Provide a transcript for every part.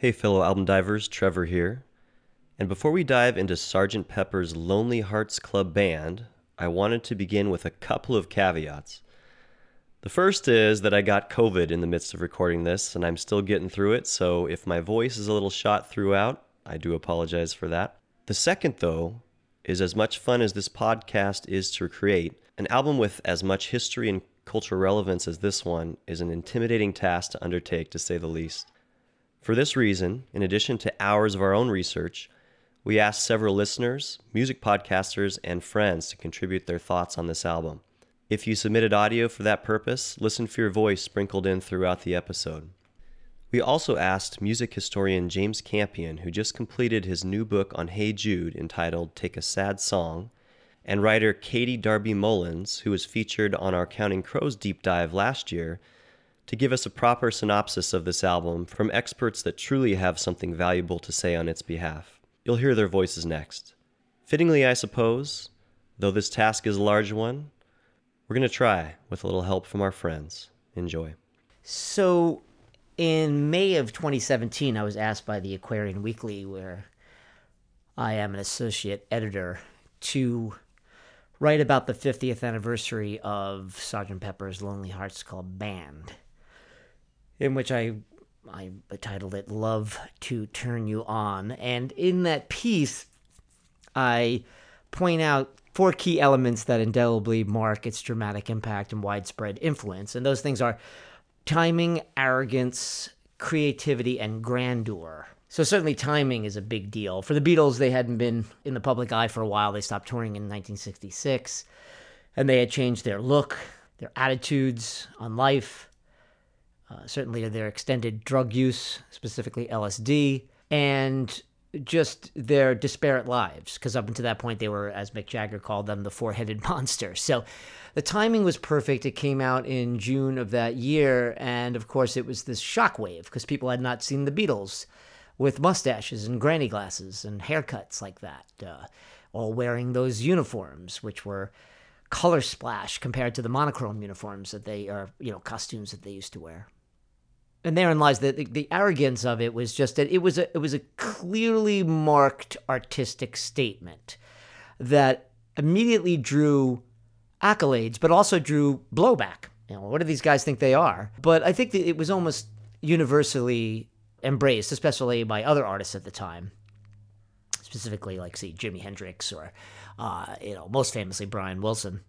Hey, fellow album divers, Trevor here. And before we dive into Sgt. Pepper's Lonely Hearts Club Band, I wanted to begin with a couple of caveats. The first is that I got COVID in the midst of recording this, and I'm still getting through it, so if my voice is a little shot throughout, I do apologize for that. The second, though, is as much fun as this podcast is to create, an album with as much history and cultural relevance as this one is an intimidating task to undertake, to say the least. For this reason, in addition to hours of our own research, we asked several listeners, music podcasters, and friends to contribute their thoughts on this album. If you submitted audio for that purpose, listen for your voice sprinkled in throughout the episode. We also asked music historian James Campion, who just completed his new book on Hey Jude entitled Take a Sad Song, and writer Katie Darby Mullins, who was featured on our Counting Crows deep dive last year, to give us a proper synopsis of this album from experts that truly have something valuable to say on its behalf. You'll hear their voices next. Fittingly, I suppose, though this task is a large one, we're going to try with a little help from our friends. Enjoy. So, in May of 2017, I was asked by the Aquarian Weekly, where I am an associate editor, to write about the 50th anniversary of Sgt. Pepper's Lonely Hearts Club Band in which I I titled it "Love to Turn You On," and in that piece, I point out four key elements that indelibly mark its dramatic impact and widespread influence, and those things are timing, arrogance, creativity, and grandeur. So certainly timing is a big deal. For the Beatles, they hadn't been in the public eye for a while. They stopped touring in 1966, and they had changed their look, their attitudes on life, uh, certainly their extended drug use, specifically LSD, and just their disparate lives. Because up until that point, they were, as Mick Jagger called them, the four headed monster. So the timing was perfect. It came out in June of that year. And of course, it was this shockwave because people had not seen the Beatles with mustaches and granny glasses and haircuts like that, uh, all wearing those uniforms, which were color splash compared to the monochrome uniforms that they are, you know, costumes that they used to wear and therein lies the, the, the arrogance of it was just that it was a it was a clearly marked artistic statement that immediately drew accolades, but also drew blowback. You know, what do these guys think they are? But I think that it was almost universally embraced, especially by other artists at the time, specifically like see Jimi Hendrix or uh, you know most famously Brian Wilson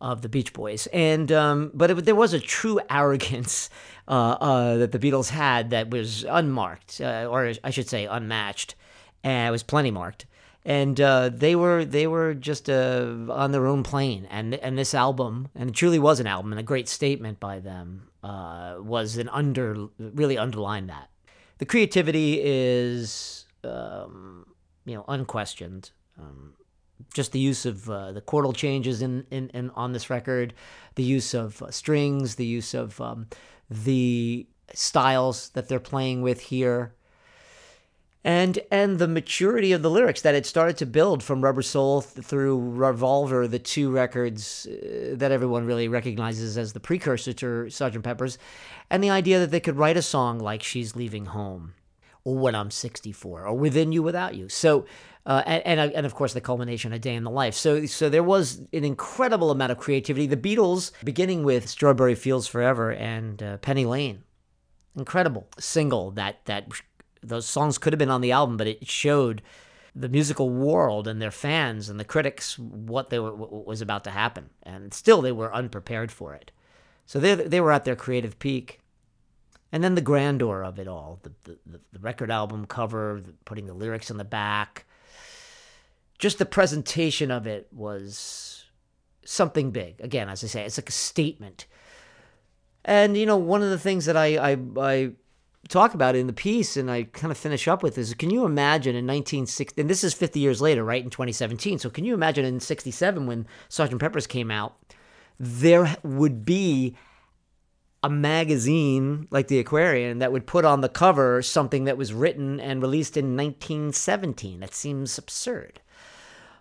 of the Beach Boys, and um, but it, there was a true arrogance uh, uh, that the Beatles had that was unmarked, uh, or I should say unmatched, and it was plenty marked. And uh, they were they were just uh, on their own plane, and and this album, and it truly was an album, and a great statement by them uh, was an under really underlined that the creativity is um, you know unquestioned. Um, just the use of uh, the chordal changes in, in, in, on this record, the use of uh, strings, the use of um, the styles that they're playing with here, and and the maturity of the lyrics that it started to build from Rubber Soul th- through Revolver, the two records uh, that everyone really recognizes as the precursor to Sgt. Pepper's, and the idea that they could write a song like "She's Leaving Home." When I'm 64, or within you, without you. So uh, and, and, and of course the culmination, a day in the life. So so there was an incredible amount of creativity. The Beatles, beginning with Strawberry Fields Forever and uh, Penny Lane, incredible single that that those songs could have been on the album, but it showed the musical world and their fans and the critics what they were what was about to happen, and still they were unprepared for it. So they they were at their creative peak. And then the grandeur of it all, the, the, the record album cover, putting the lyrics on the back, just the presentation of it was something big. Again, as I say, it's like a statement. And you know, one of the things that I I, I talk about in the piece and I kind of finish up with is can you imagine in 1960 and this is 50 years later, right, in 2017. So can you imagine in 67 when Sgt. Pepper's came out, there would be a magazine like the Aquarian that would put on the cover something that was written and released in 1917. That seems absurd.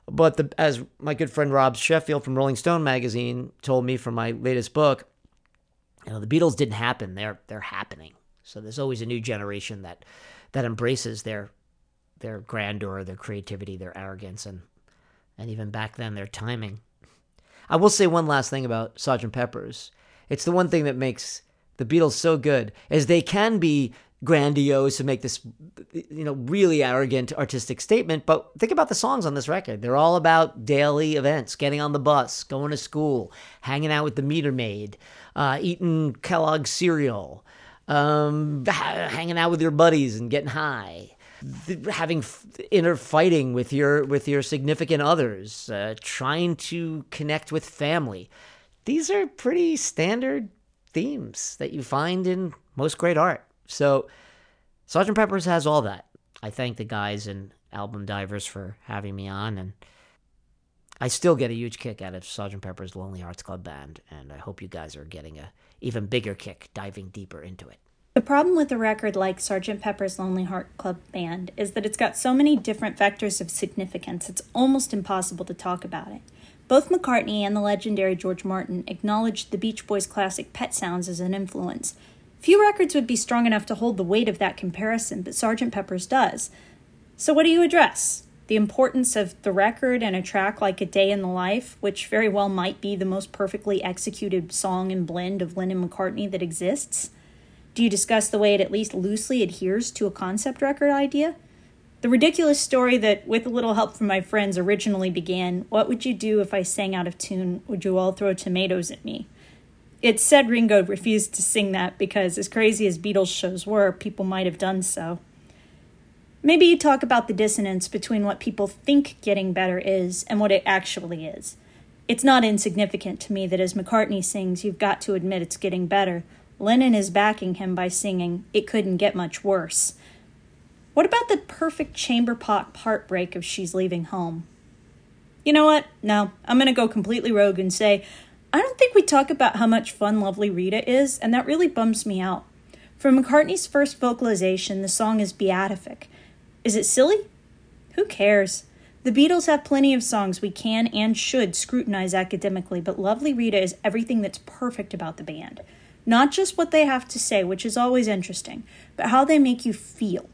But the, as my good friend Rob Sheffield from Rolling Stone magazine told me from my latest book, you know, the Beatles didn't happen. They're they're happening. So there's always a new generation that that embraces their their grandeur, their creativity, their arrogance, and and even back then their timing. I will say one last thing about Sgt. Pepper's. It's the one thing that makes the Beatles so good, is they can be grandiose and make this you know really arrogant artistic statement but think about the songs on this record. They're all about daily events getting on the bus going to school hanging out with the meter maid uh, eating kellogg's cereal um, hanging out with your buddies and getting high having inner fighting with your with your significant others uh, trying to connect with family these are pretty standard themes that you find in most great art so, Sergeant Pepper's has all that. I thank the guys in Album Divers for having me on, and I still get a huge kick out of Sergeant Pepper's Lonely Hearts Club Band, and I hope you guys are getting a even bigger kick diving deeper into it. The problem with a record like Sergeant Pepper's Lonely Heart Club Band is that it's got so many different vectors of significance, it's almost impossible to talk about it. Both McCartney and the legendary George Martin acknowledged the Beach Boys' classic Pet Sounds as an influence, Few records would be strong enough to hold the weight of that comparison, but Sgt. Pepper's does. So, what do you address? The importance of the record and a track like A Day in the Life, which very well might be the most perfectly executed song and blend of Lennon McCartney that exists? Do you discuss the way it at least loosely adheres to a concept record idea? The ridiculous story that, with a little help from my friends, originally began What would you do if I sang out of tune? Would you all throw tomatoes at me? It said Ringo refused to sing that because, as crazy as Beatles shows were, people might have done so. Maybe you talk about the dissonance between what people think getting better is and what it actually is. It's not insignificant to me that as McCartney sings, You've Got to Admit It's Getting Better, Lennon is backing him by singing, It Couldn't Get Much Worse. What about the perfect chamber pot heartbreak of She's Leaving Home? You know what? No, I'm going to go completely rogue and say I don't think we talk about how much fun Lovely Rita is, and that really bums me out. From McCartney's first vocalization, the song is beatific. Is it silly? Who cares? The Beatles have plenty of songs we can and should scrutinize academically, but Lovely Rita is everything that's perfect about the band. Not just what they have to say, which is always interesting, but how they make you feel.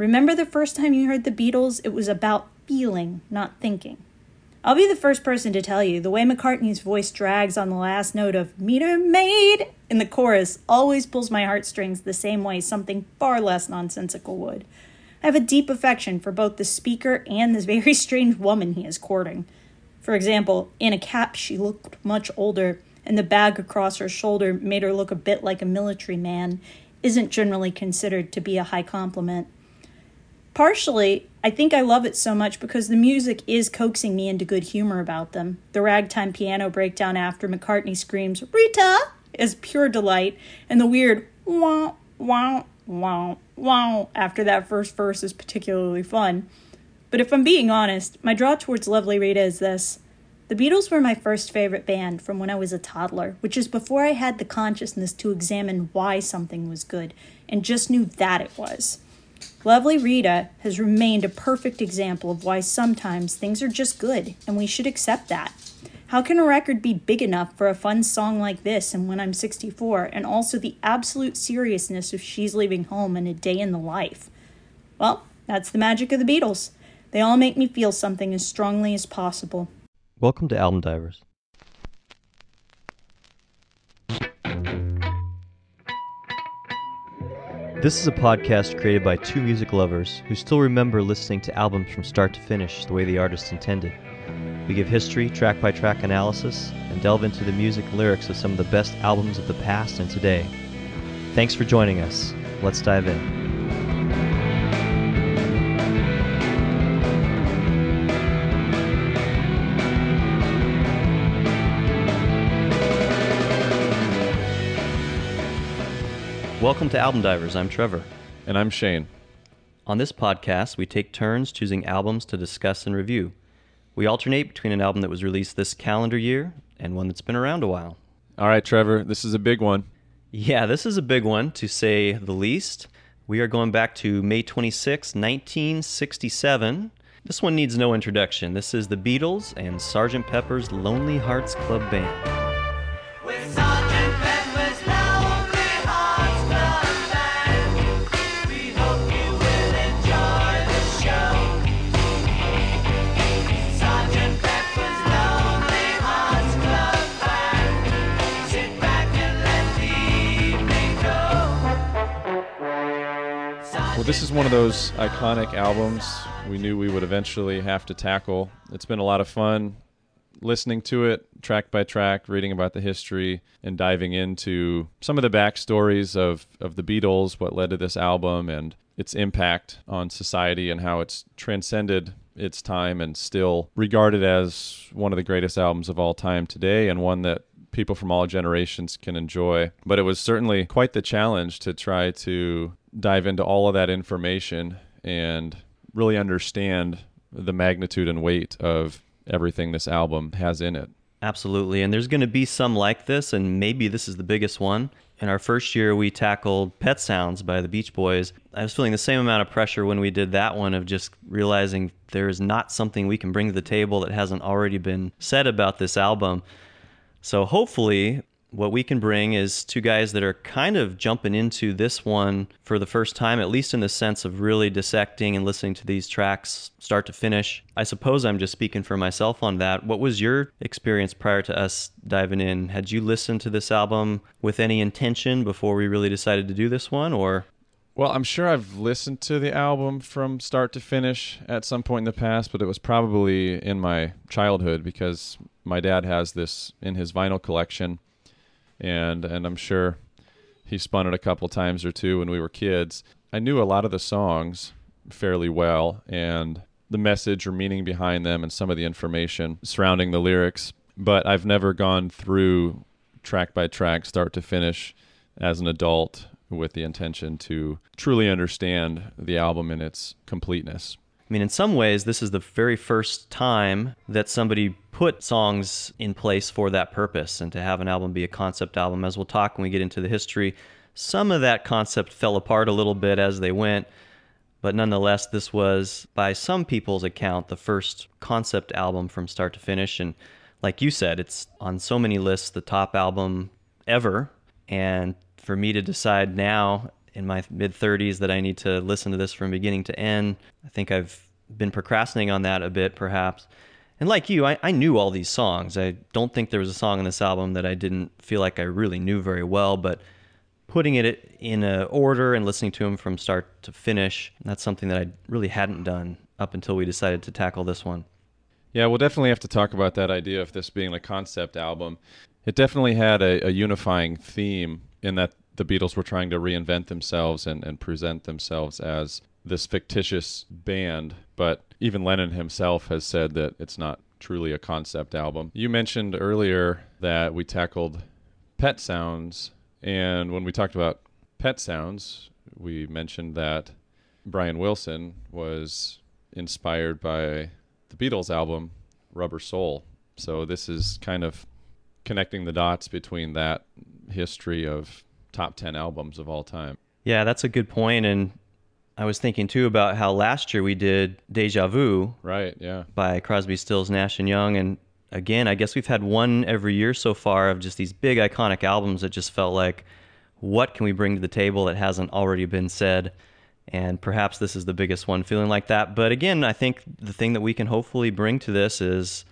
Remember the first time you heard the Beatles? It was about feeling, not thinking. I'll be the first person to tell you the way McCartney's voice drags on the last note of meter maid in the chorus always pulls my heartstrings the same way something far less nonsensical would. I have a deep affection for both the speaker and this very strange woman he is courting. For example, in a cap, she looked much older, and the bag across her shoulder made her look a bit like a military man, isn't generally considered to be a high compliment. Partially, I think I love it so much because the music is coaxing me into good humor about them. The ragtime piano breakdown after McCartney screams, Rita! is pure delight, and the weird wah, wah, wah, wah after that first verse is particularly fun. But if I'm being honest, my draw towards Lovely Rita is this. The Beatles were my first favorite band from when I was a toddler, which is before I had the consciousness to examine why something was good and just knew that it was. Lovely Rita has remained a perfect example of why sometimes things are just good and we should accept that. How can a record be big enough for a fun song like this and when I'm 64 and also the absolute seriousness of She's Leaving Home and A Day in the Life? Well, that's the magic of the Beatles. They all make me feel something as strongly as possible. Welcome to Album Divers. This is a podcast created by two music lovers who still remember listening to albums from start to finish the way the artist intended. We give history, track by track analysis, and delve into the music and lyrics of some of the best albums of the past and today. Thanks for joining us. Let's dive in. Welcome to Album Divers. I'm Trevor. And I'm Shane. On this podcast, we take turns choosing albums to discuss and review. We alternate between an album that was released this calendar year and one that's been around a while. All right, Trevor, this is a big one. Yeah, this is a big one, to say the least. We are going back to May 26, 1967. This one needs no introduction. This is the Beatles and Sgt. Pepper's Lonely Hearts Club Band. This is one of those iconic albums we knew we would eventually have to tackle. It's been a lot of fun listening to it track by track, reading about the history, and diving into some of the backstories of, of the Beatles, what led to this album, and its impact on society, and how it's transcended its time and still regarded as one of the greatest albums of all time today, and one that people from all generations can enjoy. But it was certainly quite the challenge to try to dive into all of that information and really understand the magnitude and weight of everything this album has in it. Absolutely. And there's going to be some like this, and maybe this is the biggest one. In our first year, we tackled Pet Sounds by the Beach Boys. I was feeling the same amount of pressure when we did that one of just realizing there is not something we can bring to the table that hasn't already been said about this album. So hopefully, what we can bring is two guys that are kind of jumping into this one for the first time, at least in the sense of really dissecting and listening to these tracks start to finish. I suppose I'm just speaking for myself on that. What was your experience prior to us diving in? Had you listened to this album with any intention before we really decided to do this one, or? Well, I'm sure I've listened to the album from start to finish at some point in the past, but it was probably in my childhood because my dad has this in his vinyl collection and and I'm sure he spun it a couple times or two when we were kids. I knew a lot of the songs fairly well and the message or meaning behind them and some of the information surrounding the lyrics, but I've never gone through track by track, start to finish as an adult with the intention to truly understand the album in its completeness. I mean, in some ways, this is the very first time that somebody put songs in place for that purpose and to have an album be a concept album. As we'll talk when we get into the history, some of that concept fell apart a little bit as they went, but nonetheless, this was, by some people's account, the first concept album from start to finish. And like you said, it's on so many lists the top album ever. And for me to decide now in my mid 30s that I need to listen to this from beginning to end. I think I've been procrastinating on that a bit, perhaps. And like you, I, I knew all these songs. I don't think there was a song in this album that I didn't feel like I really knew very well, but putting it in a order and listening to them from start to finish, that's something that I really hadn't done up until we decided to tackle this one. Yeah, we'll definitely have to talk about that idea of this being a concept album. It definitely had a, a unifying theme in that the Beatles were trying to reinvent themselves and, and present themselves as this fictitious band. But even Lennon himself has said that it's not truly a concept album. You mentioned earlier that we tackled pet sounds. And when we talked about pet sounds, we mentioned that Brian Wilson was inspired by the Beatles album Rubber Soul. So this is kind of connecting the dots between that history of top 10 albums of all time. Yeah, that's a good point. And I was thinking too about how last year we did Deja Vu. Right, yeah. By Crosby, Stills, Nash and Young. And again, I guess we've had one every year so far of just these big iconic albums that just felt like, what can we bring to the table that hasn't already been said? And perhaps this is the biggest one feeling like that. But again, I think the thing that we can hopefully bring to this is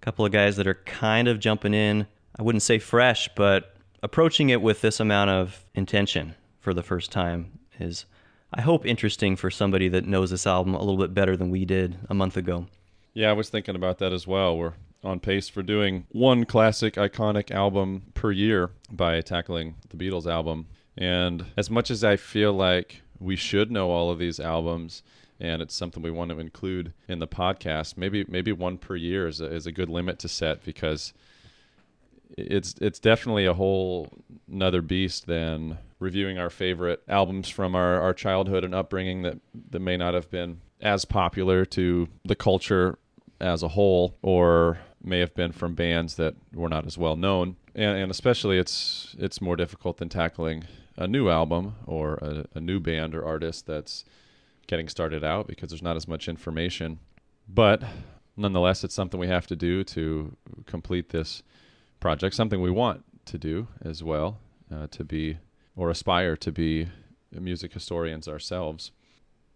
a couple of guys that are kind of jumping in. I wouldn't say fresh, but approaching it with this amount of intention for the first time is, I hope, interesting for somebody that knows this album a little bit better than we did a month ago. Yeah, I was thinking about that as well. We're on pace for doing one classic, iconic album per year by tackling the Beatles album. And as much as I feel like we should know all of these albums, and it's something we want to include in the podcast, maybe maybe one per year is a, is a good limit to set because it's it's definitely a whole another beast than reviewing our favorite albums from our, our childhood and upbringing that, that may not have been as popular to the culture as a whole or may have been from bands that were not as well known. And, and especially it's it's more difficult than tackling a new album or a, a new band or artist that's getting started out because there's not as much information. But nonetheless it's something we have to do to complete this project, something we want to do as well, uh, to be or aspire to be music historians ourselves.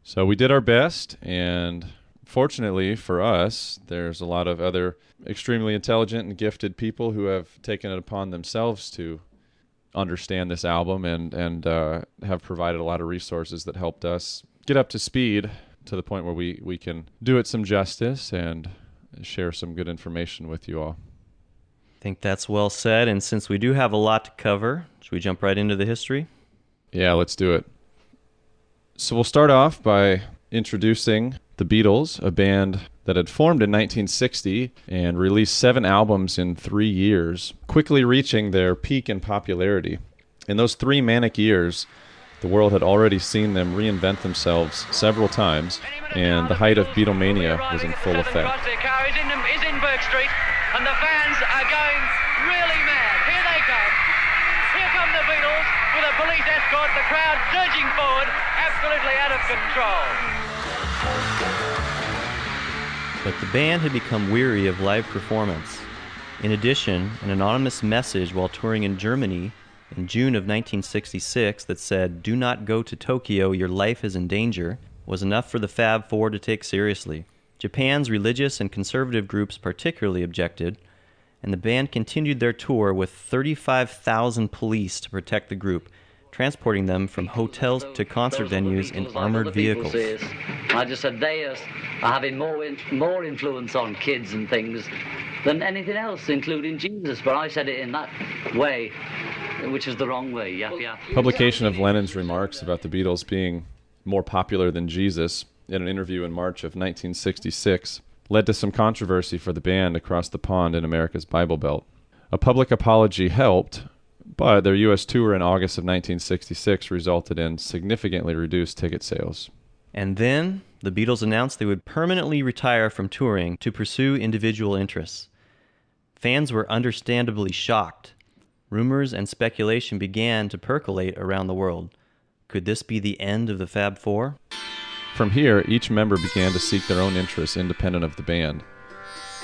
So we did our best, and fortunately for us, there's a lot of other extremely intelligent and gifted people who have taken it upon themselves to understand this album and and uh, have provided a lot of resources that helped us get up to speed to the point where we, we can do it some justice and share some good information with you all. I think that's well said. And since we do have a lot to cover, should we jump right into the history? Yeah, let's do it. So we'll start off by introducing the Beatles, a band that had formed in 1960 and released seven albums in three years, quickly reaching their peak in popularity. In those three manic years, the world had already seen them reinvent themselves several times, and the height of Beatlemania was in full effect. The crowd surging forward, absolutely out of control. But the band had become weary of live performance. In addition, an anonymous message while touring in Germany in June of 1966 that said, Do not go to Tokyo, your life is in danger, was enough for the Fab Four to take seriously. Japan's religious and conservative groups particularly objected, and the band continued their tour with 35,000 police to protect the group, transporting them from hotels to concert venues in armored vehicles. I just said they are having more, in, more influence on kids and things than anything else, including Jesus. But I said it in that way which is the wrong way. Yep, yep. Publication of Lennon's remarks about the Beatles being more popular than Jesus in an interview in March of 1966 led to some controversy for the band across the pond in America's Bible Belt. A public apology helped, but their U.S. tour in August of 1966 resulted in significantly reduced ticket sales. And then the Beatles announced they would permanently retire from touring to pursue individual interests. Fans were understandably shocked rumors and speculation began to percolate around the world. Could this be the end of the Fab Four? From here, each member began to seek their own interests independent of the band.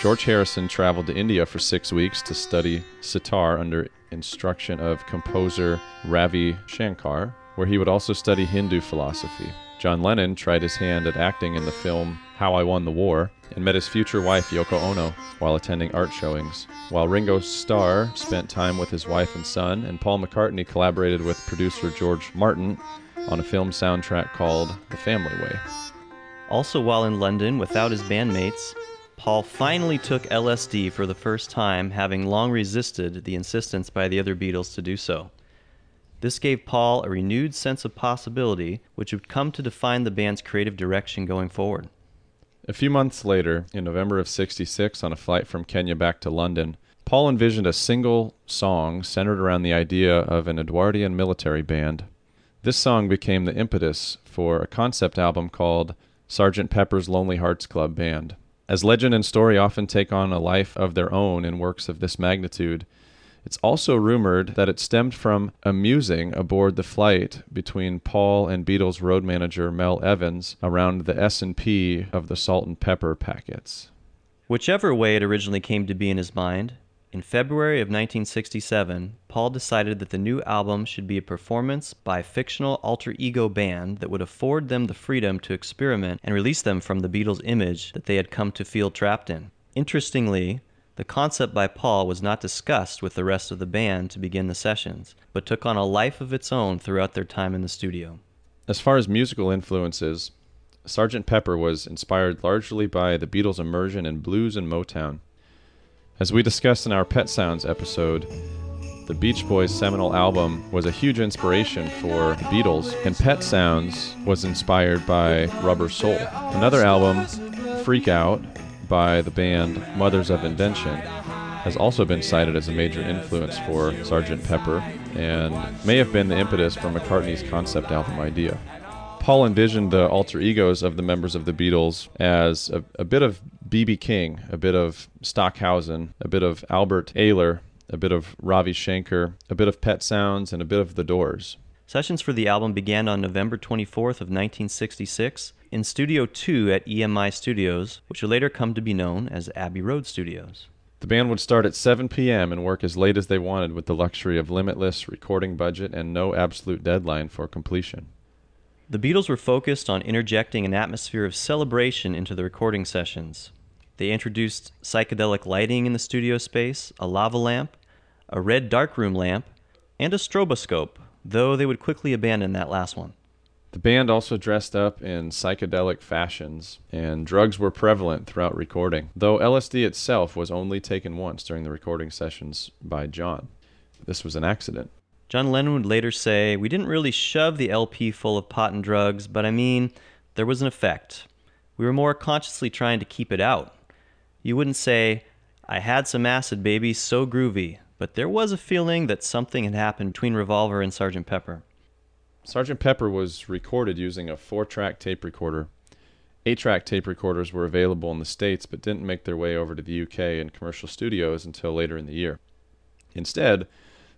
George Harrison traveled to India for six weeks to study sitar under instruction of composer Ravi Shankar, where he would also study Hindu philosophy. John Lennon tried his hand at acting in the film How I Won the War and met his future wife Yoko Ono while attending art showings. While Ringo Starr spent time with his wife and son, and Paul McCartney collaborated with producer George Martin on a film soundtrack called The Family Way. Also, while in London without his bandmates, Paul finally took LSD for the first time, having long resisted the insistence by the other Beatles to do so. This gave Paul a renewed sense of possibility, which would come to define the band's creative direction going forward. A few months later, in November of 66, on a flight from Kenya back to London, Paul envisioned a single song centered around the idea of an Edwardian military band. This song became the impetus for a concept album called Sgt. Pepper's Lonely Hearts Club Band. As legend and story often take on a life of their own in works of this magnitude, it's also rumored that it stemmed from a musing aboard the flight between Paul and Beatles road manager Mel Evans around the S&P of the salt and pepper packets. Whichever way it originally came to be in his mind, in February of 1967, Paul decided that the new album should be a performance by a fictional alter ego band that would afford them the freedom to experiment and release them from the Beatles' image that they had come to feel trapped in. Interestingly, the concept by Paul was not discussed with the rest of the band to begin the sessions, but took on a life of its own throughout their time in the studio. As far as musical influences, Sgt. Pepper was inspired largely by the Beatles' immersion in blues and Motown. As we discussed in our Pet Sounds episode, the Beach Boys' seminal album was a huge inspiration for the Beatles, and Pet Sounds was inspired by Rubber Soul. Another album, Freak Out, by the band Mothers of Invention has also been cited as a major influence for Sgt. Pepper and may have been the impetus for McCartney's concept album idea. Paul envisioned the alter egos of the members of the Beatles as a, a bit of B.B. King, a bit of Stockhausen, a bit of Albert Ayler, a bit of Ravi Shankar, a bit of Pet Sounds, and a bit of The Doors. Sessions for the album began on November 24th of 1966 in Studio 2 at EMI Studios, which would later come to be known as Abbey Road Studios. The band would start at 7 p.m. and work as late as they wanted with the luxury of limitless recording budget and no absolute deadline for completion. The Beatles were focused on interjecting an atmosphere of celebration into the recording sessions. They introduced psychedelic lighting in the studio space, a lava lamp, a red darkroom lamp, and a stroboscope, though they would quickly abandon that last one. The band also dressed up in psychedelic fashions, and drugs were prevalent throughout recording, though LSD itself was only taken once during the recording sessions by John. This was an accident. John Lennon would later say, We didn't really shove the LP full of pot and drugs, but I mean, there was an effect. We were more consciously trying to keep it out. You wouldn't say, I had some acid, baby, so groovy, but there was a feeling that something had happened between Revolver and Sgt. Pepper. Sgt. Pepper was recorded using a four track tape recorder. Eight track tape recorders were available in the States but didn't make their way over to the UK and commercial studios until later in the year. Instead,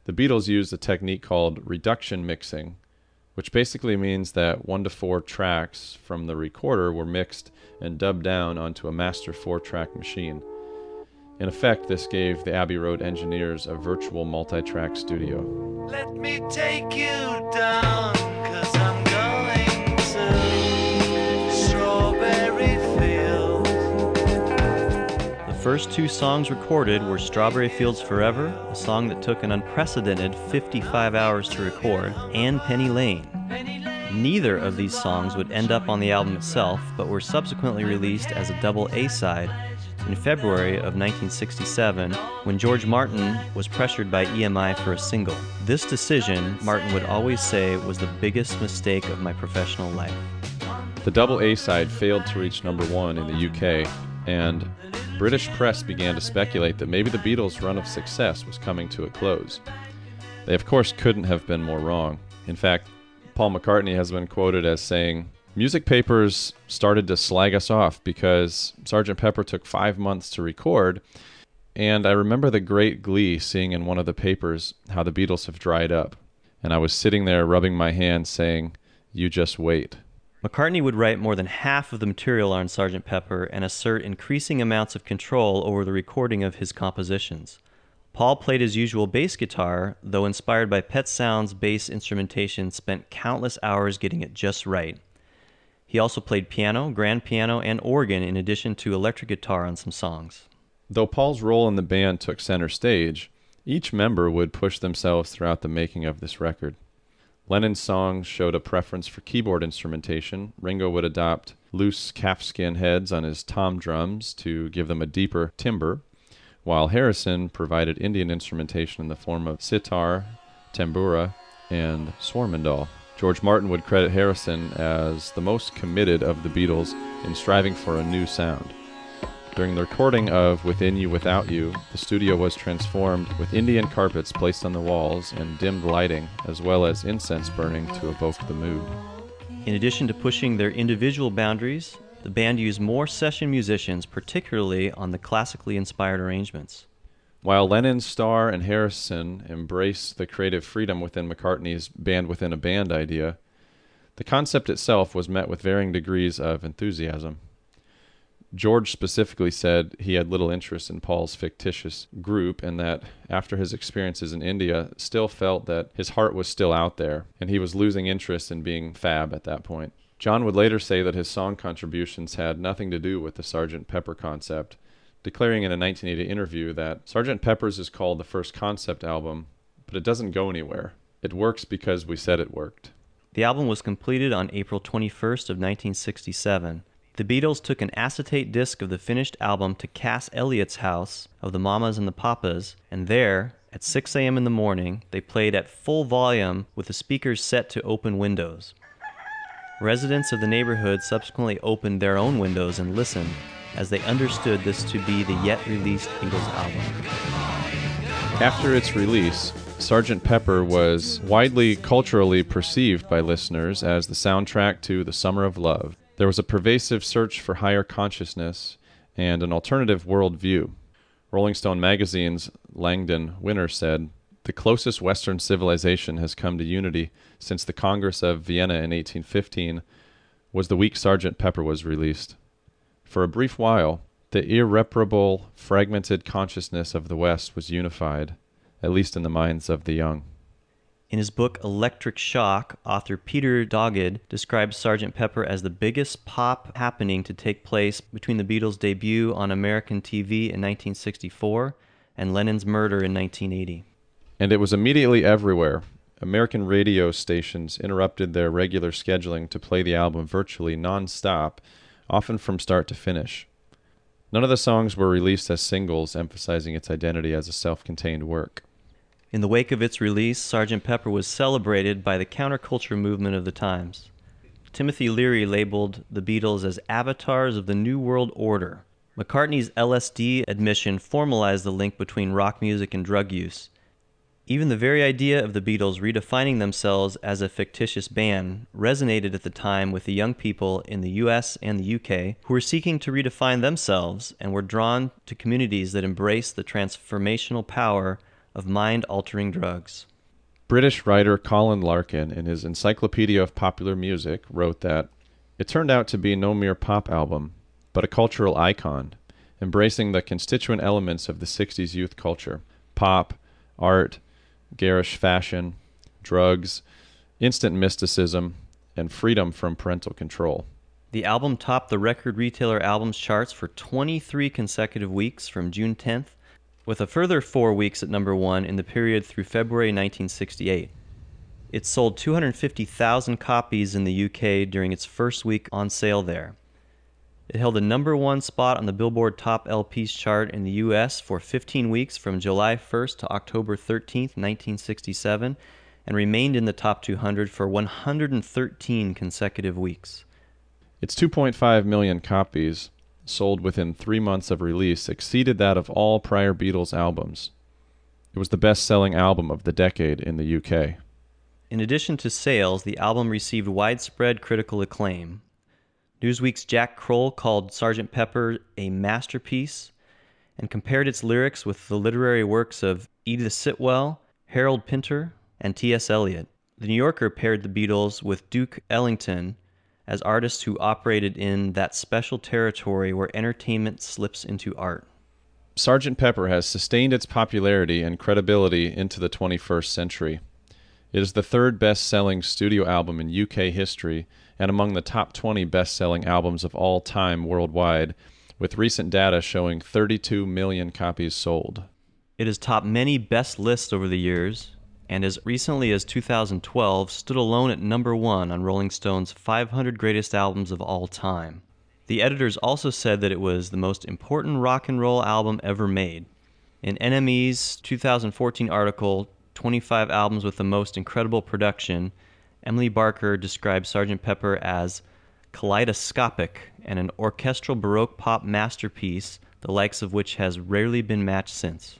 the Beatles used a technique called reduction mixing, which basically means that one to four tracks from the recorder were mixed and dubbed down onto a master four track machine. In effect, this gave the Abbey Road engineers a virtual multi track studio. Let me take you down, first two songs recorded were Strawberry Fields Forever, a song that took an unprecedented 55 hours to record, and Penny Lane. Neither of these songs would end up on the album itself, but were subsequently released as a double A side in February of 1967 when George Martin was pressured by EMI for a single. This decision, Martin would always say, was the biggest mistake of my professional life. The double A side failed to reach number one in the UK, and British press began to speculate that maybe the Beatles' run of success was coming to a close. They, of course, couldn't have been more wrong. In fact, Paul McCartney has been quoted as saying, Music papers started to slag us off because Sgt. Pepper took five months to record. And I remember the great glee seeing in one of the papers how the Beatles have dried up. And I was sitting there rubbing my hands saying, You just wait. McCartney would write more than half of the material on Sgt. Pepper and assert increasing amounts of control over the recording of his compositions. Paul played his usual bass guitar, though inspired by Pet Sounds bass instrumentation, spent countless hours getting it just right. He also played piano, grand piano, and organ in addition to electric guitar on some songs. Though Paul's role in the band took center stage, each member would push themselves throughout the making of this record. Lennon's songs showed a preference for keyboard instrumentation. Ringo would adopt loose calfskin heads on his tom drums to give them a deeper timbre, while Harrison provided Indian instrumentation in the form of sitar, tambura, and swarmandal. George Martin would credit Harrison as the most committed of the Beatles in striving for a new sound. During the recording of Within You Without You, the studio was transformed with Indian carpets placed on the walls and dimmed lighting, as well as incense burning to evoke the mood. In addition to pushing their individual boundaries, the band used more session musicians, particularly on the classically inspired arrangements. While Lennon, Starr, and Harrison embrace the creative freedom within McCartney's band within a band idea, the concept itself was met with varying degrees of enthusiasm. George specifically said he had little interest in Paul's fictitious group and that after his experiences in India still felt that his heart was still out there and he was losing interest in being fab at that point. John would later say that his song contributions had nothing to do with the Sgt. Pepper concept declaring in a 1980 interview that Sgt. Pepper's is called the first concept album, but it doesn't go anywhere. It works because we said it worked. The album was completed on April 21st of 1967. The Beatles took an acetate disc of the finished album to Cass Elliott's house of the Mamas and the Papas, and there, at 6 a.m. in the morning, they played at full volume with the speakers set to open windows. Residents of the neighborhood subsequently opened their own windows and listened, as they understood this to be the yet released Beatles album. After its release, Sgt. Pepper was widely culturally perceived by listeners as the soundtrack to The Summer of Love. There was a pervasive search for higher consciousness and an alternative worldview. Rolling Stone magazine's Langdon Winner said, The closest Western civilization has come to unity since the Congress of Vienna in 1815 was the week Sgt. Pepper was released. For a brief while, the irreparable, fragmented consciousness of the West was unified, at least in the minds of the young. In his book Electric Shock, author Peter Doggett describes Sgt. Pepper as the biggest pop happening to take place between the Beatles' debut on American TV in 1964 and Lennon's murder in 1980. And it was immediately everywhere, American radio stations interrupted their regular scheduling to play the album virtually nonstop, often from start to finish. None of the songs were released as singles, emphasizing its identity as a self contained work. In the wake of its release, Sgt. Pepper was celebrated by the counterculture movement of the times. Timothy Leary labeled the Beatles as avatars of the New World Order. McCartney's LSD admission formalized the link between rock music and drug use. Even the very idea of the Beatles redefining themselves as a fictitious band resonated at the time with the young people in the US and the UK who were seeking to redefine themselves and were drawn to communities that embraced the transformational power of mind altering drugs. British writer Colin Larkin, in his Encyclopedia of Popular Music, wrote that it turned out to be no mere pop album, but a cultural icon, embracing the constituent elements of the 60s youth culture pop, art, garish fashion, drugs, instant mysticism, and freedom from parental control. The album topped the record retailer albums charts for 23 consecutive weeks from June 10th, with a further four weeks at number one in the period through February 1968. It sold 250,000 copies in the UK during its first week on sale there. It held the number one spot on the Billboard Top LPs chart in the US for 15 weeks from July 1st to October 13th, 1967, and remained in the top 200 for 113 consecutive weeks. Its 2.5 million copies, sold within three months of release, exceeded that of all prior Beatles albums. It was the best selling album of the decade in the UK. In addition to sales, the album received widespread critical acclaim. Newsweek's Jack Kroll called Sgt. Pepper a masterpiece and compared its lyrics with the literary works of Edith Sitwell, Harold Pinter, and T.S. Eliot. The New Yorker paired the Beatles with Duke Ellington as artists who operated in that special territory where entertainment slips into art. Sgt. Pepper has sustained its popularity and credibility into the 21st century. It is the third best selling studio album in UK history and among the top 20 best selling albums of all time worldwide, with recent data showing 32 million copies sold. It has topped many best lists over the years, and as recently as 2012 stood alone at number one on Rolling Stone's 500 Greatest Albums of All Time. The editors also said that it was the most important rock and roll album ever made. In NME's 2014 article, 25 Albums with the Most Incredible Production, Emily Barker described Sgt. Pepper as kaleidoscopic and an orchestral Baroque pop masterpiece, the likes of which has rarely been matched since.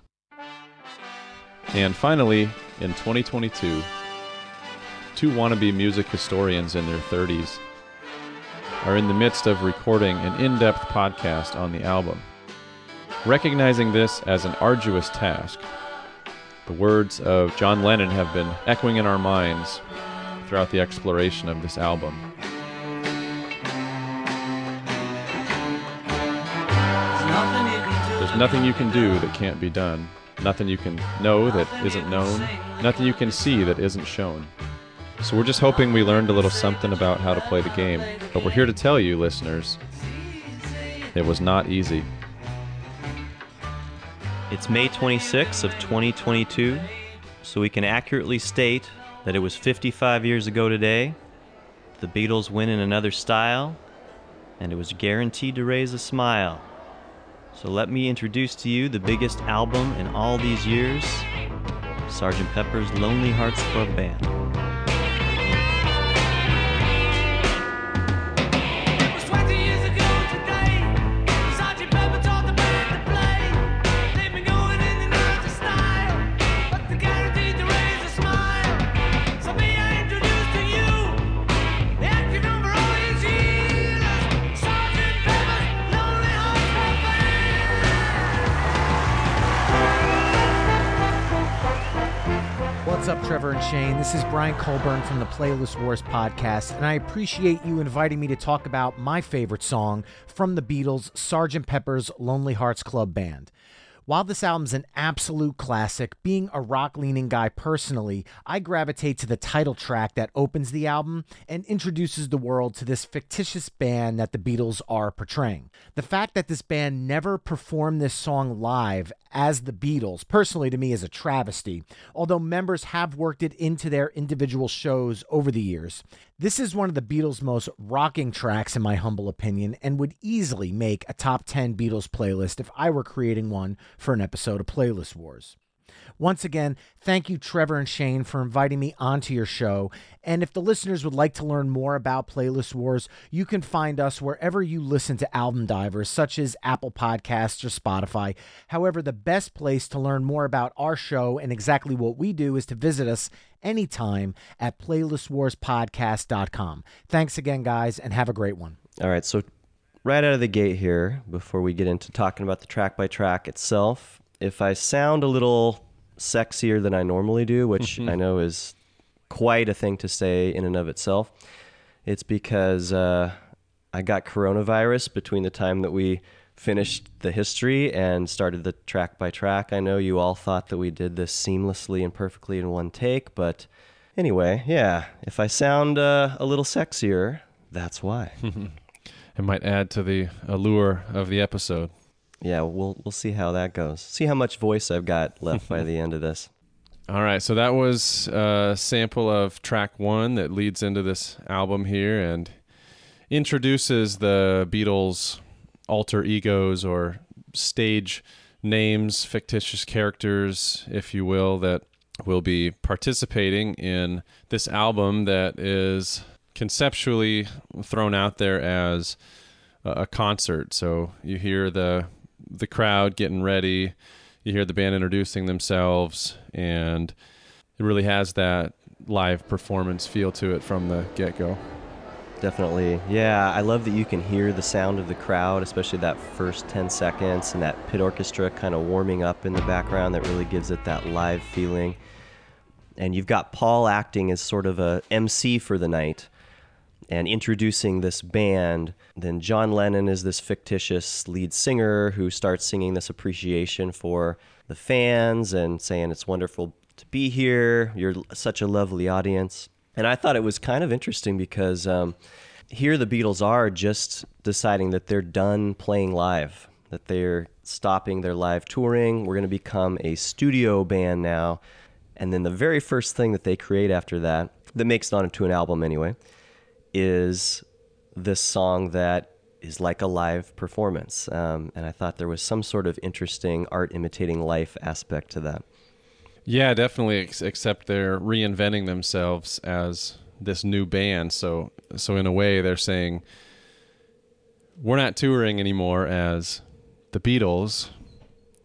And finally, in 2022, two wannabe music historians in their 30s are in the midst of recording an in depth podcast on the album. Recognizing this as an arduous task, the words of John Lennon have been echoing in our minds throughout the exploration of this album. There's nothing you can do that can't be done, nothing you can know that isn't known, nothing you can see that isn't shown. So we're just hoping we learned a little something about how to play the game. But we're here to tell you, listeners, it was not easy. It's May 26th of 2022, so we can accurately state that it was 55 years ago today. The Beatles win in another style, and it was guaranteed to raise a smile. So let me introduce to you the biggest album in all these years, Sgt. Pepper's Lonely Hearts Club Band. Trevor and Shane? This is Brian Colburn from the Playlist Wars podcast, and I appreciate you inviting me to talk about my favorite song from the Beatles, Sgt. Pepper's Lonely Hearts Club Band. While this album's an absolute classic, being a rock leaning guy personally, I gravitate to the title track that opens the album and introduces the world to this fictitious band that the Beatles are portraying. The fact that this band never performed this song live as the Beatles, personally to me, is a travesty, although members have worked it into their individual shows over the years. This is one of the Beatles' most rocking tracks, in my humble opinion, and would easily make a top 10 Beatles playlist if I were creating one for an episode of Playlist Wars. Once again, thank you, Trevor and Shane, for inviting me onto your show. And if the listeners would like to learn more about Playlist Wars, you can find us wherever you listen to album divers, such as Apple Podcasts or Spotify. However, the best place to learn more about our show and exactly what we do is to visit us anytime at playlistwarspodcast.com. Thanks again, guys, and have a great one. All right, so right out of the gate here, before we get into talking about the track by track itself, if I sound a little sexier than I normally do, which I know is quite a thing to say in and of itself, it's because uh, I got coronavirus between the time that we finished the history and started the track by track. I know you all thought that we did this seamlessly and perfectly in one take, but anyway, yeah, if I sound uh, a little sexier, that's why. It might add to the allure of the episode. Yeah, we'll we'll see how that goes. See how much voice I've got left by the end of this. All right, so that was a sample of track one that leads into this album here and introduces the Beatles' alter egos or stage names, fictitious characters, if you will, that will be participating in this album that is conceptually thrown out there as a, a concert. So you hear the the crowd getting ready, you hear the band introducing themselves, and it really has that live performance feel to it from the get go. Definitely. Yeah, I love that you can hear the sound of the crowd, especially that first 10 seconds and that pit orchestra kind of warming up in the background that really gives it that live feeling. And you've got Paul acting as sort of a MC for the night and introducing this band. Then John Lennon is this fictitious lead singer who starts singing this appreciation for the fans and saying it's wonderful to be here. You're such a lovely audience. And I thought it was kind of interesting because um, here the Beatles are just deciding that they're done playing live, that they're stopping their live touring. We're going to become a studio band now. And then the very first thing that they create after that, that makes it onto an album anyway, is this song that is like a live performance. Um, and I thought there was some sort of interesting art imitating life aspect to that. Yeah, definitely. Ex- except they're reinventing themselves as this new band. So, so in a way, they're saying we're not touring anymore as the Beatles,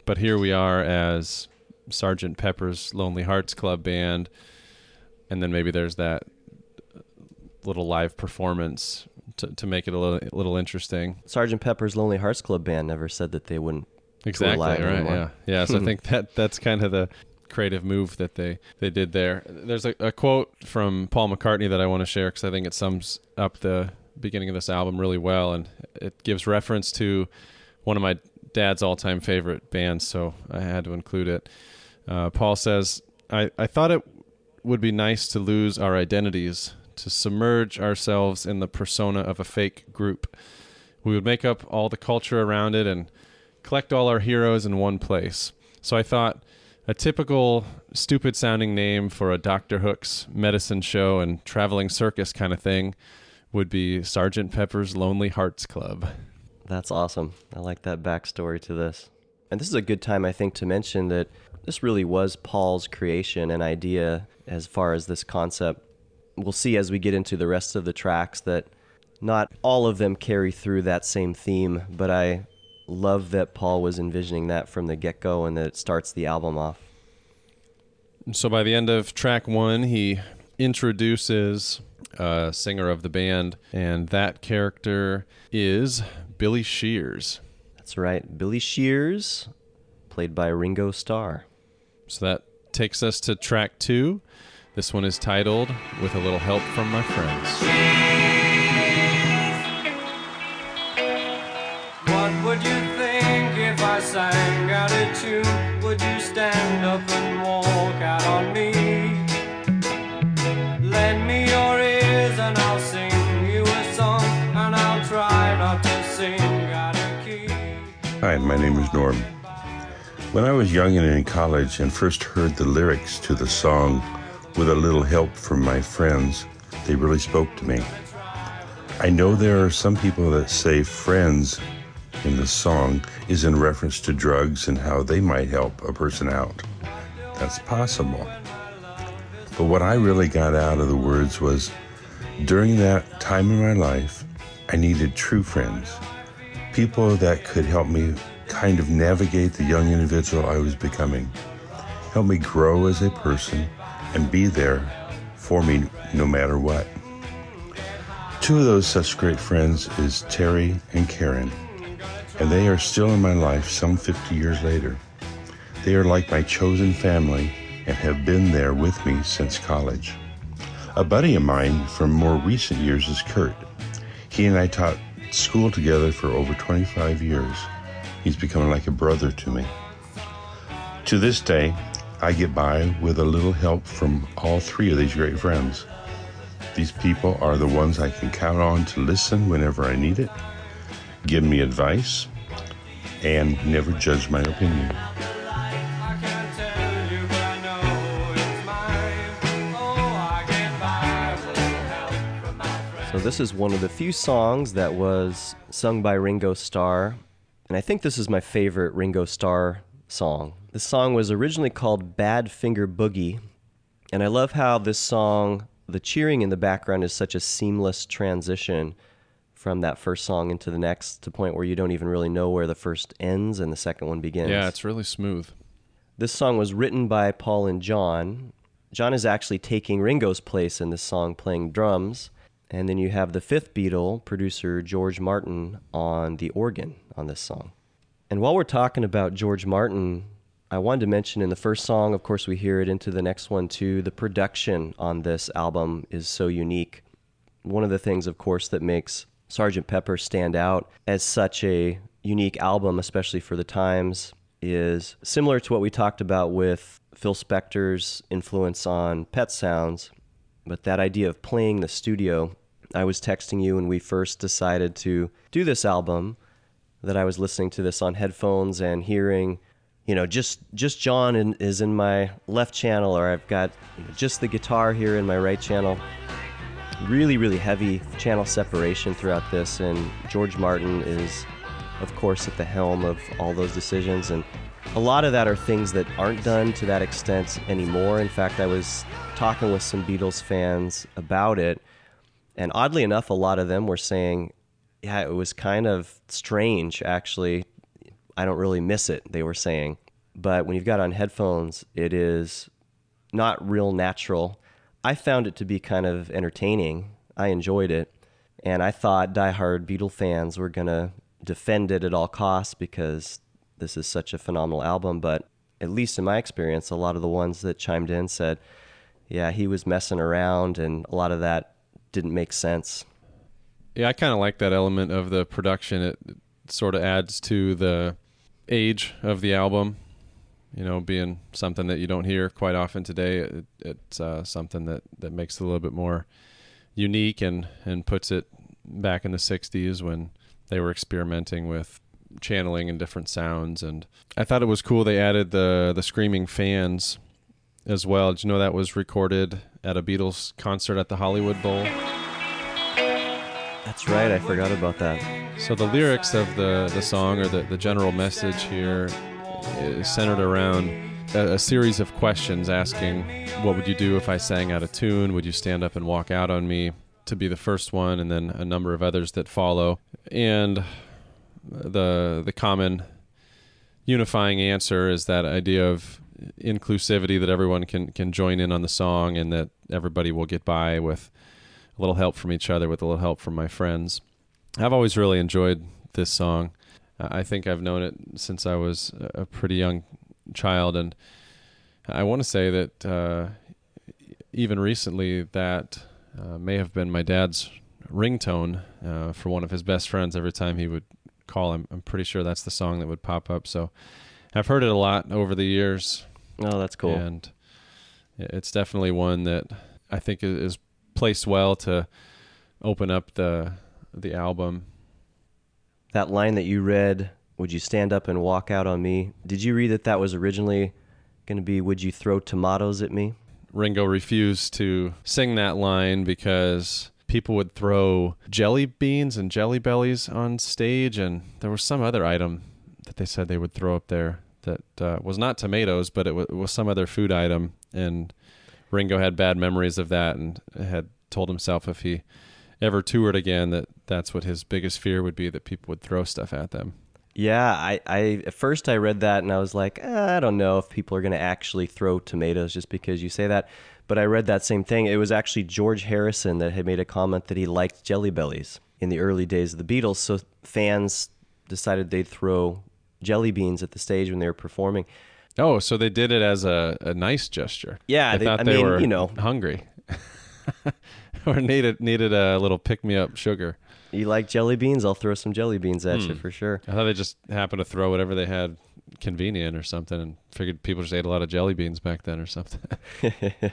but here we are as Sergeant Pepper's Lonely Hearts Club Band, and then maybe there's that little live performance to, to make it a little, a little interesting. Sergeant Pepper's Lonely Hearts Club Band never said that they wouldn't Exactly live right. anymore. Yeah, yeah. So I think that that's kind of the creative move that they they did there. There's a, a quote from Paul McCartney that I want to share because I think it sums up the beginning of this album really well, and it gives reference to one of my dad's all-time favorite bands. So I had to include it. Uh, Paul says, "I I thought it would be nice to lose our identities." To submerge ourselves in the persona of a fake group. We would make up all the culture around it and collect all our heroes in one place. So I thought a typical stupid sounding name for a Dr. Hook's medicine show and traveling circus kind of thing would be Sergeant Pepper's Lonely Hearts Club. That's awesome. I like that backstory to this. And this is a good time, I think, to mention that this really was Paul's creation and idea as far as this concept. We'll see as we get into the rest of the tracks that not all of them carry through that same theme, but I love that Paul was envisioning that from the get go and that it starts the album off. So by the end of track one, he introduces a singer of the band, and that character is Billy Shears. That's right, Billy Shears, played by Ringo Starr. So that takes us to track two. This one is titled With a Little Help from My Friends. What would you think if I sang out a tune, would you stand up and walk out on me? Lend me your ears and I'll sing you a song, and I'll try not to sing out of key. Hi, my name is Norm. When I was young and in college and first heard the lyrics to the song with a little help from my friends, they really spoke to me. I know there are some people that say friends in the song is in reference to drugs and how they might help a person out. That's possible. But what I really got out of the words was during that time in my life, I needed true friends people that could help me kind of navigate the young individual I was becoming, help me grow as a person, and be there for me no matter what. Two of those such great friends is Terry and Karen, and they are still in my life some 50 years later. They are like my chosen family and have been there with me since college. A buddy of mine from more recent years is Kurt. He and I taught school together for over 25 years. He's become like a brother to me. To this day, I get by with a little help from all three of these great friends. These people are the ones I can count on to listen whenever I need it, give me advice, and never judge my opinion. So this is one of the few songs that was sung by Ringo Starr, and I think this is my favorite Ringo Starr song. This song was originally called Badfinger Boogie, and I love how this song, the cheering in the background is such a seamless transition from that first song into the next to the point where you don't even really know where the first ends and the second one begins. Yeah, it's really smooth. This song was written by Paul and John. John is actually taking Ringo's place in this song, playing drums. And then you have the fifth Beatle, producer George Martin, on the organ on this song. And while we're talking about George Martin, I wanted to mention in the first song, of course, we hear it into the next one too. The production on this album is so unique. One of the things, of course, that makes Sgt. Pepper stand out as such a unique album, especially for the times, is similar to what we talked about with Phil Spector's influence on Pet Sounds, but that idea of playing the studio. I was texting you when we first decided to do this album that I was listening to this on headphones and hearing, you know, just just John in, is in my left channel, or I've got just the guitar here in my right channel. Really, really heavy channel separation throughout this, and George Martin is, of course, at the helm of all those decisions. And a lot of that are things that aren't done to that extent anymore. In fact, I was talking with some Beatles fans about it, and oddly enough, a lot of them were saying, yeah, it was kind of strange, actually. I don't really miss it, they were saying. But when you've got on headphones, it is not real natural. I found it to be kind of entertaining. I enjoyed it. And I thought diehard Beatle fans were going to defend it at all costs because this is such a phenomenal album. But at least in my experience, a lot of the ones that chimed in said, yeah, he was messing around and a lot of that didn't make sense. Yeah, I kind of like that element of the production. It, sort of adds to the age of the album. You know, being something that you don't hear quite often today, it, it's uh, something that, that makes it a little bit more unique and, and puts it back in the 60s when they were experimenting with channeling and different sounds. And I thought it was cool they added the, the screaming fans as well. Did you know that was recorded at a Beatles concert at the Hollywood Bowl? That's right, I forgot about that. So the lyrics of the, the song or the, the general message here is centered around a, a series of questions asking, what would you do if I sang out of tune? Would you stand up and walk out on me? To be the first one, and then a number of others that follow. And the the common unifying answer is that idea of inclusivity that everyone can can join in on the song and that everybody will get by with a little help from each other with a little help from my friends. I've always really enjoyed this song. I think I've known it since I was a pretty young child, and I want to say that uh, even recently that uh, may have been my dad's ringtone uh, for one of his best friends. Every time he would call, I'm, I'm pretty sure that's the song that would pop up. So I've heard it a lot over the years. Oh, that's cool. And it's definitely one that I think is placed well to open up the the album. That line that you read, "Would you stand up and walk out on me?" Did you read that that was originally going to be, "Would you throw tomatoes at me?" Ringo refused to sing that line because people would throw jelly beans and jelly bellies on stage, and there was some other item that they said they would throw up there that uh, was not tomatoes, but it wa- was some other food item. And Ringo had bad memories of that, and had told himself if he ever toured again that that's what his biggest fear would be that people would throw stuff at them. Yeah, I, I at first I read that and I was like, "Ah, I don't know if people are going to actually throw tomatoes just because you say that. But I read that same thing. It was actually George Harrison that had made a comment that he liked Jelly Bellies in the early days of the Beatles. So fans decided they'd throw jelly beans at the stage when they were performing. Oh, so they did it as a, a nice gesture. Yeah, I they- thought I they mean, were you know. hungry or needed needed a little pick me up sugar. You like jelly beans? I'll throw some jelly beans at you Hmm. for sure. I thought they just happened to throw whatever they had convenient or something, and figured people just ate a lot of jelly beans back then or something.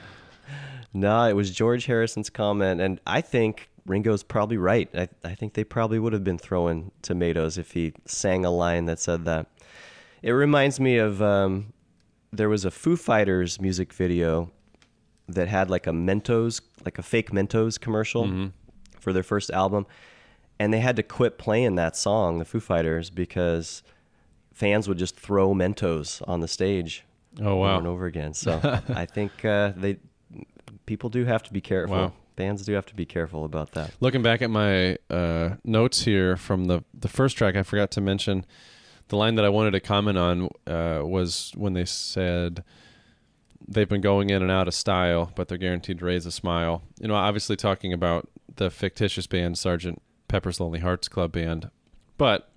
No, it was George Harrison's comment, and I think Ringo's probably right. I, I think they probably would have been throwing tomatoes if he sang a line that said that. It reminds me of um, there was a Foo Fighters music video that had like a Mentos, like a fake Mentos commercial for their first album, and they had to quit playing that song, the Foo Fighters, because fans would just throw Mentos on the stage Oh, wow. over and over again. So I think uh, they people do have to be careful. Wow. Bands do have to be careful about that. Looking back at my uh, notes here from the the first track, I forgot to mention the line that I wanted to comment on uh, was when they said they've been going in and out of style, but they're guaranteed to raise a smile. You know, obviously talking about the fictitious band Sergeant Pepper's Lonely Hearts Club Band, but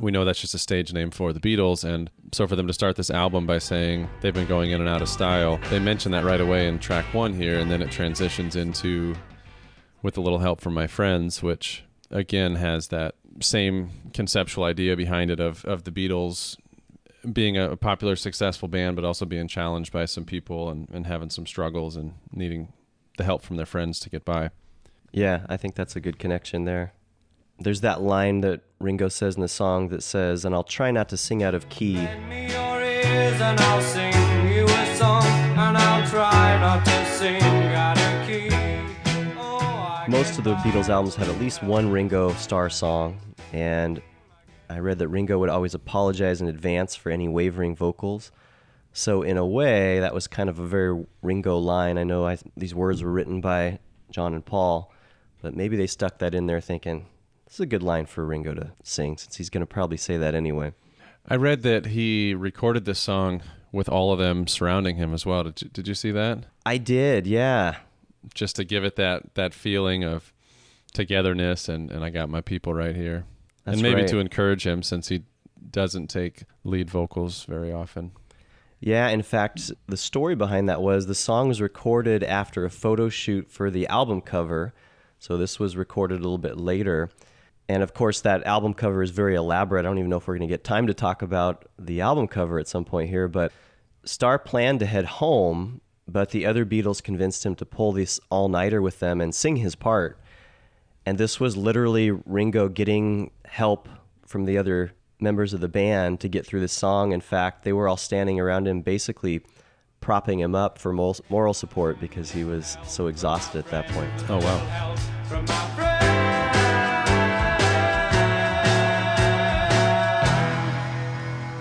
we know that's just a stage name for the Beatles. And so for them to start this album by saying they've been going in and out of style, they mention that right away in track one here, and then it transitions into with a little help from my friends, which again has that same conceptual idea behind it of, of the Beatles being a popular, successful band, but also being challenged by some people and, and having some struggles and needing the help from their friends to get by. Yeah, I think that's a good connection there. There's that line that Ringo says in the song that says, "And I'll try not to sing out of key." me your ears and I'll sing you a song and I'll try not to sing Most of the Beatles albums had at least one Ringo Starr song, and I read that Ringo would always apologize in advance for any wavering vocals. So in a way, that was kind of a very Ringo line. I know I, these words were written by John and Paul, but maybe they stuck that in there thinking this is a good line for Ringo to sing since he's going to probably say that anyway. I read that he recorded this song with all of them surrounding him as well. Did you, did you see that? I did, yeah. Just to give it that, that feeling of togetherness and, and I got my people right here. That's and maybe right. to encourage him since he doesn't take lead vocals very often. Yeah, in fact, the story behind that was the song was recorded after a photo shoot for the album cover. So this was recorded a little bit later. And of course, that album cover is very elaborate. I don't even know if we're going to get time to talk about the album cover at some point here, but Starr planned to head home, but the other Beatles convinced him to pull this all nighter with them and sing his part. And this was literally Ringo getting help from the other members of the band to get through the song. In fact, they were all standing around him, basically propping him up for moral, moral support because he was so exhausted at that point. Oh, wow.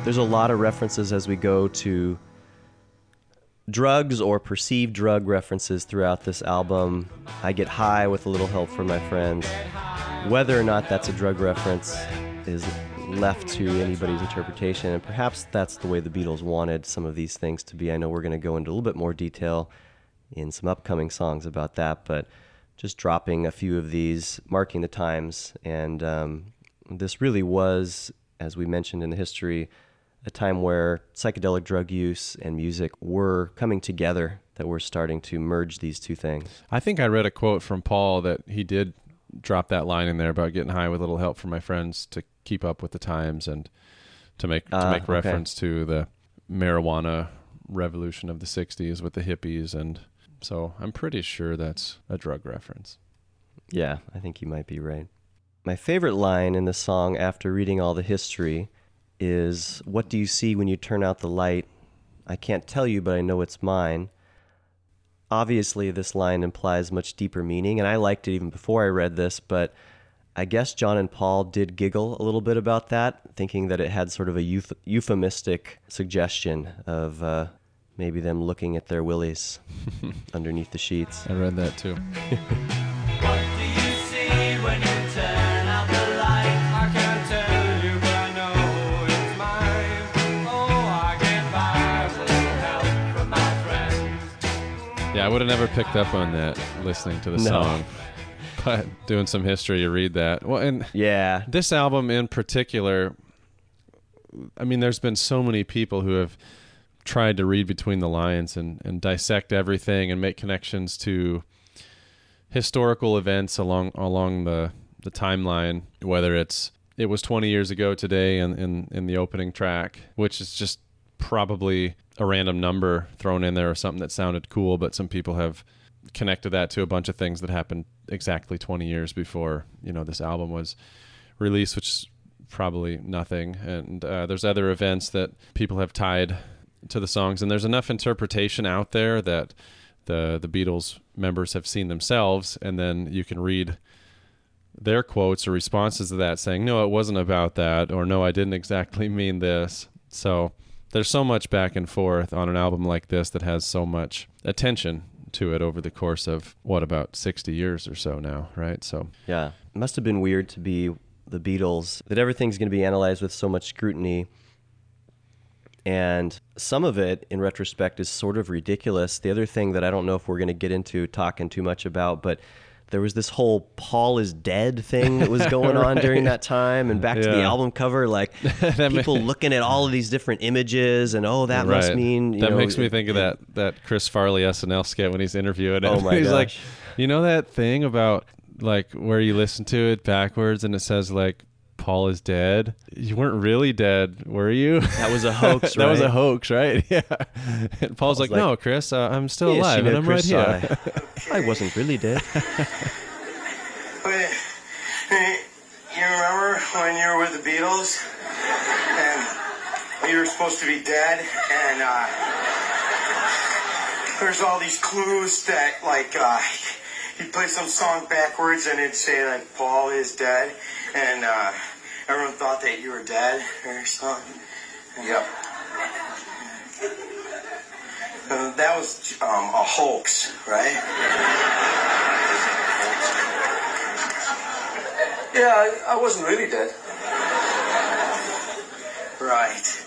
There's a lot of references as we go to drugs or perceived drug references throughout this album. I get high with a little help from my friends. Whether or not that's a drug reference is left to anybody's interpretation, and perhaps that's the way the Beatles wanted some of these things to be. I know we're going to go into a little bit more detail in some upcoming songs about that, but just dropping a few of these, marking the times, and um, this really was, as we mentioned in the history, a time where psychedelic drug use and music were coming together, that we're starting to merge these two things. I think I read a quote from Paul that he did drop that line in there about getting high with a little help from my friends to keep up with the times and to make to Ah, make okay. reference to the marijuana revolution of the 60s with the hippies and so I'm pretty sure that's a drug reference. Yeah, I think you might be right. My favorite line in the song after reading all the history is What do you see when you turn out the light? I can't tell you, but I know it's mine. Obviously, this line implies much deeper meaning, and I liked it even before I read this, but I guess John and Paul did giggle a little bit about that, thinking that it had sort of a euph- euphemistic suggestion of uh, maybe them looking at their willies underneath the sheets. I read that too. I would have never picked up on that listening to the No. song. But doing some history, you read that. Well, and Yeah, this album in particular, I mean, there's been so many people who have tried to read between the lines and, and dissect everything and make connections to historical events along along the, the timeline, whether it's it was 20 years ago today in, in, in the opening track, which is just probably a random number thrown in there or something that sounded cool, but some people have connected that to a bunch of things that happened exactly 20 years before, you know, this album was released, which is probably nothing. And uh, there's other events that people have tied to the songs, and there's enough interpretation out there that the the Beatles members have seen themselves, and then you can read their quotes or responses to that saying, no, it wasn't about that, or no, I didn't exactly mean this. So there's so much back and forth on an album like this that has so much attention to it over the course of what about 60 years or so now, right? So Yeah. It must have been weird to be the Beatles, that everything's going to be analyzed with so much scrutiny. And some of it, in retrospect, is sort of ridiculous. The other thing that I don't know if we're going to get into talking too much about, but there was this whole Paul is dead thing that was going on during that time. And back to the album cover, like people looking at all of these different images and, oh, that must mean. You that know, makes me think of that that Chris Farley SNL skit when he's interviewing oh him. Oh my he's like, you know that thing about like where you listen to it backwards and it says like Paul is dead. You weren't really dead, were you? That was a hoax, that was a hoax, right? Yeah. And Paul's, like, like, no, Chris, uh, I'm still Yeah, alive and I'm Chris right here. I, I wasn't really dead. Wait, you remember when you were with the Beatles and you were supposed to be dead and uh, there's all these clues that like uh, you'd play some song backwards and it'd say like Paul is dead and uh, everyone thought that you were dead or something. Yep. Uh, that was um, a hoax, right? Yeah, I, I wasn't really dead. Right.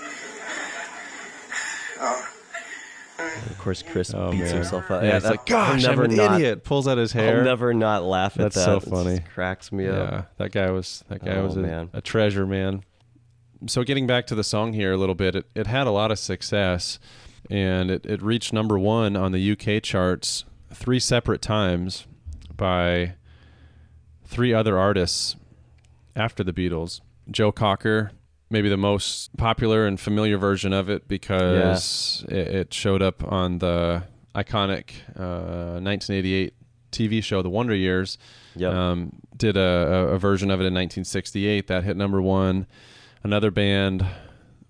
Oh. Of course, Chris Oh, beats man. himself up. Yeah, it's that- like, gosh, I'll I'm never an not, idiot. Pulls out his hair. I'll never not laugh at That's that. so It just funny. cracks me up. Yeah, that guy was that guy Oh, was a, man. a treasure, man. So getting back to the song here a little bit, it, it had a lot of success, and it, it reached number one on the UK charts three separate times by three other artists after the Beatles. Joe Cocker, maybe the most popular and familiar version of it because it, it showed up on the iconic uh, 1988 TV show, The Wonder Years. Yep. Um, did a, a, version of it in 1968 that hit number one. Another band,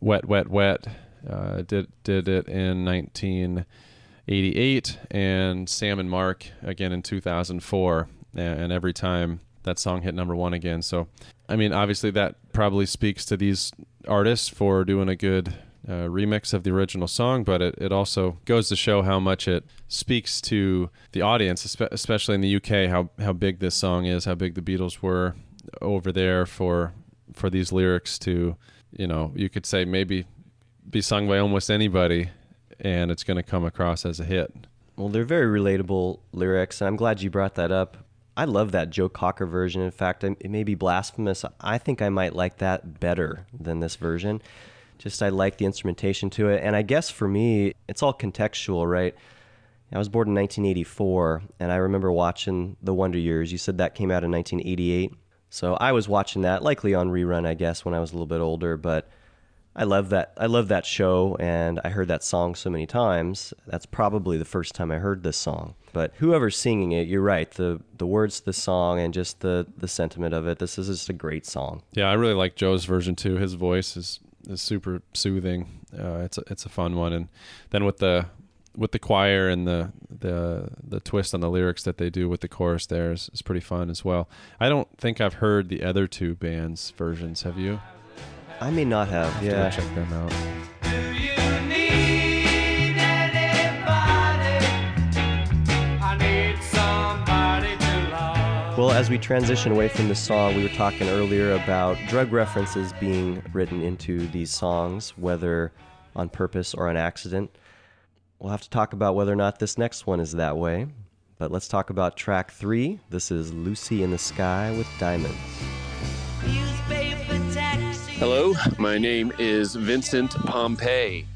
Wet Wet Wet, uh, did did it in 1988, and Sam and Mark again in 2004. And, and every time that song hit number one again. So, I mean, obviously that probably speaks to these artists for doing a good uh, remix of the original song, but it, it also goes to show how much it speaks to the audience, especially in the UK, how, how big this song is, how big the Beatles were over there for for these lyrics to, you know, you could say maybe be sung by almost anybody, and it's going to come across as a hit. Well, they're very relatable lyrics, and I'm glad you brought that up. I love that Joe Cocker version. In fact, it may be blasphemous. I think I might like that better than this version. Just I like the instrumentation to it, and I guess for me, it's all contextual, right? I was born in 1984, and I remember watching The Wonder Years. You said that came out in 1988, so I was watching that likely on rerun, I guess, when I was a little bit older. But I love that. I love that show, and I heard that song so many times. That's probably the first time I heard this song. But whoever's singing it, you're right. the The words to the song and just the the sentiment of it. This is just a great song. Yeah, I really like Joe's version too. His voice is is super soothing. Uh, it's a, it's a fun one, and then with the with the choir and the the the twist on the lyrics that they do with the chorus there is, is pretty fun as well. I don't think I've heard the other two bands' versions. Have you? I may not have. Have Yeah. check them out. I need somebody to love. Well, as we transition away from the song, we were talking earlier about drug references being written into these songs, whether on purpose or on accident. We'll have to talk about whether or not this next one is that way. But let's talk about track three. This is Lucy in the Sky with Diamonds. Hello, my name is Vincent Pompey,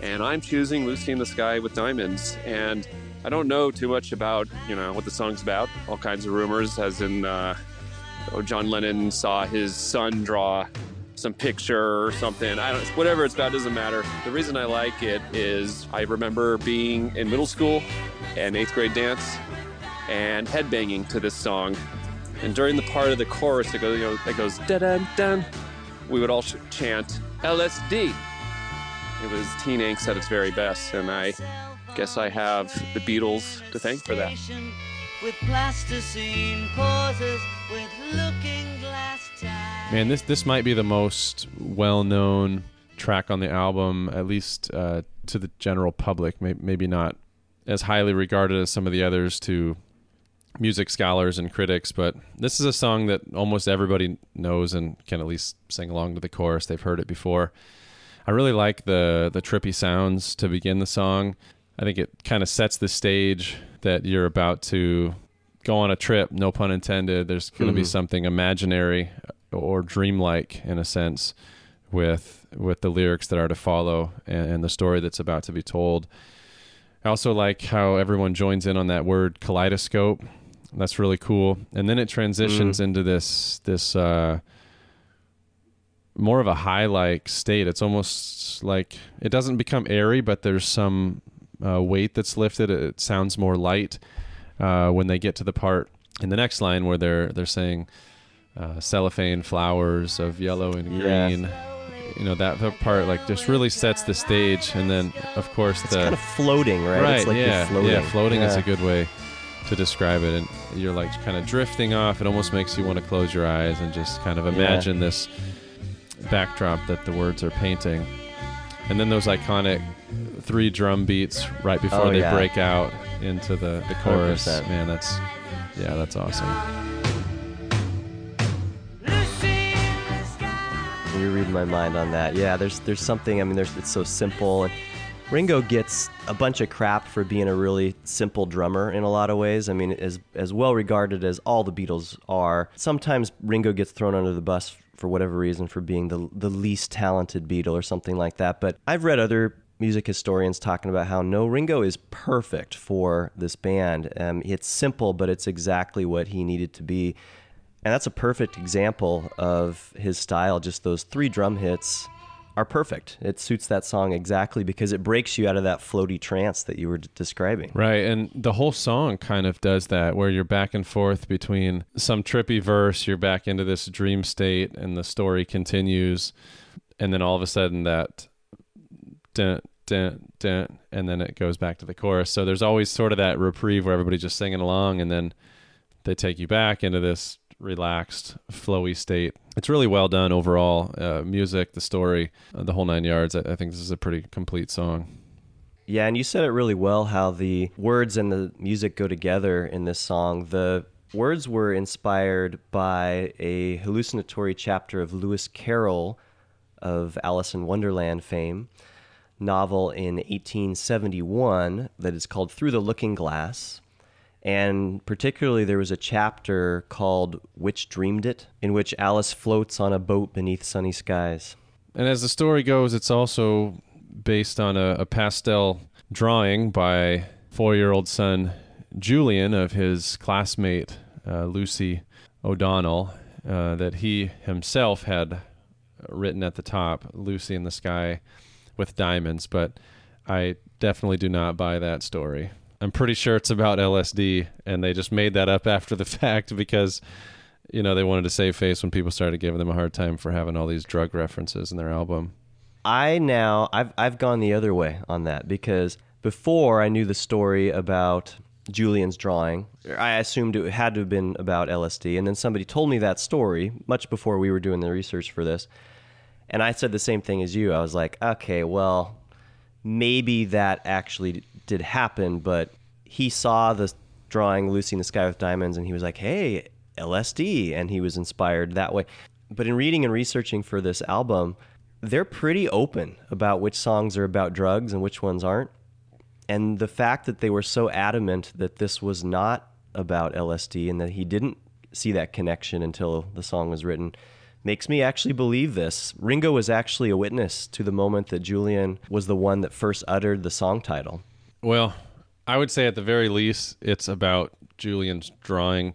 and I'm choosing Lucy in the Sky with Diamonds. And I don't know too much about, you know, what the song's about. All kinds of rumors, as in, uh, oh, John Lennon saw his son draw some picture or something. I don't, whatever it's about doesn't matter. The reason I like it is I remember being in middle school and eighth grade dance and headbanging to this song. And during the part of the chorus that goes, you know, that goes da dun dun, we would all chant LSD. It was teen angst at its very best, and I guess I have the Beatles to thank for that. With plasticine pauses, with looking glass ties. Man, this this might be the most well known track on the album, at least uh, to the general public. Maybe, maybe not as highly regarded as some of the others to music scholars and critics, but this is a song that almost everybody knows and can at least sing along to the chorus. They've heard it before. I really like the the trippy sounds to begin the song. I think it kind of sets the stage that you're about to go on a trip, no pun intended. There's going to be Mhm. something imaginary or dreamlike in a sense with with the lyrics that are to follow and, and the story that's about to be told. I also like how everyone joins in on that word kaleidoscope. That's really cool. And then it transitions into this this uh, more of a high like state. It's almost like it doesn't become airy, but there's some uh, weight that's lifted. It sounds more light uh, when they get to the part in the next line where they're they're saying uh, cellophane flowers of yellow and Yeah. green. You know that, part like just really sets the stage, and then of course It's the kind of floating, right? Right. It's like yeah. floating. Yeah. Floating is a good way to describe it, and you're like kind of drifting off. It almost makes you want to close your eyes and just kind of Yeah. imagine this backdrop that the words are painting. And then those iconic three drum beats right before Oh, they yeah. break out into the, the chorus. 100%. Man, that's yeah, that's awesome. You're reading my mind on that. Yeah, there's there's something. I mean, there's it's so simple. And Ringo gets a bunch of crap for being a really simple drummer in a lot of ways. I mean, as as well regarded as all the Beatles are, sometimes Ringo gets thrown under the bus for whatever reason for being the the least talented Beatle or something like that. But I've read other music historians talking about how no Ringo is perfect for this band. Um, it's simple, but it's exactly what he needed to be. And that's a perfect example of his style. Just those three drum hits are perfect. It suits that song exactly because it breaks you out of that floaty trance that you were d- describing. Right, and the whole song kind of does that, where you're back and forth between some trippy verse, you're back into this dream state, and the story continues, and then all of a sudden that dun dun dun, and then it goes back to the chorus. So there's always sort of that reprieve where everybody's just singing along, and then they take you back into this relaxed, flowy state. It's really well done overall. Uh, music, the story, uh, the whole nine yards. I, I think this is a pretty complete song. Yeah, and you said it really well how the words and the music go together in this song. The words were inspired by a hallucinatory chapter of Lewis Carroll of Alice in Wonderland fame novel in 1871 that is called Through the Looking Glass. And particularly, there was a chapter called Which Dreamed It, in which Alice floats on a boat beneath sunny skies. And as the story goes, it's also based on a, a pastel drawing by four year old son Julian of his classmate uh, Lucy O'Donnell uh, that he himself had written at the top, Lucy in the Sky with Diamonds, but I definitely do not buy that story. I'm pretty sure it's about LSD, and they just made that up after the fact because, you know, they wanted to save face when people started giving them a hard time for having all these drug references in their album. I now I've I've gone the other way on that because before I knew the story about Julian's drawing, I assumed it had to have been about LSD, and then somebody told me that story much before we were doing the research for this, and I said the same thing as you. I was like, okay, well, maybe that actually did happen, but he saw the drawing Lucy in the Sky with Diamonds, and he was like, hey, LSD, and he was inspired that way. But in reading and researching for this album, they're pretty open about which songs are about drugs and which ones aren't. And the fact that they were so adamant that this was not about LSD and that he didn't see that connection until the song was written makes me actually believe this. Ringo was actually a witness to the moment that Julian was the one that first uttered the song title. Well, I would say at the very least, it's about Julian's drawing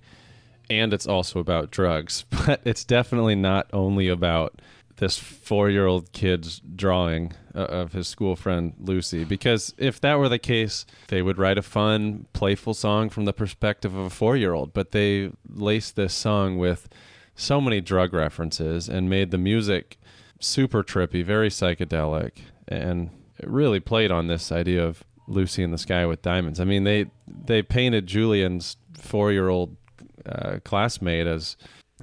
and it's also about drugs. But it's definitely not only about this four year old kid's drawing uh, of his school friend Lucy. Because if that were the case, they would write a fun, playful song from the perspective of a four year old. But they laced this song with so many drug references and made the music super trippy, very psychedelic, and it really played on this idea of Lucy in the Sky with Diamonds. I mean, they they painted Julian's four year old uh, classmate as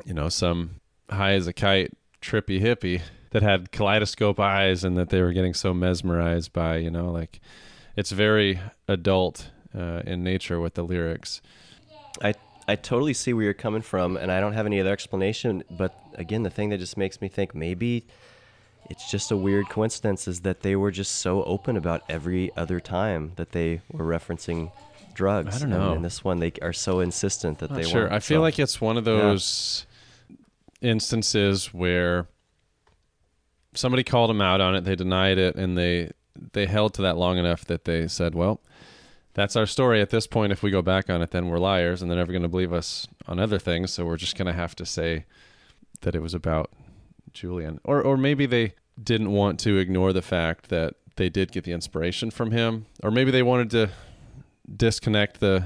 you know some high as a kite trippy hippie that had kaleidoscope eyes and that they were getting so mesmerized by you know like it's very adult uh, in nature with the lyrics I I totally see where you're coming from, and I don't have any other explanation. But again, the thing that just makes me think maybe it's just a weird coincidence is that they were just so open about every other time that they were referencing drugs. I don't And in this one, they are so insistent that Not they sure weren't. i feel So- like it's one of Yeah. those instances where somebody called them out on it they denied it and they they held to that long enough that they said well that's our story at this point if we go back on it then we're liars and they're never going to believe us on other things so we're just going to have to say that it was about julian or or maybe they didn't want to ignore the fact that they did get the inspiration from him or maybe they wanted to disconnect the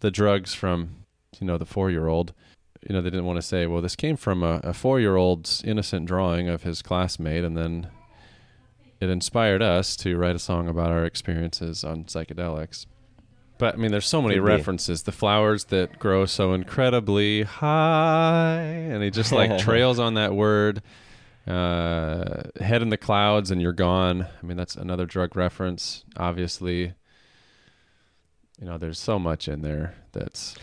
the drugs from you know the four year old you know they didn't want to say well this came from a, a four year old's innocent drawing of his classmate and then it inspired us to write a song about our experiences on psychedelics. But i mean there's so many Could be. references. The flowers that grow so incredibly high and he just like trails on that word uh, head in the clouds and you're gone. I mean that's another drug reference obviously. You know there's so much in there that's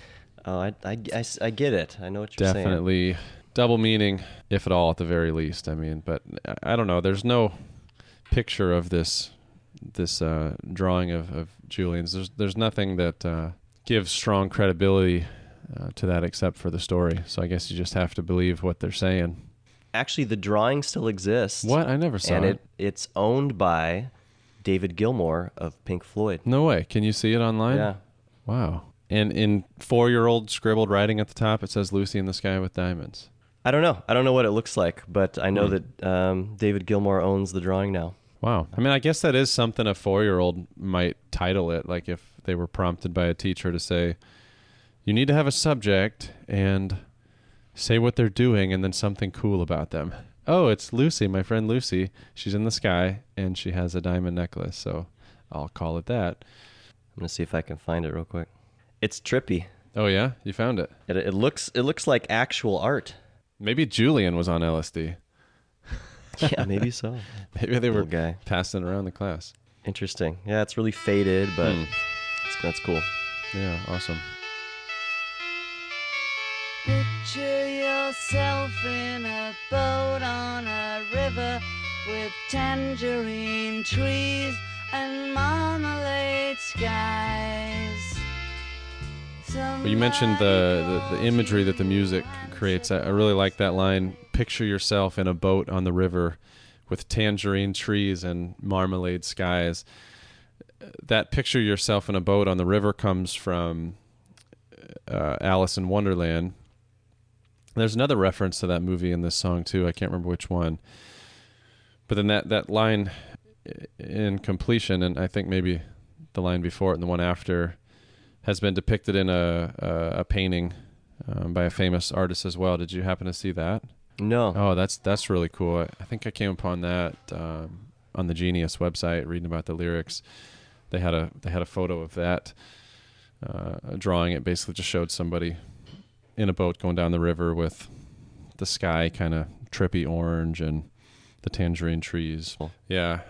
Oh, I, I, I get it. I know what you're saying. definitely double meaning if at all at the very least i mean but i I don't know. There's no picture of this this uh, drawing of, of julian's. There's there's nothing that uh, gives strong credibility uh, to that except for the story. So i guess you just have to believe what they're saying Actually, the drawing still exists. What? I never saw and it. it. It's owned by David Gilmour of Pink Floyd. no way can you see it online Yeah. wow and in four year old scribbled writing at the top it says lucy in the sky with diamonds I don't know. I don't know what it looks like, but I know Hmm. that um, David Gilmour owns the drawing now. Wow. I mean, I guess that is something a four year old might title it. Like if they were prompted by a teacher to say, you need to have a subject and say what they're doing and then something cool about them. Oh, it's Lucy, my friend Lucy. She's in the sky and she has a diamond necklace. So I'll call it that. I'm gonna see if I can find it real quick. It's trippy. Oh, yeah? You found it. It, it looks it looks like actual art. Maybe Julian was on LSD. Yeah, maybe so. Maybe they were guy. passing around the class. Interesting. Yeah, it's really faded, but Hmm. it's, that's cool. Yeah, awesome. Picture yourself in a boat on a river with tangerine trees and marmalade skies. Well, you mentioned the, the, the imagery that the music creates. I, I really like that line. Picture yourself in a boat on the river with tangerine trees and marmalade skies. That picture yourself in a boat on the river comes from uh, Alice in Wonderland. There's another reference to that movie in this song too. I can't remember which one. But then that that line in completion, and I think maybe the line before it and the one after, has been depicted in a a, a painting um, by a famous artist as well. Did you happen to see that? No. Oh, that's that's really cool. I, I think I came upon that um, on the Genius website, reading about the lyrics. They had a they had a photo of that uh, drawing. It basically just showed somebody in a boat going down the river with the sky kind of trippy orange and the tangerine trees. Yeah.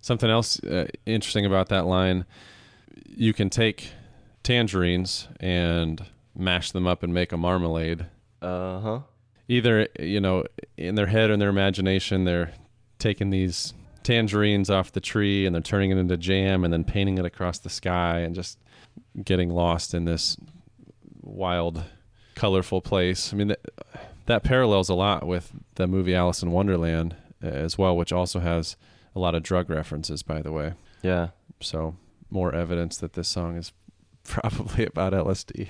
Something else uh, interesting about that line you can take tangerines and mash them up and make a marmalade. Uh huh. Either, you know, in their head or in their imagination, they're taking these tangerines off the tree and they're turning it into jam and then painting it across the sky and just getting lost in this wild, colorful place. I mean, that, that parallels a lot with the movie Alice in Wonderland uh, as well, which also has a lot of drug references, by the way. Yeah. So, more evidence that this song is probably about LSD.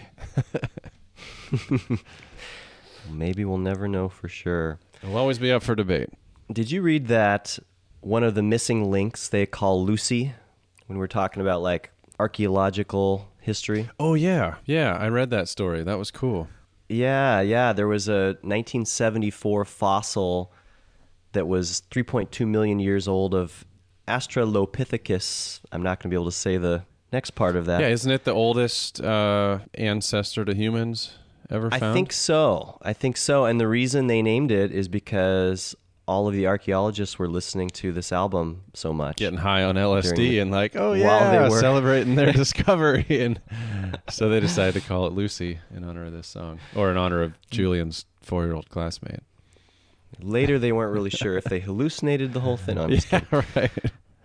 Maybe we'll never know for sure. It'll always be up for debate. Did you read that one of the missing links they call Lucy when we're talking about like archaeological history? Oh, yeah. Yeah, I read that story. That was cool. Yeah, yeah. There was a 1974 fossil that was 3.2 million years old of Australopithecus. I'm not going to be able to say the next part of that. Yeah, isn't it the oldest uh, ancestor to humans ever found? I think so. I think so. And the reason they named it is because all of the archaeologists were listening to this album so much. Getting high on LSD the- and like, oh while yeah, they were celebrating their discovery, and so they decided to call it Lucy in honor of this song, or in honor of Julian's four-year-old classmate. Later, they weren't really sure if they hallucinated the whole thing. I'm Yeah, right.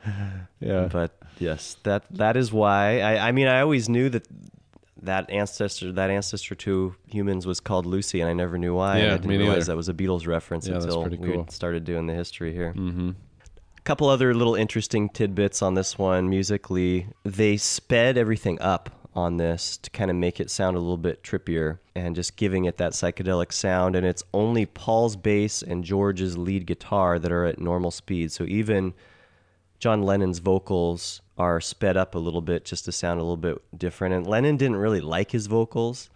Yeah. But yes, that that is why. I, I mean, I always knew that that ancestor, that ancestor to humans, was called Lucy, and I never knew why. Yeah, I didn't realize neither. that was a Beatles reference Yeah, until pretty we started doing the history here. Mm-hmm. A couple other little interesting tidbits on this one musically. They sped everything up on this to kind of make it sound a little bit trippier and just giving it that psychedelic sound. And it's only Paul's bass and George's lead guitar that are at normal speed. So even John Lennon's vocals are sped up a little bit just to sound a little bit different. And Lennon didn't really like his vocals.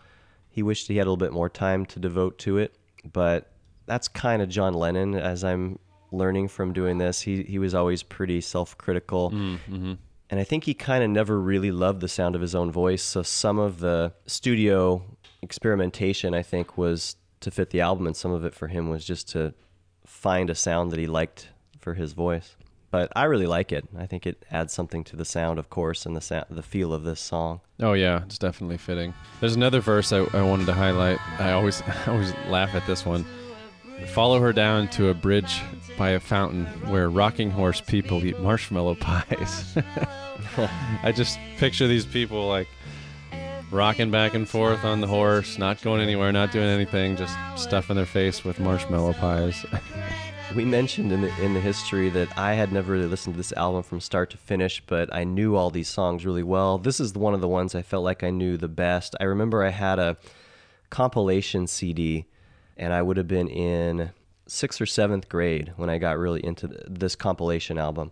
He wished he had a little bit more time to devote to it. But that's kind of John Lennon as I'm learning from doing this. He he was always pretty self-critical. Mm-hmm. And I think he kind of never really loved the sound of his own voice. So some of the studio experimentation, I think, was to fit the album, and some of it for him was just to find a sound that he liked for his voice. But I really like it. I think it adds something to the sound, of course, and the the feel of this song. Oh yeah, it's definitely fitting. There's another verse I, I wanted to highlight. I always I always laugh at this one. Follow her down to a bridge by a fountain where rocking horse people eat marshmallow pies. I just picture these people like rocking back and forth on the horse, not going anywhere, not doing anything, just stuffing their face with marshmallow pies. We mentioned in the in the history that I had never really listened to this album from start to finish, but I knew all these songs really well. This is one of the ones I felt like I knew the best. I remember I had a compilation CD, and I would have been in sixth or seventh grade when I got really into this compilation album.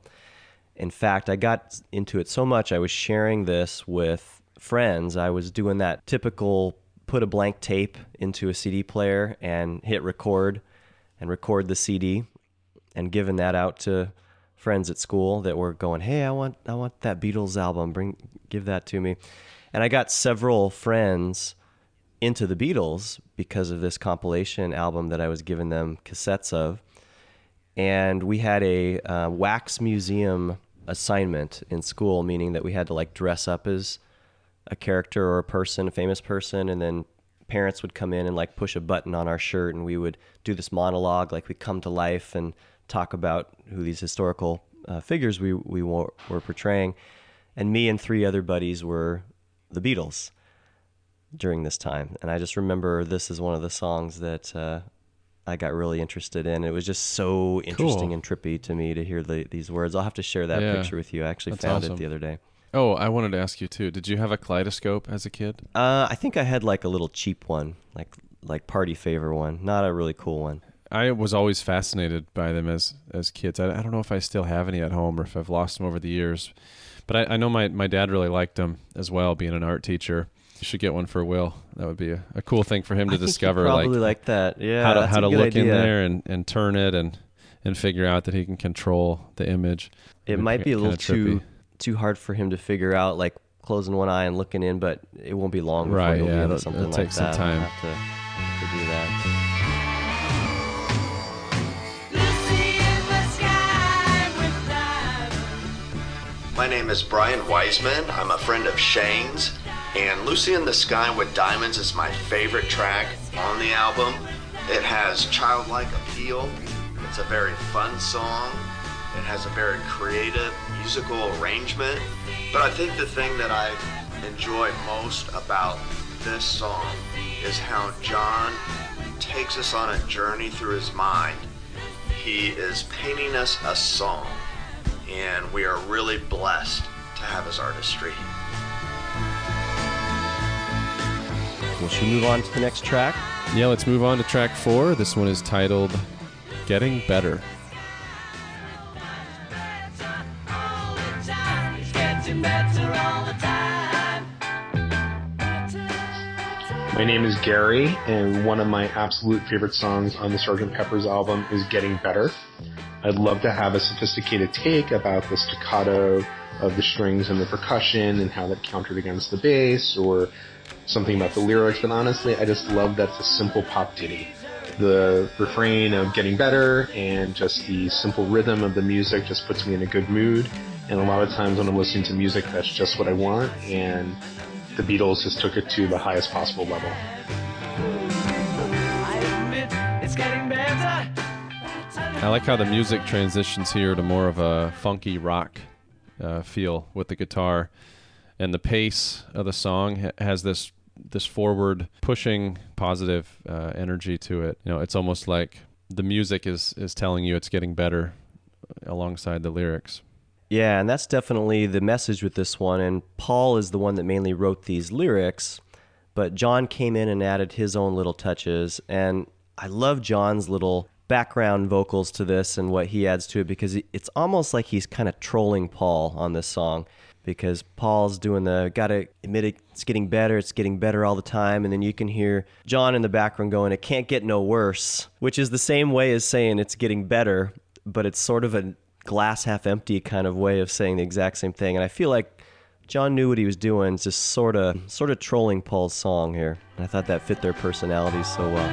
In fact, I got into it so much I was sharing this with friends. I was doing that typical put a blank tape into a CD player and hit record and record the CD and giving that out to friends at school that were going, "Hey, I want I want that Beatles album. Bring give that to me." And I got several friends into the Beatles because of this compilation album that I was giving them cassettes of. And we had a uh, wax museum assignment in school, meaning that we had to like dress up as a character or a person, a famous person, and then parents would come in and like push a button on our shirt and we would do this monologue like we come to life and talk about who these historical uh, figures we, we were, were portraying and me and three other buddies were the beatles during this time and i just remember this is one of the songs that uh, i got really interested in it was just so interesting Cool. and trippy to me to hear the, these words i'll have to share that Yeah. picture with you i actually That's found awesome. it the other day Oh, I wanted to ask you too. Did you have a kaleidoscope as a kid? Uh, I think I had like a little cheap one, like like party favor one, not a really cool one. I was always fascinated by them as as kids. I, I don't know if I still have any at home or if I've lost them over the years, but I, I know my, my dad really liked them as well, being an art teacher. You should get one for Will. That would be a, a cool thing for him to I discover. probably like like that. Yeah, how to how to look in there and, and turn it and and figure out that he can control the image. It It'd might be a little too. Too hard for him to figure out, like closing one eye and looking in, but it won't be long before Right, he'll yeah, be able it'll- to something it'll like take some time. Have to, have to do that. My name is Brian Wiseman. I'm a friend of Shane's, and Lucy in the Sky with Diamonds is my favorite track on the album. It has childlike appeal. It's a very fun song. It has a very creative musical arrangement. But I think the thing that I enjoy most about this song is how John takes us on a journey through his mind. He is painting us a song, and we are really blessed to have his artistry. Well, should we move on to the next track? Yeah, let's move on to track four. This one is titled "Getting Better." My name is Gary, and one of my absolute favorite songs on the Sgt. Pepper's album is Getting Better. I'd love to have a sophisticated take about the staccato of the strings and the percussion and how that countered against the bass or something about the lyrics, but honestly, I just love that it's a simple pop ditty. The refrain of getting better and just the simple rhythm of the music just puts me in a good mood. And a lot of times when I'm listening to music, that's just what I want. And the Beatles just took it to the highest possible level. I like how the music transitions here to more of a funky rock uh, feel with the guitar, and the pace of the song ha- has this this forward pushing positive uh, energy to it. You know, it's almost like the music is is telling you it's getting better alongside the lyrics. Yeah, and that's definitely the message with this one. And Paul is the one that mainly wrote these lyrics, but John came in and added his own little touches. And I love John's little background vocals to this and what he adds to it because it's almost like he's kind of trolling Paul on this song because Paul's doing the gotta admit it, it's getting better, it's getting better all the time. And then you can hear John in the background going, it can't get no worse, which is the same way as saying it's getting better, but it's sort of a glass half empty kind of way of saying the exact same thing. And I feel like John knew what he was doing, just sort of sort of trolling Paul's song here. And I thought that fit their personalities so well.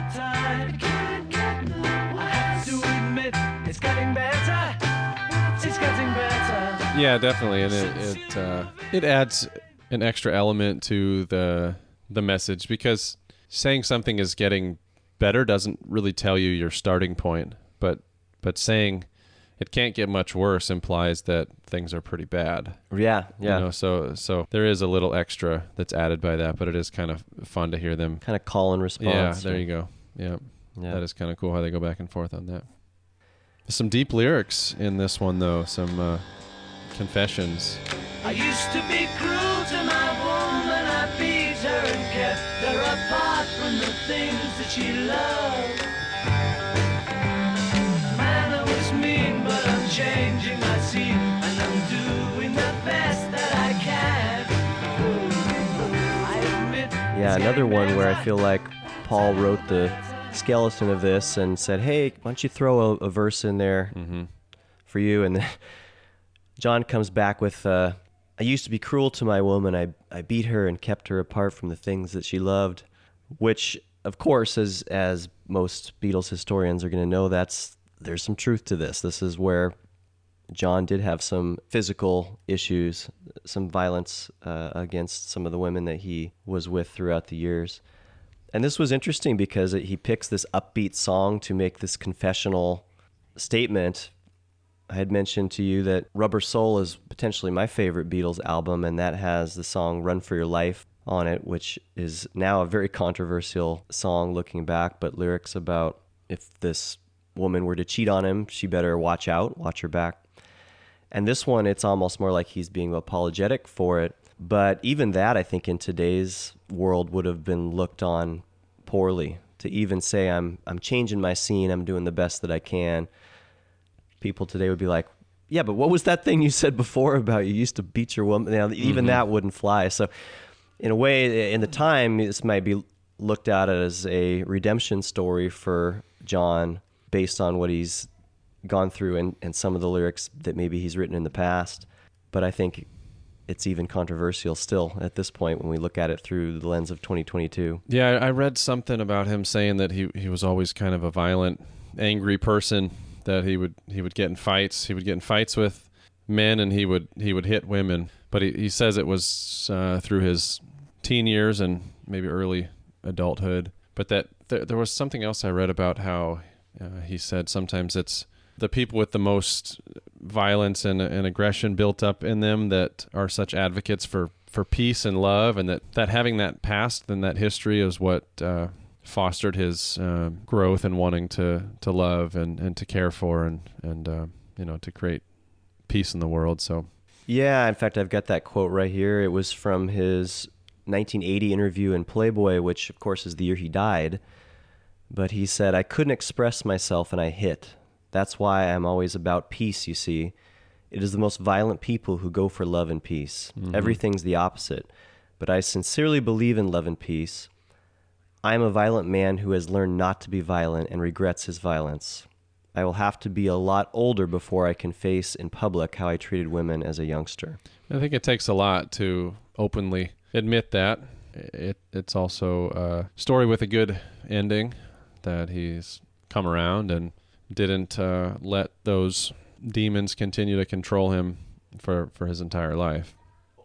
Yeah, definitely, and it it uh, it adds an extra element to the the message because saying something is getting better doesn't really tell you your starting point, but but saying it can't get much worse implies that things are pretty bad. Yeah, yeah. You know, so so there is a little extra that's added by that, but it is kind of fun to hear them kind of call and response. Yeah, there you go. Yeah, Yeah. that is kind of cool how they go back and forth on that. Some deep lyrics in this one though, some uh, confessions. I used to be cruel to my woman. I beat her and kept her apart from the things that she loved. Yeah, another one where I feel like Paul wrote the skeleton of this and said, "Hey, why don't you throw a, a verse in there for you?" And then John comes back with, uh, "I used to be cruel to my woman. I I beat her and kept her apart from the things that she loved," which, of course, as as most Beatles historians are going to know, that's there's some truth to this. This is where John did have some physical issues, some violence uh, against some of the women that he was with throughout the years. And this was interesting because he picks this upbeat song to make this confessional statement. I had mentioned to you that Rubber Soul is potentially my favorite Beatles album, and that has the song Run for Your Life on it, which is now a very controversial song looking back, but lyrics about if this woman were to cheat on him, she better watch out, watch her back. And this one, it's almost more like he's being apologetic for it. But even that, I think, in today's world would have been looked on poorly to even say I'm I'm changing my scene, I'm doing the best that I can. People today would be like, "Yeah, but what was that thing you said before about you used to beat your woman?" Now, even Mhm. that wouldn't fly. So, in a way, in the time, this might be looked at as a redemption story for John based on what he's gone through and, and some of the lyrics that maybe he's written in the past. But I think it's even controversial still at this point when we look at it through the lens of 2022. Yeah, I read something about him saying that he he was always kind of a violent, angry person. That he would he would get in fights. He would get in fights with men, and he would he would hit women. But he, he says it was uh, through his teen years and maybe early adulthood. But that there, there was something else I read about how uh, he said sometimes it's the people with the most violence and, and aggression built up in them that are such advocates for, for peace and love, and that, that having that past and that history is what uh, fostered his uh, growth and wanting to, to love and, and to care for and, and uh, you know to create peace in the world. So Yeah, in fact, I've got that quote right here. It was from his 1980 interview in Playboy, which, of course, is the year he died. But he said, I couldn't express myself and I hit. That's why I'm always about peace, you see. It is the most violent people who go for love and peace. Mhm. Everything's the opposite. But I sincerely believe in love and peace. I am a violent man who has learned not to be violent and regrets his violence. I will have to be a lot older before I can face in public how I treated women as a youngster. I think it takes a lot to openly admit that. It it's also a story with a good ending that he's come around and didn't uh, let those demons continue to control him for for his entire life.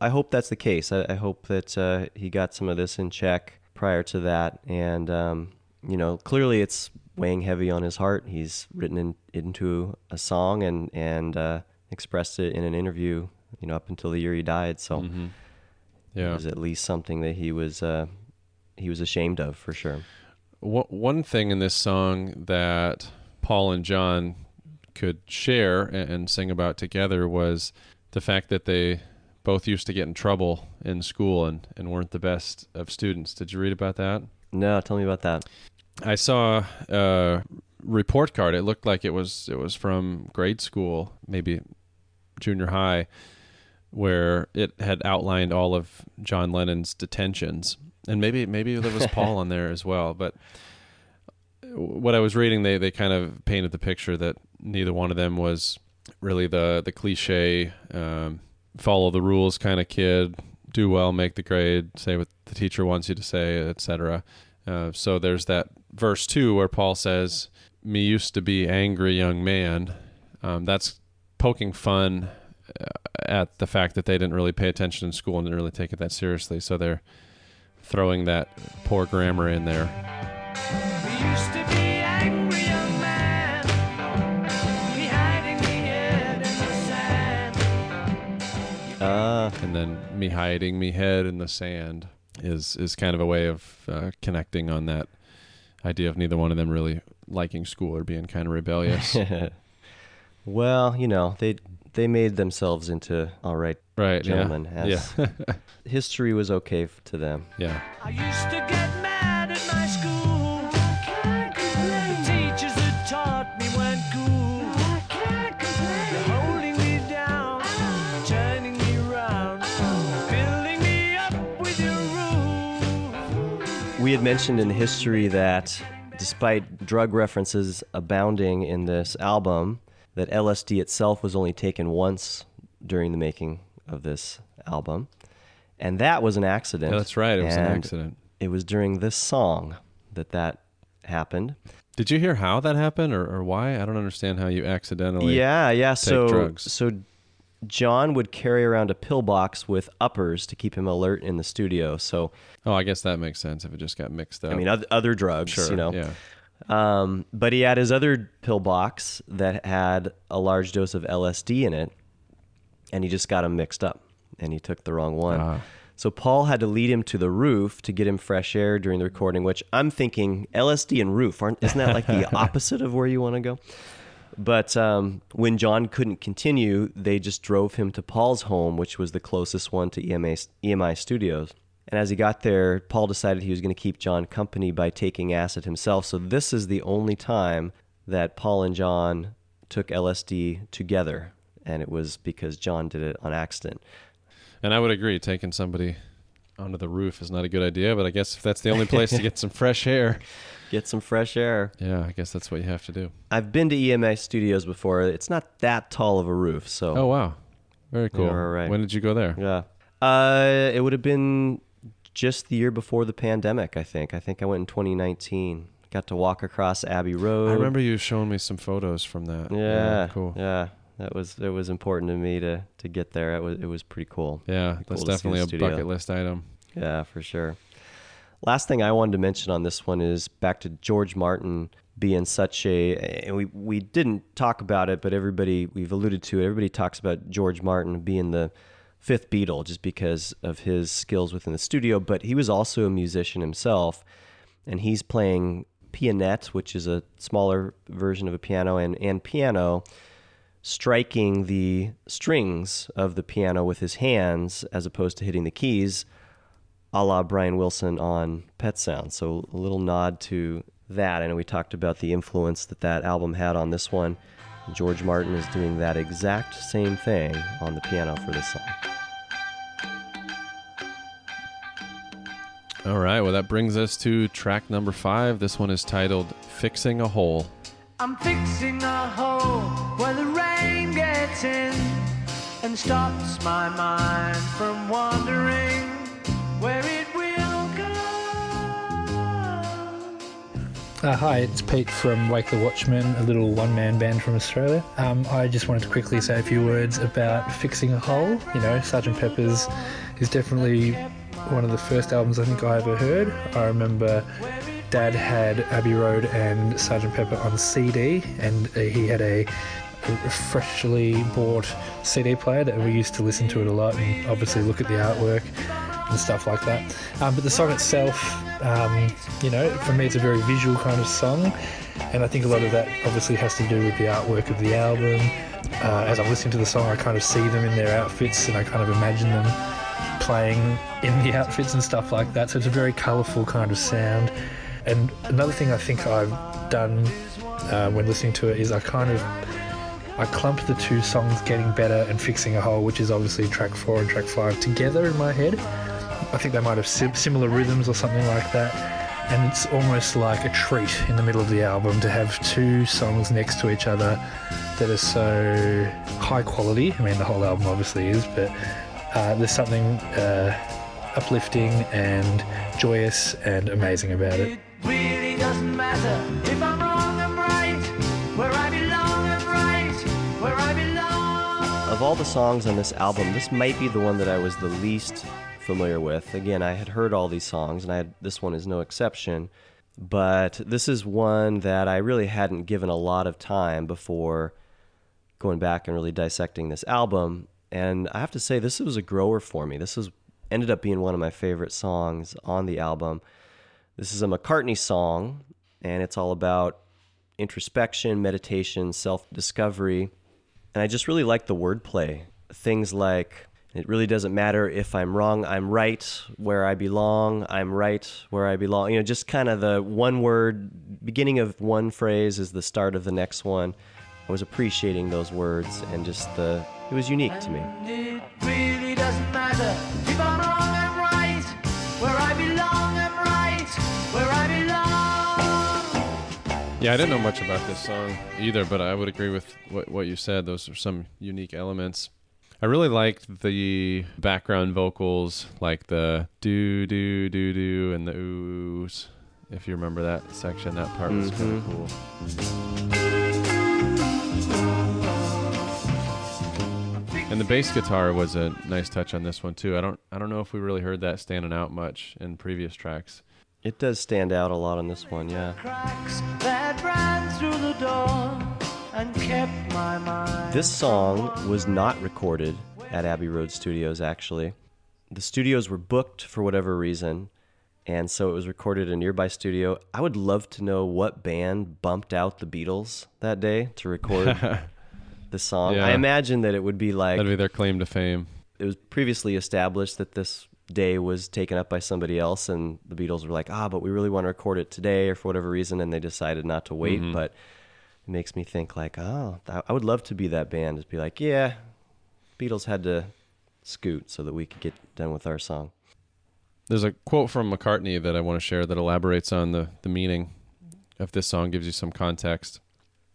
I hope that's the case. I, I hope that uh, he got some of this in check prior to that, and um, you know, clearly it's weighing heavy on his heart. He's written in, into a song and and uh, expressed it in an interview. You know, up until the year he died. So Mhm. Yeah. it was at least something that he was uh, he was ashamed of for sure. One thing in this song that Paul and John could share and, and sing about together was the fact that they both used to get in trouble in school and, and weren't the best of students. Did you read about that? No, tell me about that. I saw a report card. It looked like it was it was from grade school, maybe junior high, where it had outlined all of John Lennon's detentions, and maybe maybe there was Paul on there as well. But what I was reading, they they kind of painted the picture that neither one of them was really the the cliche um, follow the rules kind of kid, do well, make the grade, say what the teacher wants you to say, etc. Uh, so there's that verse two where Paul says, "Me used to be angry young man." Um, that's poking fun uh, at the fact that they didn't really pay attention in school and didn't really take it that seriously. So they're throwing that poor grammar in there. Uh, and then me hiding me head in the sand is is kind of a way of uh, connecting on that idea of neither one of them really liking school or being kind of rebellious. well, you know, they they made themselves into all right, Right, gentlemen. Yeah. as- history was okay to them. Yeah. We had mentioned in history that despite drug references abounding in this album, that LSD itself was only taken once during the making of this album. And that was an accident. That's right, it was an accident. It was during this song that that happened. Did you hear how that happened or, or why? I don't understand how you accidentally Yeah, yeah. So, drugs. so John would carry around a pill box with uppers to keep him alert in the studio. So, oh, I guess that makes sense if it just got mixed up. I mean, other, other drugs, Sure, you know. yeah. Um, but he had his other pill box that had a large dose of LSD in it, and he just got them mixed up, and he took the wrong one. Ah. So Paul had to lead him to the roof to get him fresh air during the recording. Which I'm thinking LSD and roof aren't isn't that like the opposite of where you want to go? But um, when John couldn't continue, they just drove him to Paul's home, which was the closest one to EMA, EMI Studios. And as he got there, Paul decided he was going to keep John company by taking acid himself. So this is the only time that Paul and John took LSD together. And it was because John did it on accident. And I would agree, taking somebody onto the roof is not a good idea, but I guess if that's the only place to get some fresh air, Get some fresh air. yeah, I guess that's what you have to do. I've been to EMA studios before. It's not that tall of a roof, so Oh, wow. Very cool. You're right. When did you go there? Yeah. Uh, it would have been just the year before the pandemic, I think. I think I went in 2019. Got to walk across Abbey Road. I remember you showing me some photos from that. Yeah, cool. Yeah, that was it was important to me to to get there. It was it was pretty cool. Yeah, Pretty that's cool definitely a studio. bucket list item. Yeah, for sure. Last thing I wanted to mention on this one is back to George Martin being such a and we we didn't talk about it, but everybody we've alluded to it. Everybody talks about George Martin being the fifth Beatle just because of his skills within the studio, but he was also a musician himself, and he's playing pianet, which is a smaller version of a piano, and and piano striking the strings of the piano with his hands as opposed to hitting the keys a la Brian Wilson on Pet Sound. So a little nod to that. I know we talked about the influence that that album had on this one. George Martin is doing that exact same thing on the piano for this song. All right, well, that brings us to track number five. This one is titled Fixing a Hole. I'm fixing a hole where the rain gets in and stops my mind from wandering where it will go. Uh, hi, it's Pete from Wake the Watchman, a little one man band from Australia. Um, I just wanted to quickly say a few words about Fixing a Hole. You know, Sgt. Pepper's is definitely one of the first albums I think I ever heard. I remember Dad had Abbey Road and Sgt. Pepper on CD, and he had a freshly bought CD player that we used to listen to it a lot and obviously look at the artwork and stuff like that. Um, but the song itself, um, you know, for me it's a very visual kind of song, and I think a lot of that obviously has to do with the artwork of the album. Uh, as I'm listening to the song, I kind of see them in their outfits and I kind of imagine them playing in the outfits and stuff like that. So it's a very colourful kind of sound. And another thing I think I've done uh, when listening to it is I kind of I clumped the two songs "Getting Better" and "Fixing a Hole," which is obviously track four and track five, together in my head. I think they might have sim- similar rhythms or something like that. And it's almost like a treat in the middle of the album to have two songs next to each other that are so high quality. I mean, the whole album obviously is, but uh, there's something uh, uplifting and joyous and amazing about it. Really Of all the songs on this album, this might be the one that I was the least familiar with. Again, I had heard all these songs, and had, this one is no exception. But this is one that I really hadn't given a lot of time before going back and really dissecting this album. And I have to say, this was a grower for me. This was ended up being one of my favorite songs on the album. This is a McCartney song, and it's all about introspection, meditation, self discovery. And I just really like the wordplay. Things like, it really doesn't matter if I'm wrong, I'm right where I belong, I'm right where I belong. You know, just kind of the one word, beginning of one phrase is the start of the next one. I was appreciating those words and just the, it was unique to me. Yeah, I didn't know much about this song either, but I would agree with what, what you said. Those are some unique elements. I really liked the background vocals, like the do do do do and the oohs. If you remember that section, that part was kind of mm-hmm. cool. And the bass guitar was a nice touch on this one too. I don't I don't know if we really heard that standing out much in previous tracks. It does stand out a lot on this one, yeah. Cracks that ran through the door and kept my mind. This song was not recorded at Abbey Road Studios, actually. The studios were booked for whatever reason, and so it was recorded in a nearby studio. I would love to know what band bumped out the Beatles that day to record the song. Yeah. I imagine that it would be like That'd be their claim to fame. it was previously established that this day was taken up by somebody else, and the Beatles were like, ah, but we really want to record it today, or for whatever reason, and they decided not to wait. Mhm. But it makes me think like, oh, I would love to be that band. Just be like, yeah, Beatles had to scoot so that we could get done with our song. There's a quote from McCartney that I want to share that elaborates on the, the meaning of this song, gives you some context.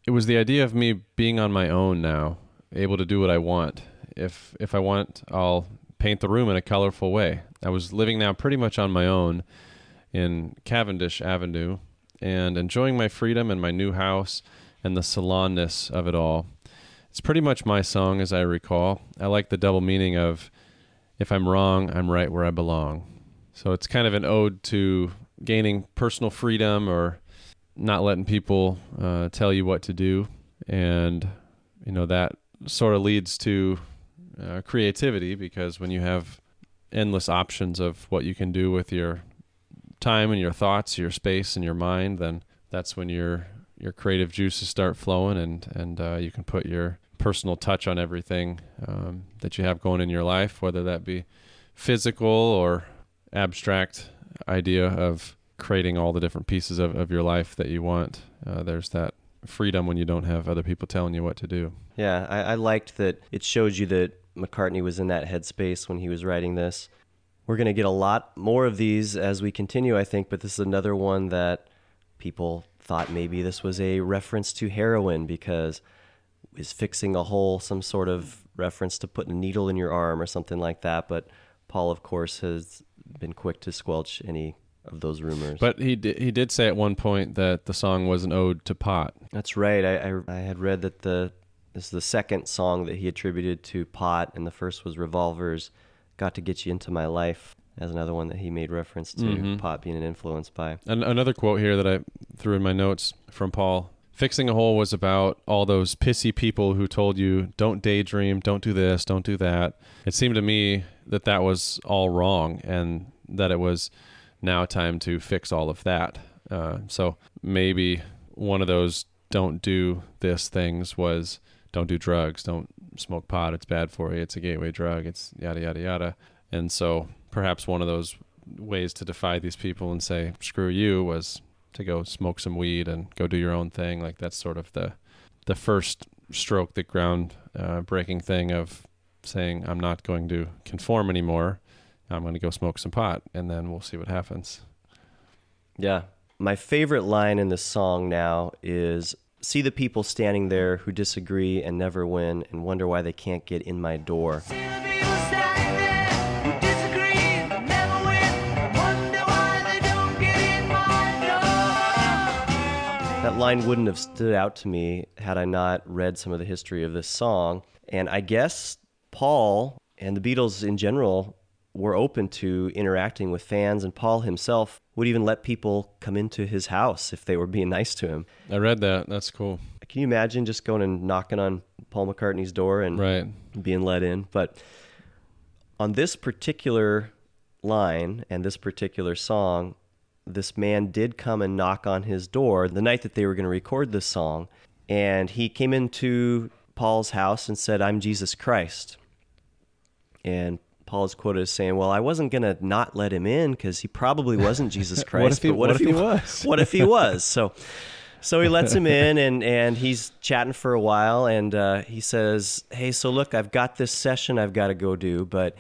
It was the idea of me being on my own now, able to do what I want. If if I want, I'll paint the room in a colorful way. I was living now pretty much on my own in Cavendish Avenue and enjoying my freedom and my new house and the salonness of it all. It's pretty much my song as I recall. I like the double meaning of if I'm wrong, I'm right where I belong. So it's kind of an ode to gaining personal freedom or not letting people uh, tell you what to do. And, you know, that sort of leads to uh, creativity because when you have endless options of what you can do with your time and your thoughts, your space and your mind, then that's when your your creative juices start flowing and and uh, you can put your personal touch on everything um, that you have going in your life, whether that be physical or abstract idea of creating all the different pieces of, of your life that you want. Uh, there's that freedom when you don't have other people telling you what to do. Yeah, I, I liked that it shows you that McCartney was in that headspace when he was writing this. We're going to get a lot more of these as we continue, I think, but this is another one that people thought maybe this was a reference to heroin because is fixing a hole some sort of reference to putting a needle in your arm or something like that. But Paul, of course, has been quick to squelch any of those rumors. But he did, he did say at one point that the song was an ode to pot. That's right. I, I, I had read that the this is the second song that he attributed to pot, and the first was Revolver's "Got to Get You Into My Life" as another one that he made reference to Mhm. pot being an influence by. An- another quote here that I threw in my notes from Paul. Fixing a hole was about all those pissy people who told you, don't daydream, don't do this, don't do that. It seemed to me that that was all wrong and that it was now time to fix all of that. Uh, so maybe one of those don't do this things was don't do drugs, don't smoke pot, it's bad for you, it's a gateway drug, it's yada, yada, yada. And so perhaps one of those ways to defy these people and say screw you was to go smoke some weed and go do your own thing like that's sort of the the first stroke the ground uh, breaking thing of saying i'm not going to conform anymore i'm going to go smoke some pot and then we'll see what happens Yeah. My favorite line in this song now is see the people standing there who disagree and never win and wonder why they can't get in my door. That line wouldn't have stood out to me had I not read some of the history of this song. And I guess Paul and the Beatles in general were open to interacting with fans, and Paul himself would even let people come into his house if they were being nice to him. i read that that's cool Can you imagine just going and knocking on Paul McCartney's door and right. being let in? But on this particular line and this particular song, this man did come and knock on his door the night that they were going to record this song. And he came into Paul's house and said, I'm Jesus Christ. And Paul is quoted as saying, Well, I wasn't going to not let him in because he probably wasn't Jesus What Christ. if he- but what if he wa- was? What if he was? So. So he lets him in, and, and he's chatting for a while, and uh, he says, "Hey, so look, I've got this session I've got to go do, but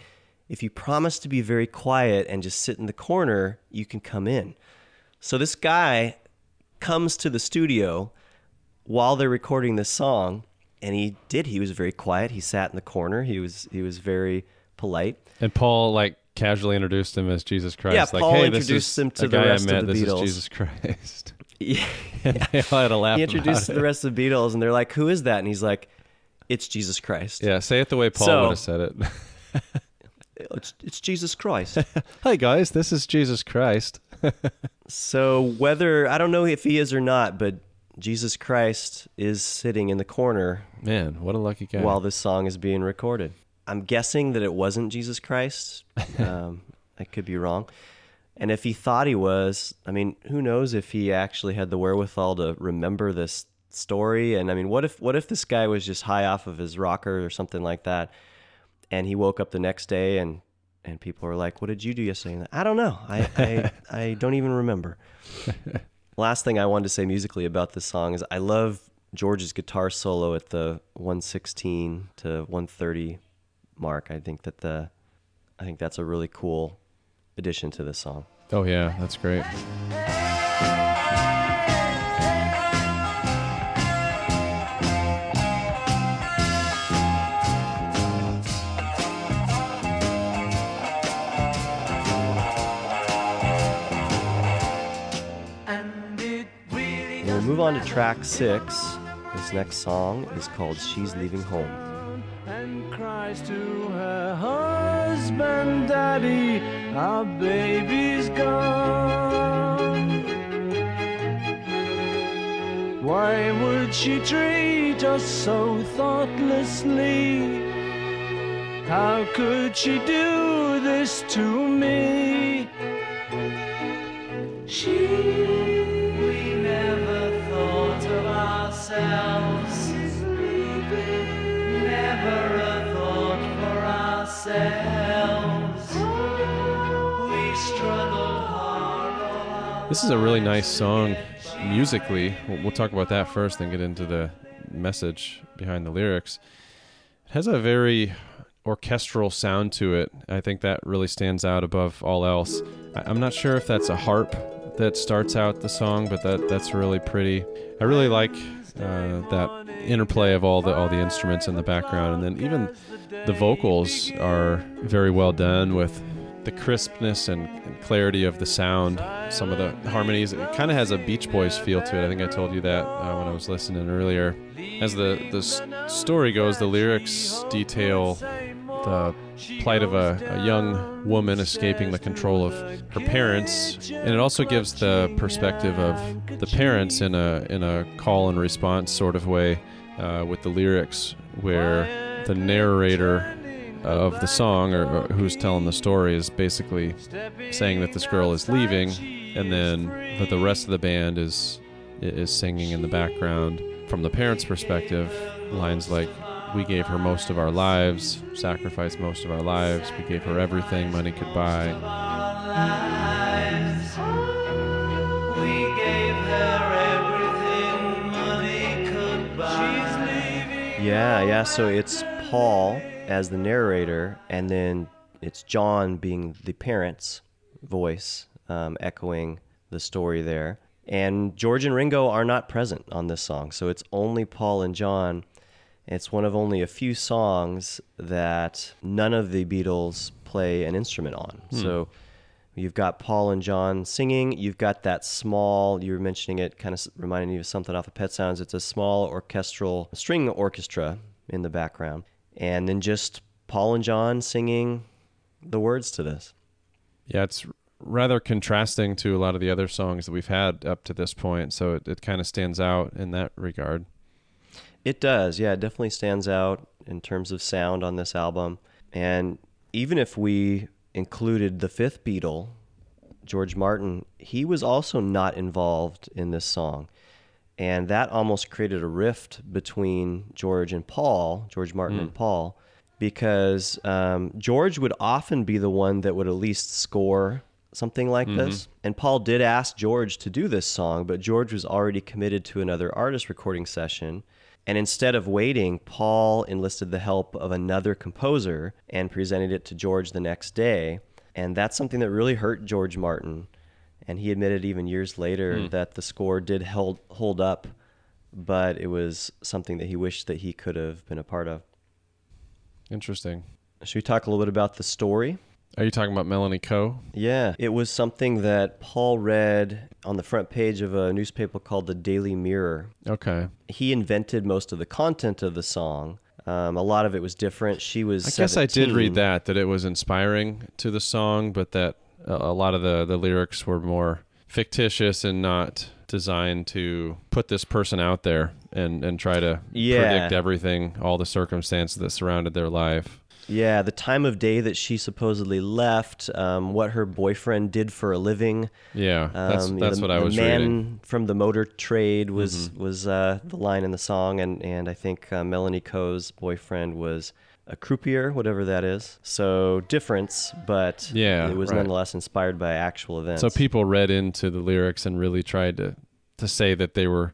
if you promise to be very quiet and just sit in the corner, you can come in." So this guy comes to the studio while they're recording this song, and he did. He was very quiet. He sat in the corner. He was he was very polite. and paul like casually introduced him as jesus christ Yeah, like Paul hey this introduced is him to the rest I of met. the this Beatles. is jesus christ Yeah. they all had a laugh he introduced the rest of the Beatles, and they're like, "Who is that?" And he's like, "It's Jesus Christ." yeah say it the way paul So- would have said it It's, it's Jesus Christ. hi guys this is jesus christ so whether I don't know if he is or not, but Jesus Christ is sitting in the corner. Man, what a lucky guy. While this song is being recorded, I'm guessing that it wasn't Jesus Christ. um, I could be wrong. And if he thought he was, I mean, who knows if he actually had the wherewithal to remember this story? And I mean, what if what if this guy was just high off of his rocker or something like that, and he woke up the next day and and people are like, "What did you do yesterday?" And I don't know. I I, I don't even remember. Last thing I wanted to say musically about this song is I love George's guitar solo at the 116 to 130 mark. I think that the I think that's a really cool addition to this song. Oh yeah, that's great. We'll move on to track six. This next song is called She's Leaving Home. And cries to her husband, Daddy, our baby's gone. Why would she treat us so thoughtlessly? How could she do this to me? She, we never thought of ourselves. This is a really nice song musically. We'll, we'll talk about that first, then get into the message behind the lyrics. It has a very orchestral sound to it. I think that really stands out above all else. I, I'm not sure if that's a harp that starts out the song, but that that's really pretty. I really like uh, that interplay of all the all the instruments in the background, and then even the vocals are very well done with the crispness and, clarity of the sound. Some of the harmonies, it kind of has a Beach Boys feel to it. I think I told you that uh, when I was listening earlier. As the the story goes, the lyrics detail the plight of a, a young woman escaping the control of her parents, and it also gives the perspective of the parents in a in a call and response sort of way uh, with the lyrics, where the narrator of the song or, or who's telling the story is basically saying that this girl is leaving, and then that the rest of the band is is singing in the background from the parents' perspective. Lines like we gave her most of our lives, sacrificed most of our lives. We gave her everything money could buy. We gave her everything money could buy. Yeah, yeah. So it's Paul as the narrator, and then it's John being the parent's voice, um, echoing the story there. And George and Ringo are not present on this song, so it's only Paul and John. It's one of only a few songs that none of the Beatles play an instrument on. Hmm. So you've got Paul and John singing. You've got that small, you were mentioning it, kind of reminding you of something off of Pet Sounds. It's a small orchestral string orchestra in the background. And then just Paul and John singing the words to this. Yeah, it's rather contrasting to a lot of the other songs that we've had up to this point, so it, it kind of stands out in that regard. It does, yeah, it definitely stands out in terms of sound on this album. And even if we included the fifth Beatle, George Martin, he was also not involved in this song. And that almost created a rift between George and Paul, George Martin Hmm. and Paul, because um, George would often be the one that would at least score something like Mhm. this. And Paul did ask George to do this song, but George was already committed to another artist recording session. And instead of waiting, Paul enlisted the help of another composer and presented it to George the next day. And that's something that really hurt George Martin. And he admitted even years later Hmm. that the score did hold, hold up, but it was something that he wished that he could have been a part of. Interesting. Should we talk a little bit about the story? Are you talking about Melanie Coe? Yeah, it was something that Paul read on the front page of a newspaper called the Daily Mirror. Okay. He invented most of the content of the song. Um, a lot of it was different. She was. I guess I did read that that it was inspiring to the song, but that a, a lot of the the lyrics were more fictitious and not designed to put this person out there and and try to Yeah. predict everything, all the circumstances that surrounded their life. Yeah, the time of day that she supposedly left, um, what her boyfriend did for a living. Yeah, that's- Um, that's the, what I the was man reading. from the motor trade was Mhm. was uh, the line in the song, and and I think uh, Melanie Coe's boyfriend was a croupier, whatever that is. So difference, but Yeah, it was right. nonetheless inspired by actual events. So people read into the lyrics and really tried to to say that they were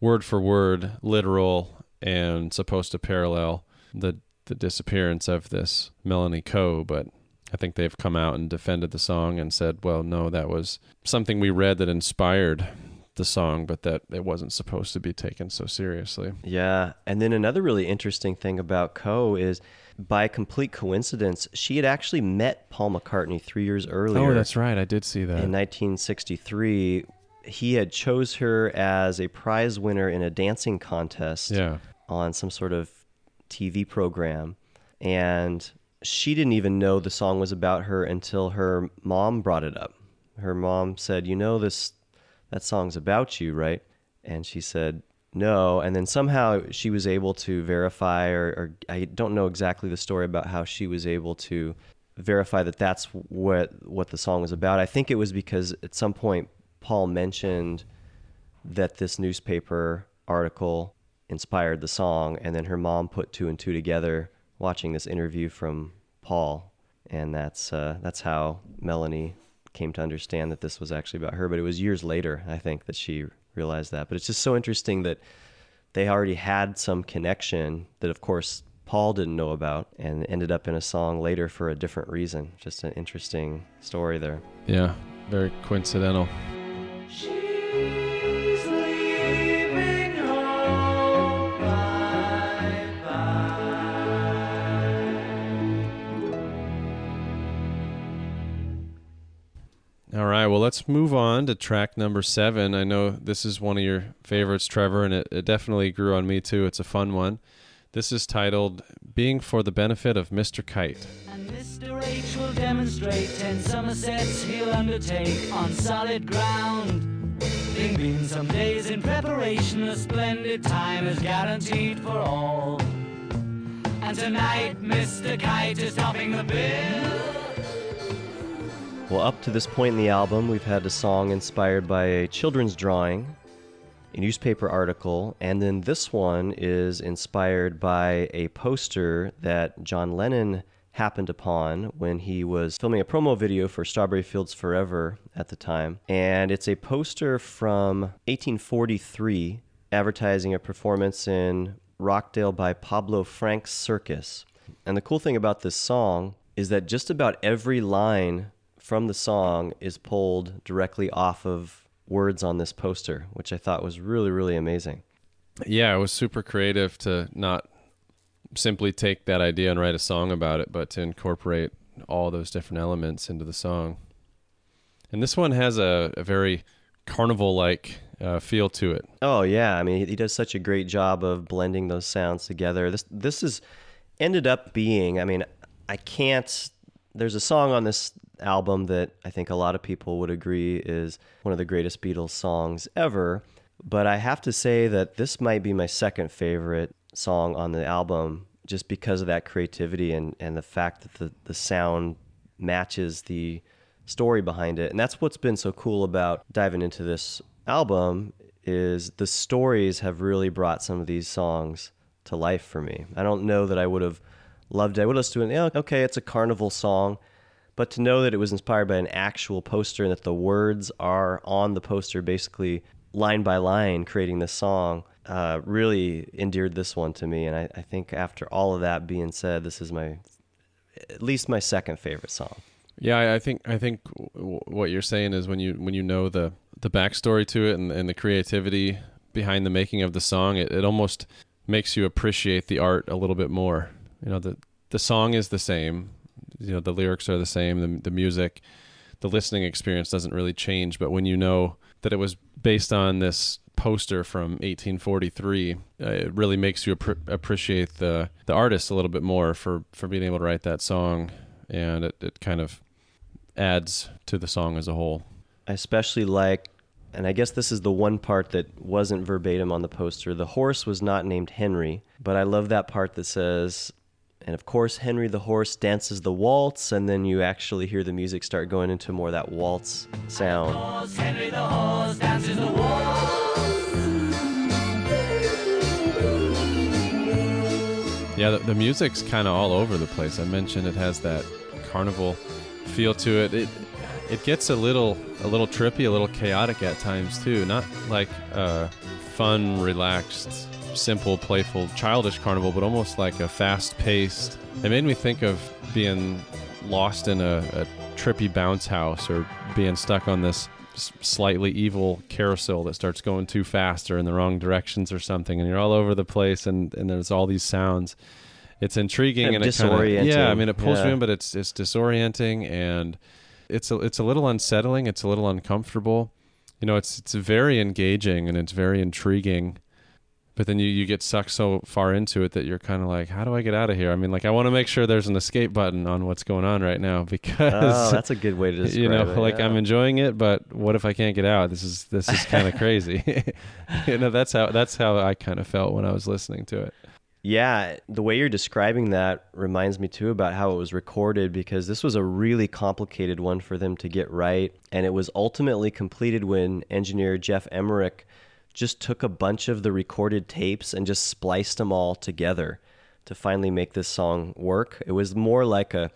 word for word literal and supposed to parallel the the disappearance of this Melanie Coe, but I think they've come out and defended the song and said, well, no, that was something we read that inspired the song, but that it wasn't supposed to be taken so seriously. Yeah, and then another really interesting thing about Coe is, by complete coincidence, she had actually met Paul McCartney three years earlier. Oh, that's right. I did see that. In 1963, he had chose her as a prize winner in a dancing contest. Yeah. On some sort of TV program, and she didn't even know the song was about her until her mom brought it up. Her mom said, "You know this that song's about you, right?" And she said, "No." And then somehow she was able to verify, or, or I don't know exactly the story about how she was able to verify that that's what what the song was about. I think it was because at some point Paul mentioned that this newspaper article inspired the song, and then her mom put two and two together watching this interview from Paul, and that's uh, that's how Melanie came to understand that this was actually about her. But it was years later, I think, that she realized that. But it's just so interesting that they already had some connection that, of course, Paul didn't know about, and ended up in a song later for a different reason. Just an interesting story there. Yeah, very coincidental. She's All right, well, let's move on to track number seven. I know this is one of your favorites, Trevor, and it, it definitely grew on me too. It's a fun one. This is titled Being for the Benefit of Mr. Kite. And Mr. H will demonstrate ten Somersets he'll undertake on solid ground. Being been some days in preparation, a splendid time is guaranteed for all. And tonight, Mr. Kite is topping the bill. Well, up to this point in the album, we've had a song inspired by a children's drawing, a newspaper article, and then this one is inspired by a poster that John Lennon happened upon when he was filming a promo video for Strawberry Fields Forever at the time. And it's a poster from 1843 advertising a performance in Rockdale by Pablo Frank's Circus. And the cool thing about this song is that just about every line from the song is pulled directly off of words on this poster, which I thought was really, really amazing. Yeah, it was super creative to not simply take that idea and write a song about it, but to incorporate all those different elements into the song. And this one has a, a very carnival like uh, feel to it. Oh yeah, I mean he does such a great job of blending those sounds together. This this is ended up being, I mean, I can't there's a song on this album that I think a lot of people would agree is one of the greatest Beatles songs ever, but I have to say that this might be my second favorite song on the album just because of that creativity and, and the fact that the, the sound matches the story behind it. And that's what's been so cool about diving into this album is the stories have really brought some of these songs to life for me. I don't know that I would have loved it. I would have listened to it. Yeah, okay, it's a carnival song, but to know that it was inspired by an actual poster and that the words are on the poster, basically line by line, creating this song, uh, really endeared this one to me. And I, I think after all of that being said, this is my at least my second favorite song. Yeah, I- think I think what you're saying is when you when you know the the backstory to it and, and the creativity behind the making of the song, it, it almost makes you appreciate the art a little bit more. You know, the the song is the same, you know, the lyrics are the same, the the music, the listening experience doesn't really change. But when you know that it was based on this poster from 1843, uh, it really makes you appre- appreciate the the artist a little bit more for for being able to write that song, and it, it kind of adds to the song as a whole. I especially like, and I guess this is the one part that wasn't verbatim on the poster. The horse was not named Henry, but I love that part that says, and of course, Henry the horse dances the waltz, and then you actually hear the music start going into more that waltz sound. Horse, Henry the horse dances the waltz. Yeah, the, the music's kind of all over the place. I mentioned it has that carnival feel to it. It it gets a little a little trippy, a little chaotic at times too. Not like a fun, relaxed, simple, playful, childish carnival, but almost like a fast-paced. It made me think of being lost in a, a trippy bounce house or being stuck on this slightly evil carousel that starts going too fast or in the wrong directions or something and you're all over the place and, and there's all these sounds it's intriguing of and it kind of disorienting. yeah i mean it pulls you Yeah. in but it's it's disorienting and it's a, it's a little unsettling it's a little uncomfortable you know it's it's very engaging and it's very intriguing but then you, you get sucked so far into it that you're kind of like how do i get out of here i mean like i want to make sure there's an escape button on what's going on right now because Oh, that's a good way to describe you know it, like yeah. i'm enjoying it but what if i can't get out this is this is kind of crazy you know that's how that's how i kind of felt when i was listening to it Yeah, the way you're describing that reminds me too about how it was recorded because this was a really complicated one for them to get right. And it was ultimately completed when engineer Jeff Emmerich just took a bunch of the recorded tapes and just spliced them all together to finally make this song work. It was more like a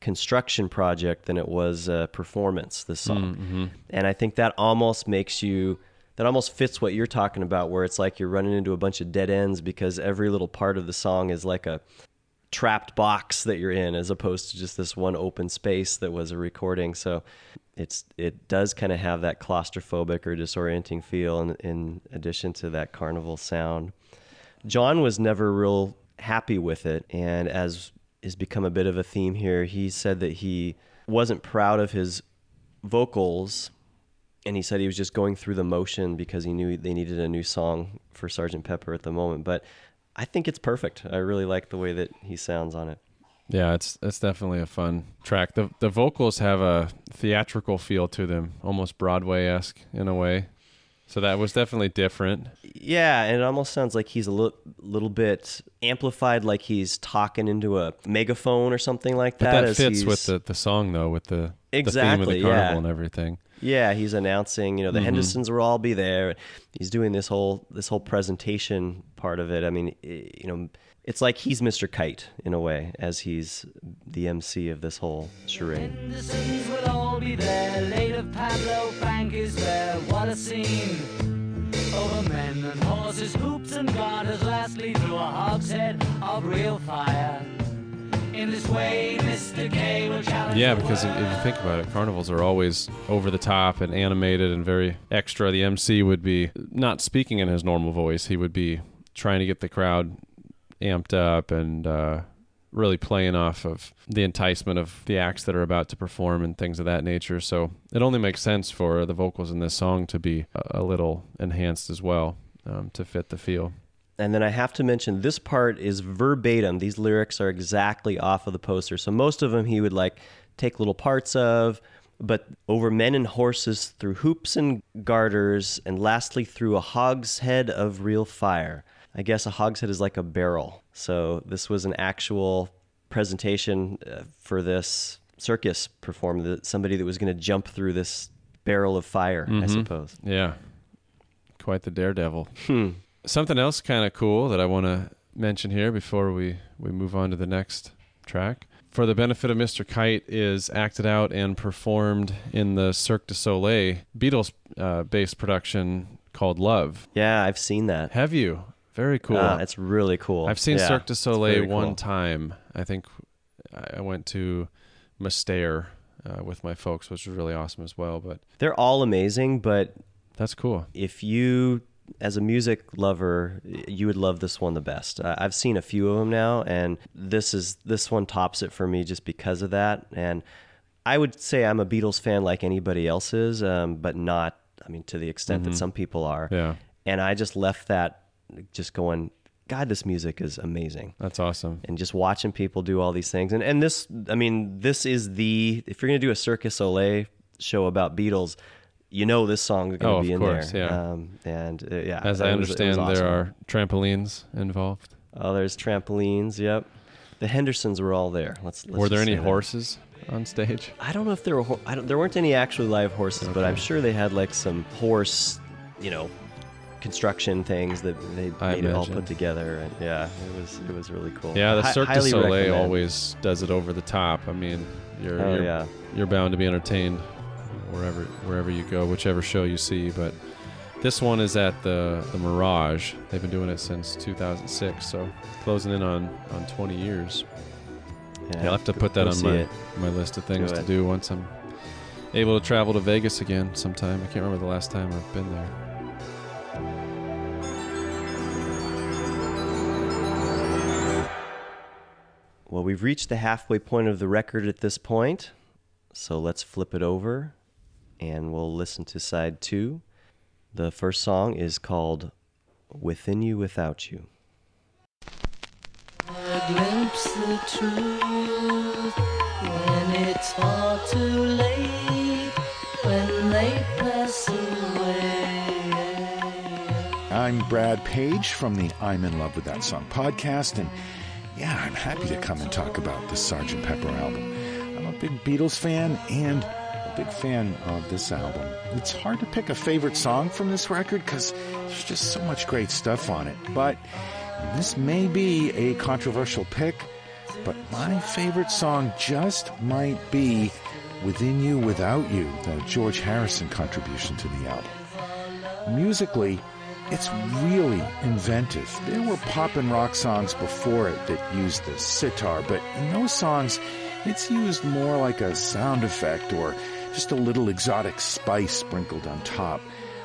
construction project than it was a performance, this song. Mhm. And I think that almost makes you that almost fits what you're talking about where it's like you're running into a bunch of dead ends because every little part of the song is like a trapped box that you're in as opposed to just this one open space that was a recording so it's it does kind of have that claustrophobic or disorienting feel in, in addition to that carnival sound john was never real happy with it and as has become a bit of a theme here he said that he wasn't proud of his vocals and he said he was just going through the motion because he knew they needed a new song for Sergeant Pepper at the moment. But I think it's perfect. I really like the way that he sounds on it. Yeah, it's it's definitely a fun track. The the vocals have a theatrical feel to them, almost Broadway esque in a way. So that was definitely different. Yeah, and it almost sounds like he's a little little bit amplified, like he's talking into a megaphone or something like But that. that as fits with the, the song though, with the, the theme of Exactly, the carnival yeah. and everything. Yeah, he's announcing, you know, the Mhm. Hendersons will all be there. He's doing this whole this whole presentation part of it. I mean, i- you know, it's like he's Mr. Kite in a way, as he's the MC of this whole charade. Hendersons will all be there. Late of Pablo Frank is there. What a scene! Over men and horses, hoops and garters. Lastly, through a hogshead of real fire. In this way, Mr. K will challenge. Yeah, the because if, if you think about it, carnivals are always over the top and animated and very extra. The MC would be not speaking in his normal voice. He would be trying to get the crowd amped up and uh, really playing off of the enticement of the acts that are about to perform and things of that nature. So it only makes sense for the vocals in this song to be a, a little enhanced as well um, to fit the feel. And then I have to mention this part is verbatim. These lyrics are exactly off of the poster. So most of them he would like take little parts of, but over men and horses through hoops and garters, and lastly through a hogshead of real fire. I guess a hogshead is like a barrel. So this was an actual presentation uh, for this circus performer, somebody that was going to jump through this barrel of fire, I Mhm. suppose. Yeah. Quite the daredevil. Hmm. Something else kind of cool that I want to mention here before we, we move on to the next track. For the benefit of Mr. Kite is acted out and performed in the Cirque du Soleil Beatles uh, based production called Love. Yeah, I've seen that. Have you? Very cool. Uh, it's really cool. I've seen Yeah, Cirque du Soleil one cool. time. I think I went to Mystère uh, with my folks, which was really awesome as well. But They're all amazing, but that's cool. If you, as a music lover, you would love this one the best. I've seen a few of them now, and this is this one tops it for me just because of that. And I would say I'm a Beatles fan like anybody else is, um, but not. I mean, to the extent Mhm. that some people are. Yeah. And I just left that just going. God, this music is amazing. That's awesome. And just watching people do all these things, and and this, I mean, this is the if you're gonna do a Circus Soleil show about Beatles, you know this song is gonna Oh, be of in course, there. yeah. Um, and uh, yeah, As I was- was understand, awesome. there are trampolines involved. Oh, there's trampolines. Yep. The Hendersons were all there. Let's. let's Were there any that. horses on stage? I don't know if there were. Ho- I don't, there weren't any actually live horses, but I'm sure they had like some horse, you know, construction things that they I made it all put together. And yeah, it was it was really cool. Yeah, the Hi- Cirque du Soleil recommend. always does it over the top. I mean, you're Oh, you're, yeah. you're bound to be entertained wherever wherever you go, whichever show you see. But this one is at the the Mirage. They've been doing it since 2006, so closing in on on 20 years. Yeah, I'll have to go- put that on my it. my list of things Do to do once I'm able to travel to Vegas again sometime. I can't remember the last time I've been there. Well, we've reached the halfway point of the record at this point, so let's flip it over and we'll listen to side two. The first song is called Within You Without You. glimpse the truth when it's all too late when they pass away. I'm Brad Page from the I'm in Love with That Song podcast, and yeah, I'm happy to come and talk about the Sgt. Pepper album. I'm a big Beatles fan and a big fan of this album. It's hard to pick a favorite song from this record because there's just so much great stuff on it, but this may be a controversial pick, but my favorite song just might be Within You Without You, the George Harrison contribution to the album. Musically, it's really inventive. There were pop and rock songs before it that used the sitar, but in those songs, it's used more like a sound effect or just a little exotic spice sprinkled on top.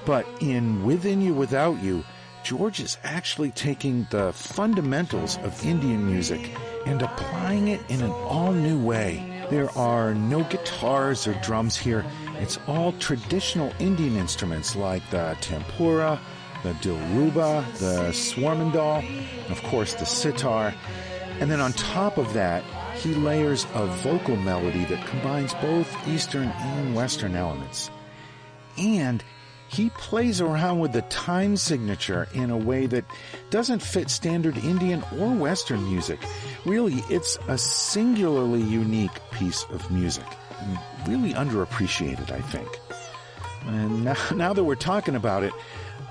But in Within You Without You, George is actually taking the fundamentals of Indian music and applying it in an all new way. There are no guitars or drums here. It's all traditional Indian instruments like the tempura, the dilruba, the swarmandal, and of course the sitar. And then on top of that, he layers a vocal melody that combines both Eastern and Western elements. And he plays around with the time signature in a way that doesn't fit standard Indian or Western music. Really, it's a singularly unique piece of music. Really underappreciated, I think. And now, now that we're talking about it,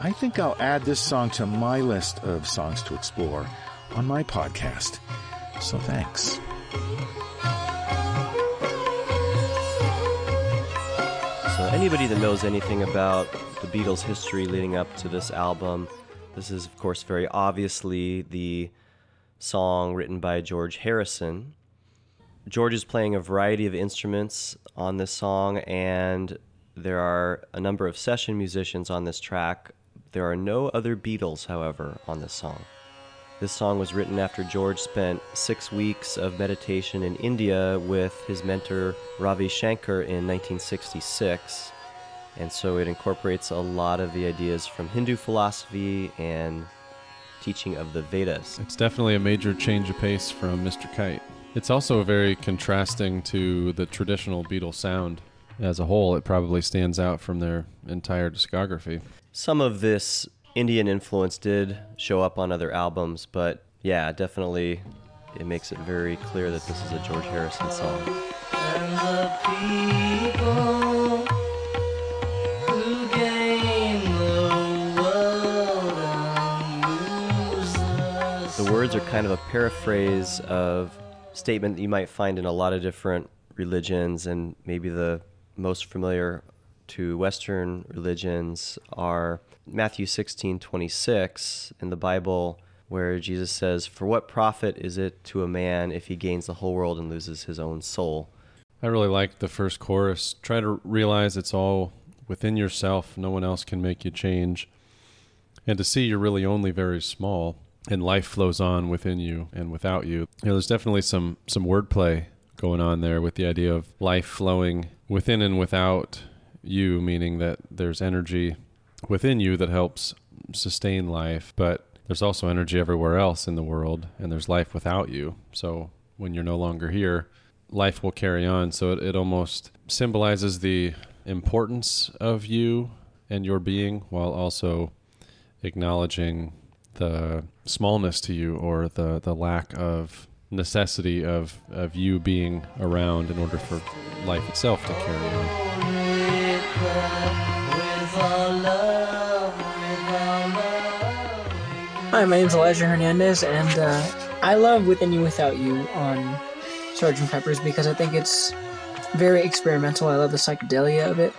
I think I'll add this song to my list of songs to explore on my podcast. So thanks. So, anybody that knows anything about the Beatles' history leading up to this album, this is, of course, very obviously the song written by George Harrison. George is playing a variety of instruments on this song, and there are a number of session musicians on this track. There are no other Beatles, however, on this song. This song was written after George spent six weeks of meditation in India with his mentor Ravi Shankar in 1966. And so it incorporates a lot of the ideas from Hindu philosophy and teaching of the Vedas. It's definitely a major change of pace from Mr. Kite. It's also very contrasting to the traditional Beatles sound. As a whole, it probably stands out from their entire discography. Some of this Indian influence did show up on other albums, but yeah, definitely it makes it very clear that this is a George Harrison song. And the people who gain the world and lose the The words are kind of a paraphrase of statement that you might find in a lot of different religions, and maybe the most familiar to Western religions are Matthew 16 26 in the Bible, where Jesus says, For what profit is it to a man if he gains the whole world and loses his own soul? I really like the first chorus. Try to realize it's all within yourself. No one else can make you change. And to see you're really only very small and life flows on within you and without you. You know, there's definitely some some wordplay going on there with the idea of life flowing within and without you, meaning that there's energy within you that helps sustain life, but there's also energy everywhere else in the world, and there's life without you. So when you're no longer here, life will carry on. So it, it almost symbolizes the importance of you and your being while also acknowledging the smallness to you or the, the lack of necessity of, of you being around in order for life itself to carry on. Hi, my name's Elijah Hernandez, and uh, I love Within You Without You on Sgt. Pepper's because I think it's very experimental. I love the psychedelia of it.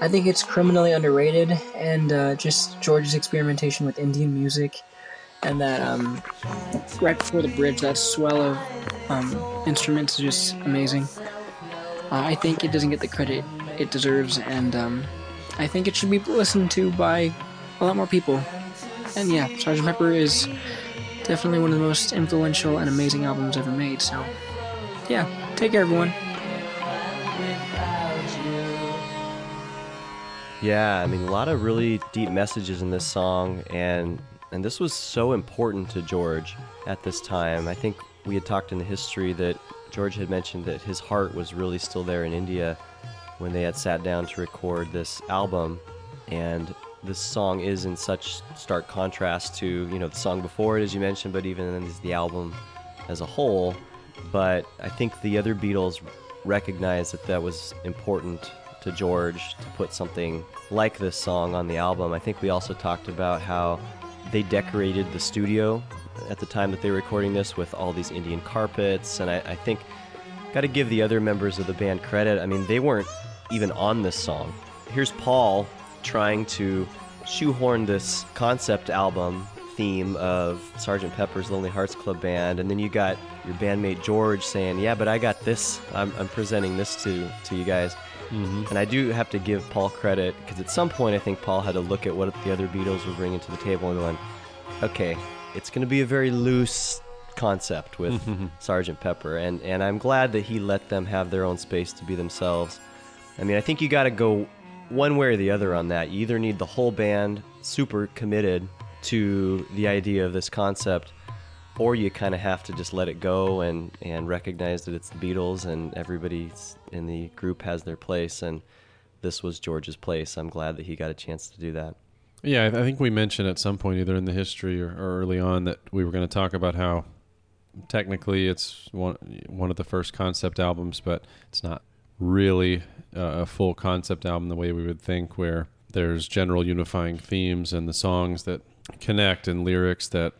I think it's criminally underrated, and uh, just George's experimentation with Indian music, and that um, right before the bridge, that swell of um, instruments is just amazing. Uh, I think it doesn't get the credit it deserves, and um, I think it should be listened to by a lot more people. And yeah, Sgt. Pepper is definitely one of the most influential and amazing albums ever made. So, yeah, take care, everyone. Yeah, I mean, a lot of really deep messages in this song, and and this was so important to George at this time. I think we had talked in the history that George had mentioned that his heart was really still there in India when they had sat down to record this album, and this song is in such stark contrast to you know the song before it, as you mentioned, but even then the album as a whole. But I think the other Beatles recognized that that was important to George to put something like this song on the album. I think we also talked about how they decorated the studio at the time that they were recording this with all these Indian carpets, and I, I think got to give the other members of the band credit. I mean, they weren't even on this song. Here's Paul trying to shoehorn this concept album theme of Sgt. Pepper's Lonely Hearts Club Band, and then you got your bandmate George saying, "Yeah, but I got this. I'm, I'm presenting this to to you guys." Mhm. And I do have to give Paul credit because at some point I think Paul had to look at what the other Beatles were bringing to the table and going, "Okay, it's going to be a very loose concept with Sgt. Pepper," and and I'm glad that he let them have their own space to be themselves. I mean, I think you got to go one way or the other on that. You either need the whole band super committed to the idea of this concept, or you kind of have to just let it go and, and recognize that it's the Beatles and everybody in the group has their place. And this was George's place. I'm glad that he got a chance to do that. Yeah, I think we mentioned at some point, either in the history or, or early on, that we were going to talk about how technically it's one one of the first concept albums, but it's not really a full concept album the way we would think, where there's general unifying themes and the songs that connect and lyrics that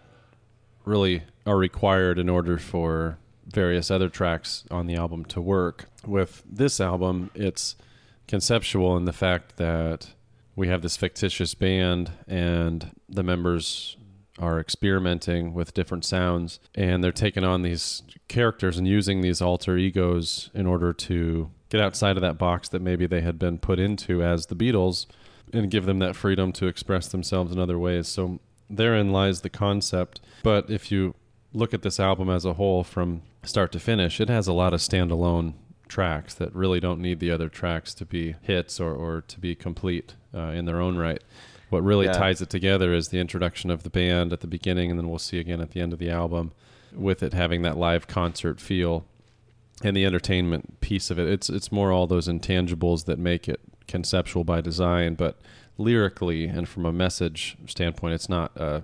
really are required in order for various other tracks on the album to work. With this album, it's conceptual in the fact that we have this fictitious band and the members are experimenting with different sounds and they're taking on these characters and using these alter egos in order to get outside of that box that maybe they had been put into as the Beatles and give them that freedom to express themselves in other ways. So therein lies the concept. But if you look at this album as a whole from start to finish, it has a lot of standalone tracks that really don't need the other tracks to be hits or, or to be complete uh, in their own right. What really Yeah. ties it together is the introduction of the band at the beginning, and then we'll see again at the end of the album, with it having that live concert feel and the entertainment piece of it. It's it's more all those intangibles that make it conceptual by design, but lyrically and from a message standpoint, it's not a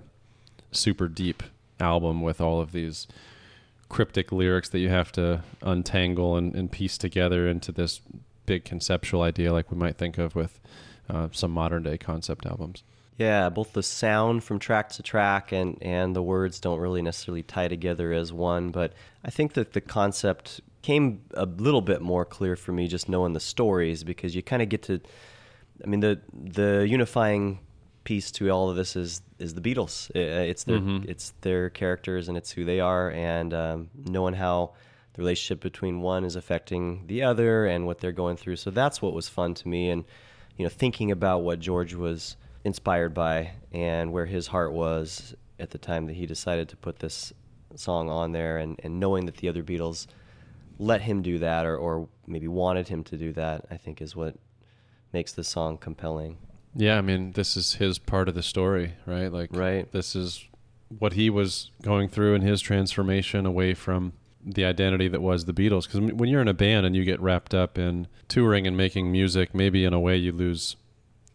super deep album with all of these cryptic lyrics that you have to untangle and, and piece together into this big conceptual idea like we might think of with uh, some modern day concept albums. Yeah, both the sound from track to track and, and the words don't really necessarily tie together as one, but I think that the concept came a little bit more clear for me just knowing the stories because you kind of get to I mean the the unifying piece to all of this is is the Beatles. It's their Mhm. it's their characters and it's who they are and um, knowing how the relationship between one is affecting the other and what they're going through. So that's what was fun to me and you know thinking about what George was inspired by and where his heart was at the time that he decided to put this song on there and, and knowing that the other Beatles let him do that or, or maybe wanted him to do that, I think is what makes the song compelling. Yeah, I mean, this is his part of the story, right? Like, right. This is what he was going through in his transformation away from the identity that was the Beatles. Because when you're in a band and you get wrapped up in touring and making music, maybe in a way you lose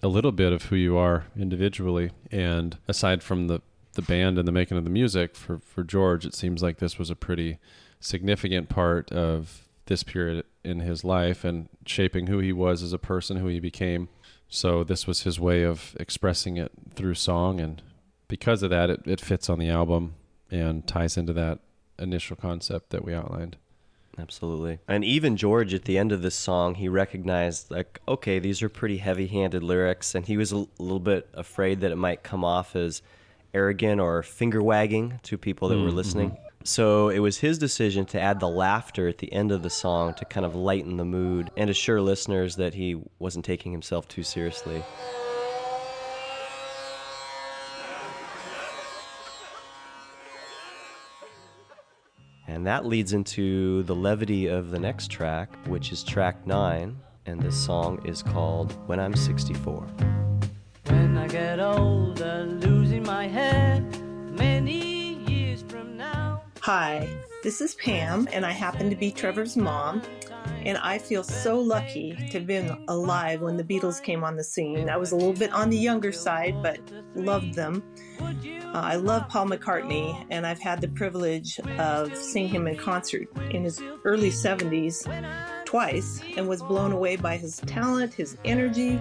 a little bit of who you are individually. And aside from the the band and the making of the music for for George, it seems like this was a pretty significant part of this period in his life and shaping who he was as a person, who he became. So this was his way of expressing it through song and because of that, it, it fits on the album and ties into that initial concept that we outlined. Absolutely. And even George at the end of this song, he recognized like, okay, these are pretty heavy-handed lyrics, and he was a little bit afraid that it might come off as arrogant or finger wagging to people that were Mm, listening. So it was his decision to add the laughter at the end of the song to kind of lighten the mood and assure listeners that he wasn't taking himself too seriously. And that leads into the levity of the next track, which is track nine. And this song is called When I'm 64. When I get older, losing my head many. Hi, this is Pam, and I happen to be Trevor's mom. And I feel so lucky to have been alive when the Beatles came on the scene. I was a little bit on the younger side, but loved them. Uh, I love Paul McCartney, and I've had the privilege of seeing him in concert in his early 70s twice and was blown away by his talent, his energy,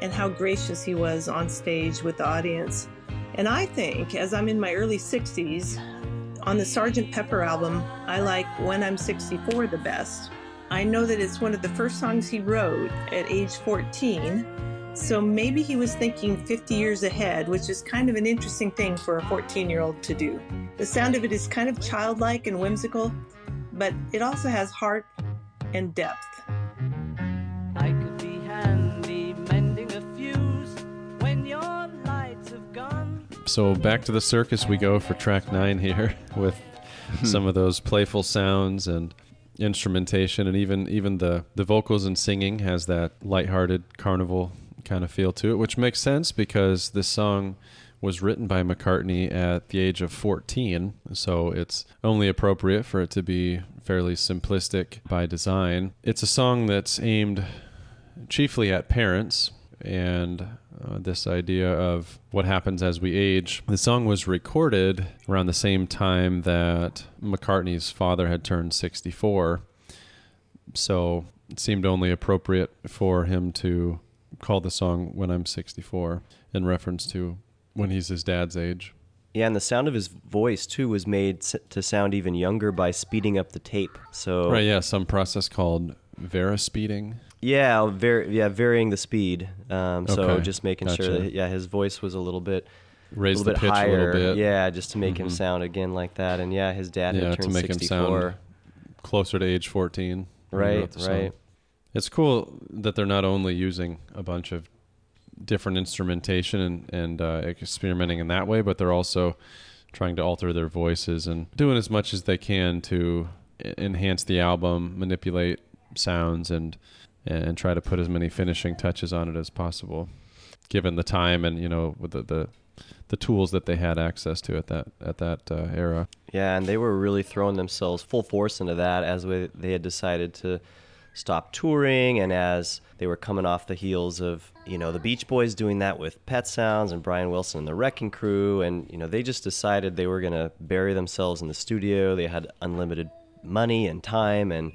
and how gracious he was on stage with the audience. And I think, as I'm in my early 60s, on the Sgt. Pepper album, I like When I'm 64 the best. I know that it's one of the first songs he wrote at age 14, so maybe he was thinking 50 years ahead, which is kind of an interesting thing for a 14 year old to do. The sound of it is kind of childlike and whimsical, but it also has heart and depth. So back to the circus we go for track nine here with hmm. some of those playful sounds and instrumentation. And even even the the vocals and singing has that lighthearted carnival kind of feel to it, which makes sense because this song was written by McCartney at the age of 14, so it's only appropriate for it to be fairly simplistic by design. It's a song that's aimed chiefly at parents and uh, this idea of what happens as we age. The song was recorded around the same time that McCartney's father had turned 64. So it seemed only appropriate for him to call the song When I'm 64 in reference to when he's his dad's age. Yeah, and the sound of his voice too was made to sound even younger by speeding up the tape. So Right, yeah, some process called Verispeeding. Yeah, var- yeah, varying the speed. Um, so Okay, just making sure that yeah, his voice was a little bit Raise little the bit pitch a little higher. bit. Yeah, just to make him Mhm. sound again like that. And yeah, his dad yeah, had to turned make him 64. sound closer to age 14. when Right, right. It's cool that they're not only using a bunch of different instrumentation and, and uh, experimenting in that way, but they're also trying to alter their voices and doing as much as they can to enhance the album, manipulate sounds, and and try to put as many finishing touches on it as possible, given the time and you know the the, the tools that they had access to at that at that uh, era. Yeah, and they were really throwing themselves full force into that as we, they had decided to stop touring and as they were coming off the heels of, you know, the Beach Boys doing that with Pet Sounds and Brian Wilson and the Wrecking Crew and, you know, they just decided they were going to bury themselves in the studio. They had unlimited money and time and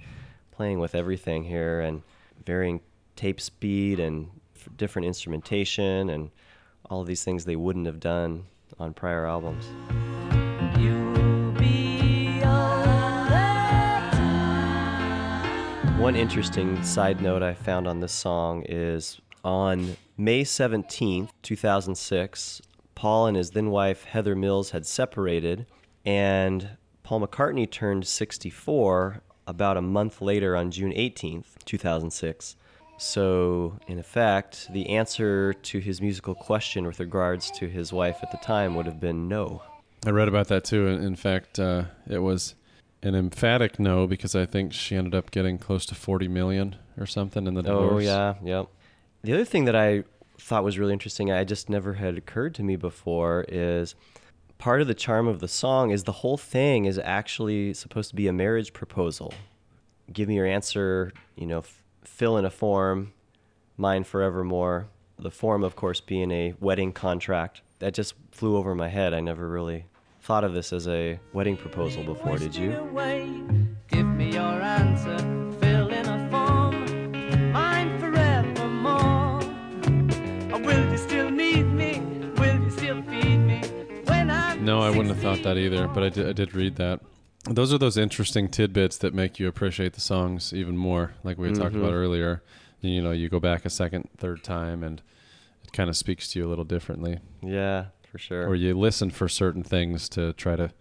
playing with everything here and varying tape speed and f- different instrumentation and all of these things they wouldn't have done on prior albums. One interesting side note I found on this song is on May 17th, 2006, Paul and his then wife Heather Mills had separated, and Paul McCartney turned 64 about a month later on June 18th, 2006. So, in effect, the answer to his musical question with regards to his wife at the time would have been no. I read about that too. In in fact, uh, it was an emphatic no because I think she ended up getting close to 40 million or something in the divorce. Oh yeah, yep. The other thing that I thought was really interesting, I just never had occurred to me before, is part of the charm of the song is the whole thing is actually supposed to be a marriage proposal. Give me your answer, you know, f- fill in a form, mine forevermore. The form, of course, being a wedding contract. That just flew over my head. I never really thought of this as a wedding proposal before, did you? Give me your answer, thought that either, but I did, I did read that. Those are those interesting tidbits that make you appreciate the songs even more, like we had talked Mhm. about earlier. You know, you go back a second, third time, and it kind of speaks to you a little differently. Yeah, for sure. Or you listen for certain things to try to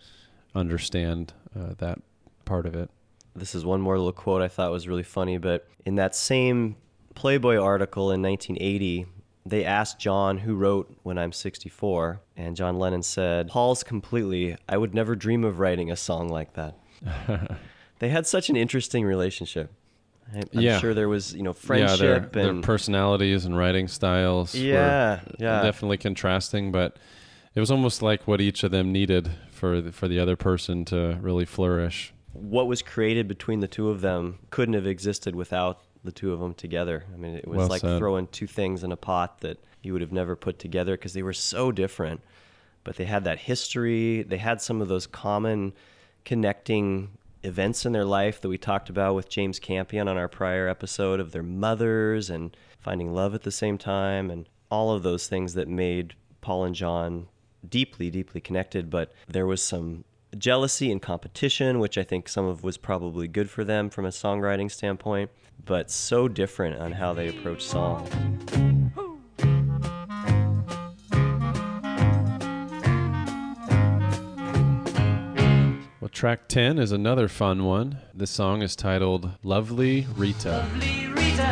understand uh, that part of it. This is one more little quote I thought was really funny, but in that same Playboy article in 1980, they asked John who wrote When I'm 64, and John Lennon said, Paul's completely, I would never dream of writing a song like that. they had such an interesting relationship. I- I'm yeah, sure there was, you know, Yeah, friendship their, their and personalities and writing styles. were Yeah, yeah. definitely contrasting, but it was almost like what each of them needed for the, for the other person to really flourish. what was created between the two of them couldn't have existed without the two of them together. I mean, it was Well like said. throwing two things in a pot that you would have never put together because they were so different. But they had that history, they had some of those common connecting events in their life that we talked about with James Campion on our prior episode of their mothers and finding love at the same time and all of those things that made Paul and John deeply, deeply connected. But there was some jealousy and competition, which I think some of was probably good for them from a songwriting standpoint, but so different on how they approach song. Well, track 10 is another fun one. This song is titled Lovely Rita. Rita,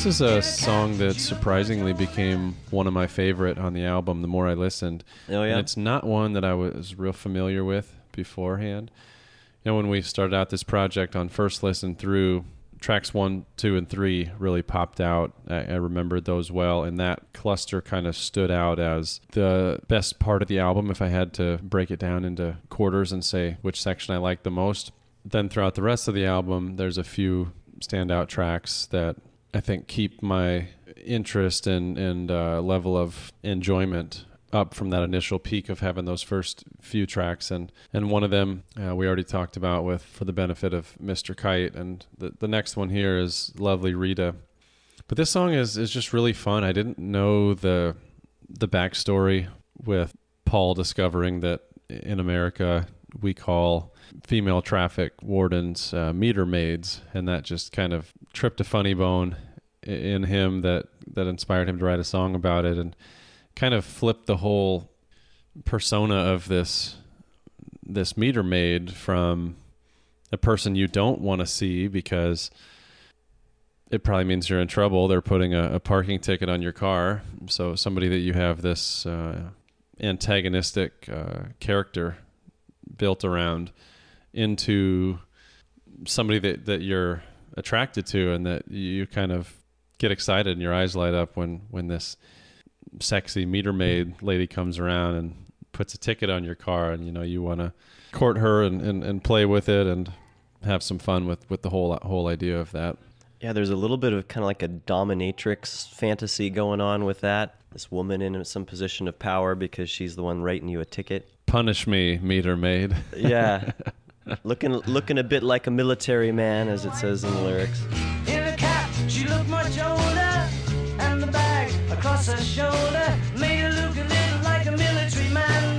This is a song that surprisingly became one of my favorite on the album the more I listened. Oh, yeah? And it's not one that I was real familiar with beforehand. You know, when we started out this project on first listen through, tracks one, two, and three really popped out. I, I remembered those well, and that cluster kind of stood out as the best part of the album if I had to break it down into quarters and say which section I liked the most. Then throughout the rest of the album, there's a few standout tracks that I think keep my interest and and uh, level of enjoyment up from that initial peak of having those first few tracks and and one of them uh, we already talked about with for the benefit of Mr. Kite and the the next one here is Lovely Rita. But this song is is just really fun. I didn't know the the backstory with Paul discovering that in America we call female traffic wardens uh, meter maids, and that just kind of tripped a funny bone in him that that inspired him to write a song about it, and kind of flipped the whole persona of this this meter maid from a person you don't want to see because it probably means you're in trouble. They're putting a, a parking ticket on your car. So somebody that you have this uh, antagonistic uh, character built around into somebody that, that you're attracted to and that you kind of get excited and your eyes light up when, when this sexy meter maid lady comes around and puts a ticket on your car and you know you want to court her and, and, and play with it and have some fun with, with the whole whole idea of that. Yeah, there's a little bit of kind of like a dominatrix fantasy going on with that. This woman in some position of power because she's the one writing you a ticket. Punish me, meter maid. Yeah. looking looking a bit like a military man as it says in the lyrics. In a cap, she looked much older, and the bag across her shoulder made her look a little like a military man.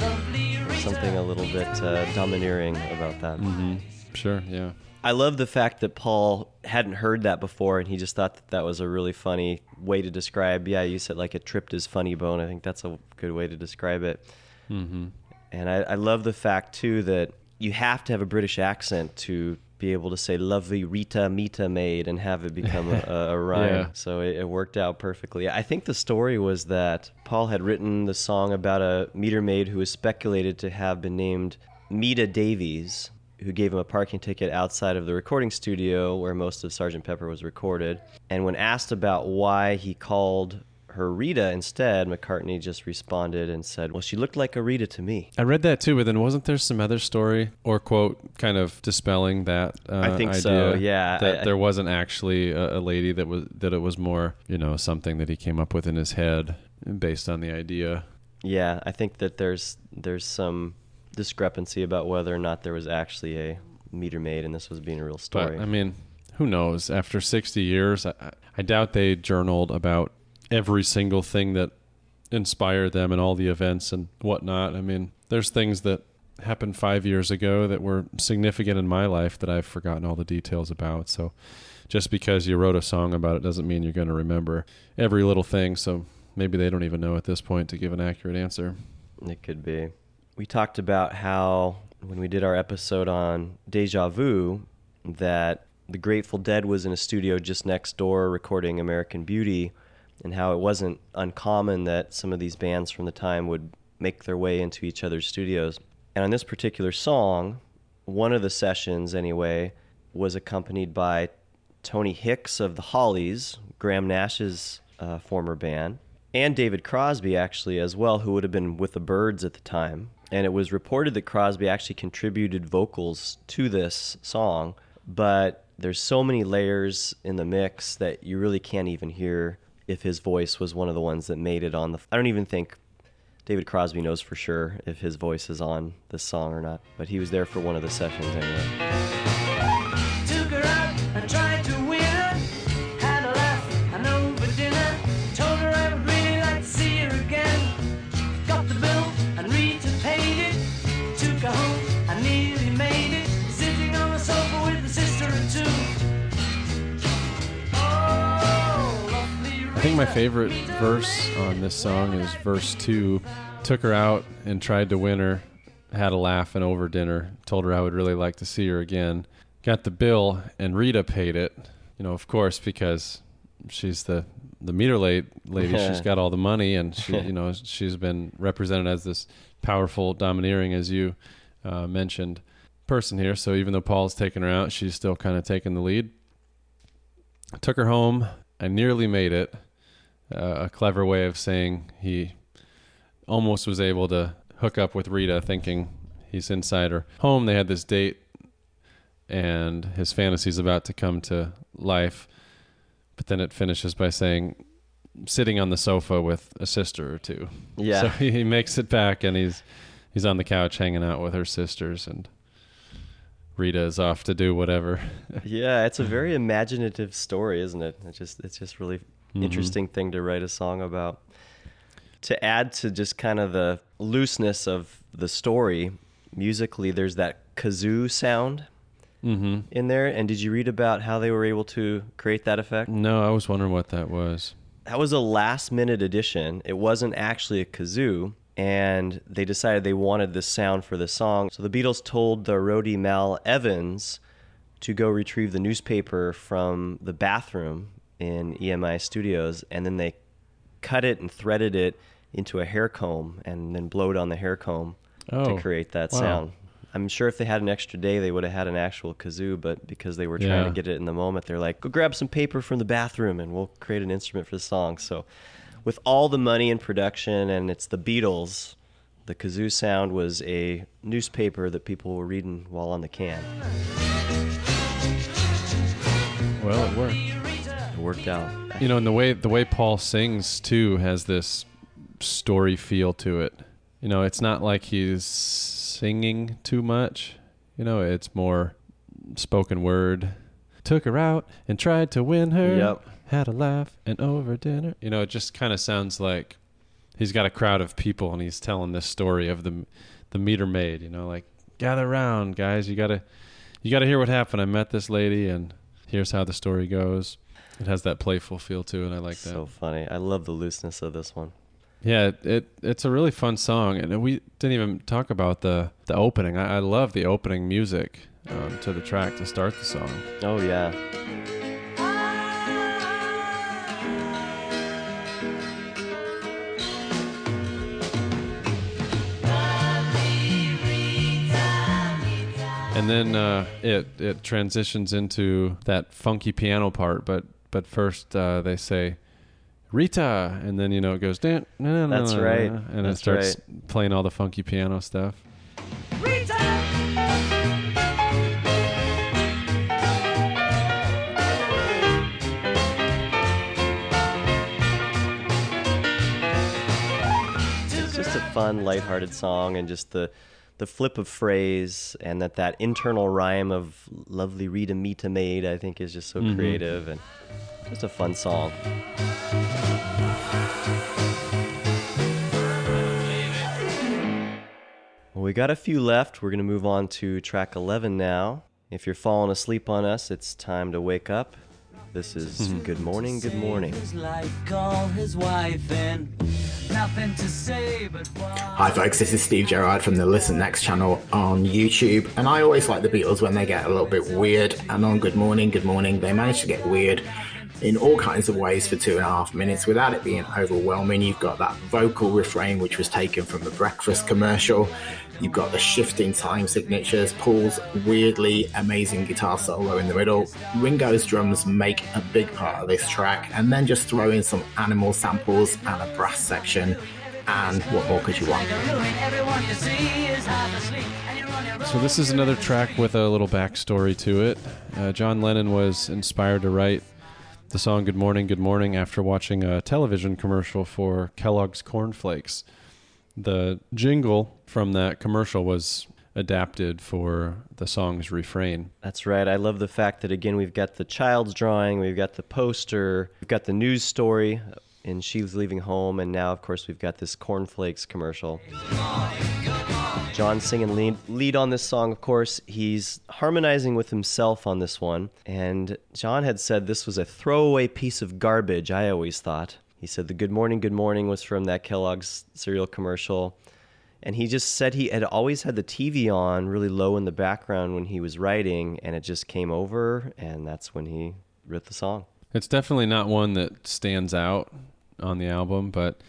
Lovely Rita. Something a little bit uh, domineering about that. Mm-hmm. Sure, yeah. I love the fact that Paul hadn't heard that before, and he just thought that that was a really funny way to describe. Yeah, you said like it tripped his funny bone. I think that's a good way to describe it. Mhm. And I, I love the fact too that you have to have a British accent to be able to say "lovely Rita Mita maid" and have it become a, a, a rhyme. Yeah. So it, it worked out perfectly. I think the story was that Paul had written the song about a meter maid who was speculated to have been named Mita Davies, who gave him a parking ticket outside of the recording studio where most of Sgt. Pepper was recorded. And when asked about why he called her Rita instead, McCartney just responded and said, Well, she looked like a Rita to me. I read that too, but then wasn't there some other story or quote kind of dispelling that? Uh, I think idea so, yeah. That I- there wasn't actually a, a lady that was that it was more you know something that he came up with in his head based on the idea. Yeah, I think that there's there's some discrepancy about whether or not there was actually a meter maid and this was being a real story. But I mean, who knows? After 60 years, I, I- I doubt they journaled about every single thing that inspired them and all the events and whatnot. I mean, there's things that happened five years ago that were significant in my life that I've forgotten all the details about. So just because you wrote a song about it doesn't mean you're going to remember every little thing. So maybe they don't even know at this point to give an accurate answer. It could be. We talked about how when we did our episode on Deja Vu, that the Grateful Dead was in a studio just next door recording American Beauty, and how it wasn't uncommon that some of these bands from the time would make their way into each other's studios. And on this particular song, one of the sessions, anyway, was accompanied by Tony Hicks of the Hollies, Graham Nash's uh, former band, and David Crosby, actually, as well, who would have been with the Byrds at the time. And it was reported that Crosby actually contributed vocals to this song, but there's so many layers in the mix that you really can't even hear if his voice was one of the ones that made it on the. I don't even think David Crosby knows for sure if his voice is on this song or not, but he was there for one of the sessions anyway. Think my favorite verse on this song is verse two. Took her out and tried to win her. Had a laugh and over dinner. Told her I would really like to see her again. Got the bill and Rita paid it. You know, of course, because she's the the meter late lady. she's got all the money, and she, you know, she's been represented as this powerful, domineering, as you uh, mentioned, person here. So even though Paul's taking her out, she's still kind of taking the lead. Took her home. I nearly made it. A clever way of saying he almost was able to hook up with Rita, thinking he's inside her home. They had this date, and his fantasy's about to come to life. But then it finishes by saying, sitting on the sofa with a sister or two. Yeah. So he, makes it back, and he's he's on the couch hanging out with her sisters, and Rita is off to do whatever. yeah, it's a very imaginative story, isn't it? It's just it's just really Mhm. interesting thing to write a song about. To add to just kind of the looseness of the story, musically, there's that kazoo sound Mhm. in there. And did you read about how they were able to create that effect? No, I was wondering what that was. That was a last minute addition. It wasn't actually a kazoo, and they decided they wanted this sound for the song. So the Beatles told the roadie Mal Evans to go retrieve the newspaper from the bathroom in EMI Studios, and then they cut it and threaded it into a hair comb and then blowed on the hair comb Oh, to create that wow. sound. I'm sure if they had an extra day, they would have had an actual kazoo, but because they were trying Yeah. to get it in the moment, they're like, go grab some paper from the bathroom and we'll create an instrument for the song. So, with all the money in production and it's the Beatles, the kazoo sound was a newspaper that people were reading while on the can. Well, it worked. Worked out. You know, and the way the way Paul sings too has this story feel to it. You know, it's not like he's singing too much. You know, it's more spoken word. Took her out and tried to win her. Yep. Had a laugh and over dinner. You know, it just kind of sounds like he's got a crowd of people and he's telling this story of the the meter maid. You know, like gather around, guys. You gotta you gotta hear what happened. I met this lady and here's how the story goes. It has that playful feel to it. I like that. So funny. I love the looseness of this one. Yeah, it, it it's a really fun song, and we didn't even talk about the the opening. I, I love the opening music um, to the track to start the song. Oh yeah. And then uh, it it transitions into that funky piano part, but but first uh, they say, Rita, and then you know it goes. "Dun, na, na, na, That's na, right. and That's it starts right. playing all the funky piano stuff. It's just a fun, lighthearted song, and just the the flip of phrase, and that that internal rhyme of "lovely Rita Mita maid" I think is just so Mhm. creative and just a fun song. Well, we got a few left. We're going to move on to track 11 now. If you're falling asleep on us, it's time to wake up. This is Good Morning, Good Morning. Hi folks, this is Steve Gerrard from the Listen Next channel on YouTube, and I always like the Beatles when they get a little bit weird. And on Good Morning, Good Morning, they manage to get weird in all kinds of ways for two and a half minutes without it being overwhelming. You've got that vocal refrain which was taken from the breakfast commercial. You've got the shifting time signatures, Paul's weirdly amazing guitar solo in the middle. Ringo's drums make a big part of this track, and then just throw in some animal samples and a brass section. And what more could you want? So this is another track with a little backstory to it. Uh, John Lennon was inspired to write the song "Good Morning, Good Morning" after watching a television commercial for Kellogg's Corn Flakes. The jingle from that commercial was adapted for the song's refrain. That's right. I love the fact that again we've got the child's drawing, we've got the poster, we've got the news story, uh, and she's leaving home, and now of course we've got this cornflakes commercial. John singing lead, lead on this song, of course. He's harmonizing with himself on this one. And John had said this was a throwaway piece of garbage, I always thought. He said the Good Morning, Good Morning was from that Kellogg's cereal commercial. And he just said he had always had the TV on really low in the background when he was writing, and it just came over, and that's when he wrote the song. It's definitely not one that stands out on the album, but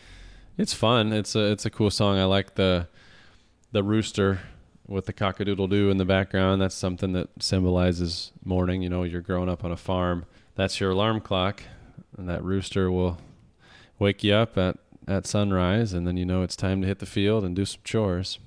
it's fun. It's a it's a cool song. I like the the rooster with the cockadoodle doo in the background. That's something that symbolizes morning. You know, you're growing up on a farm. That's your alarm clock, and that rooster will wake you up at at sunrise, and then you know it's time to hit the field and do some chores.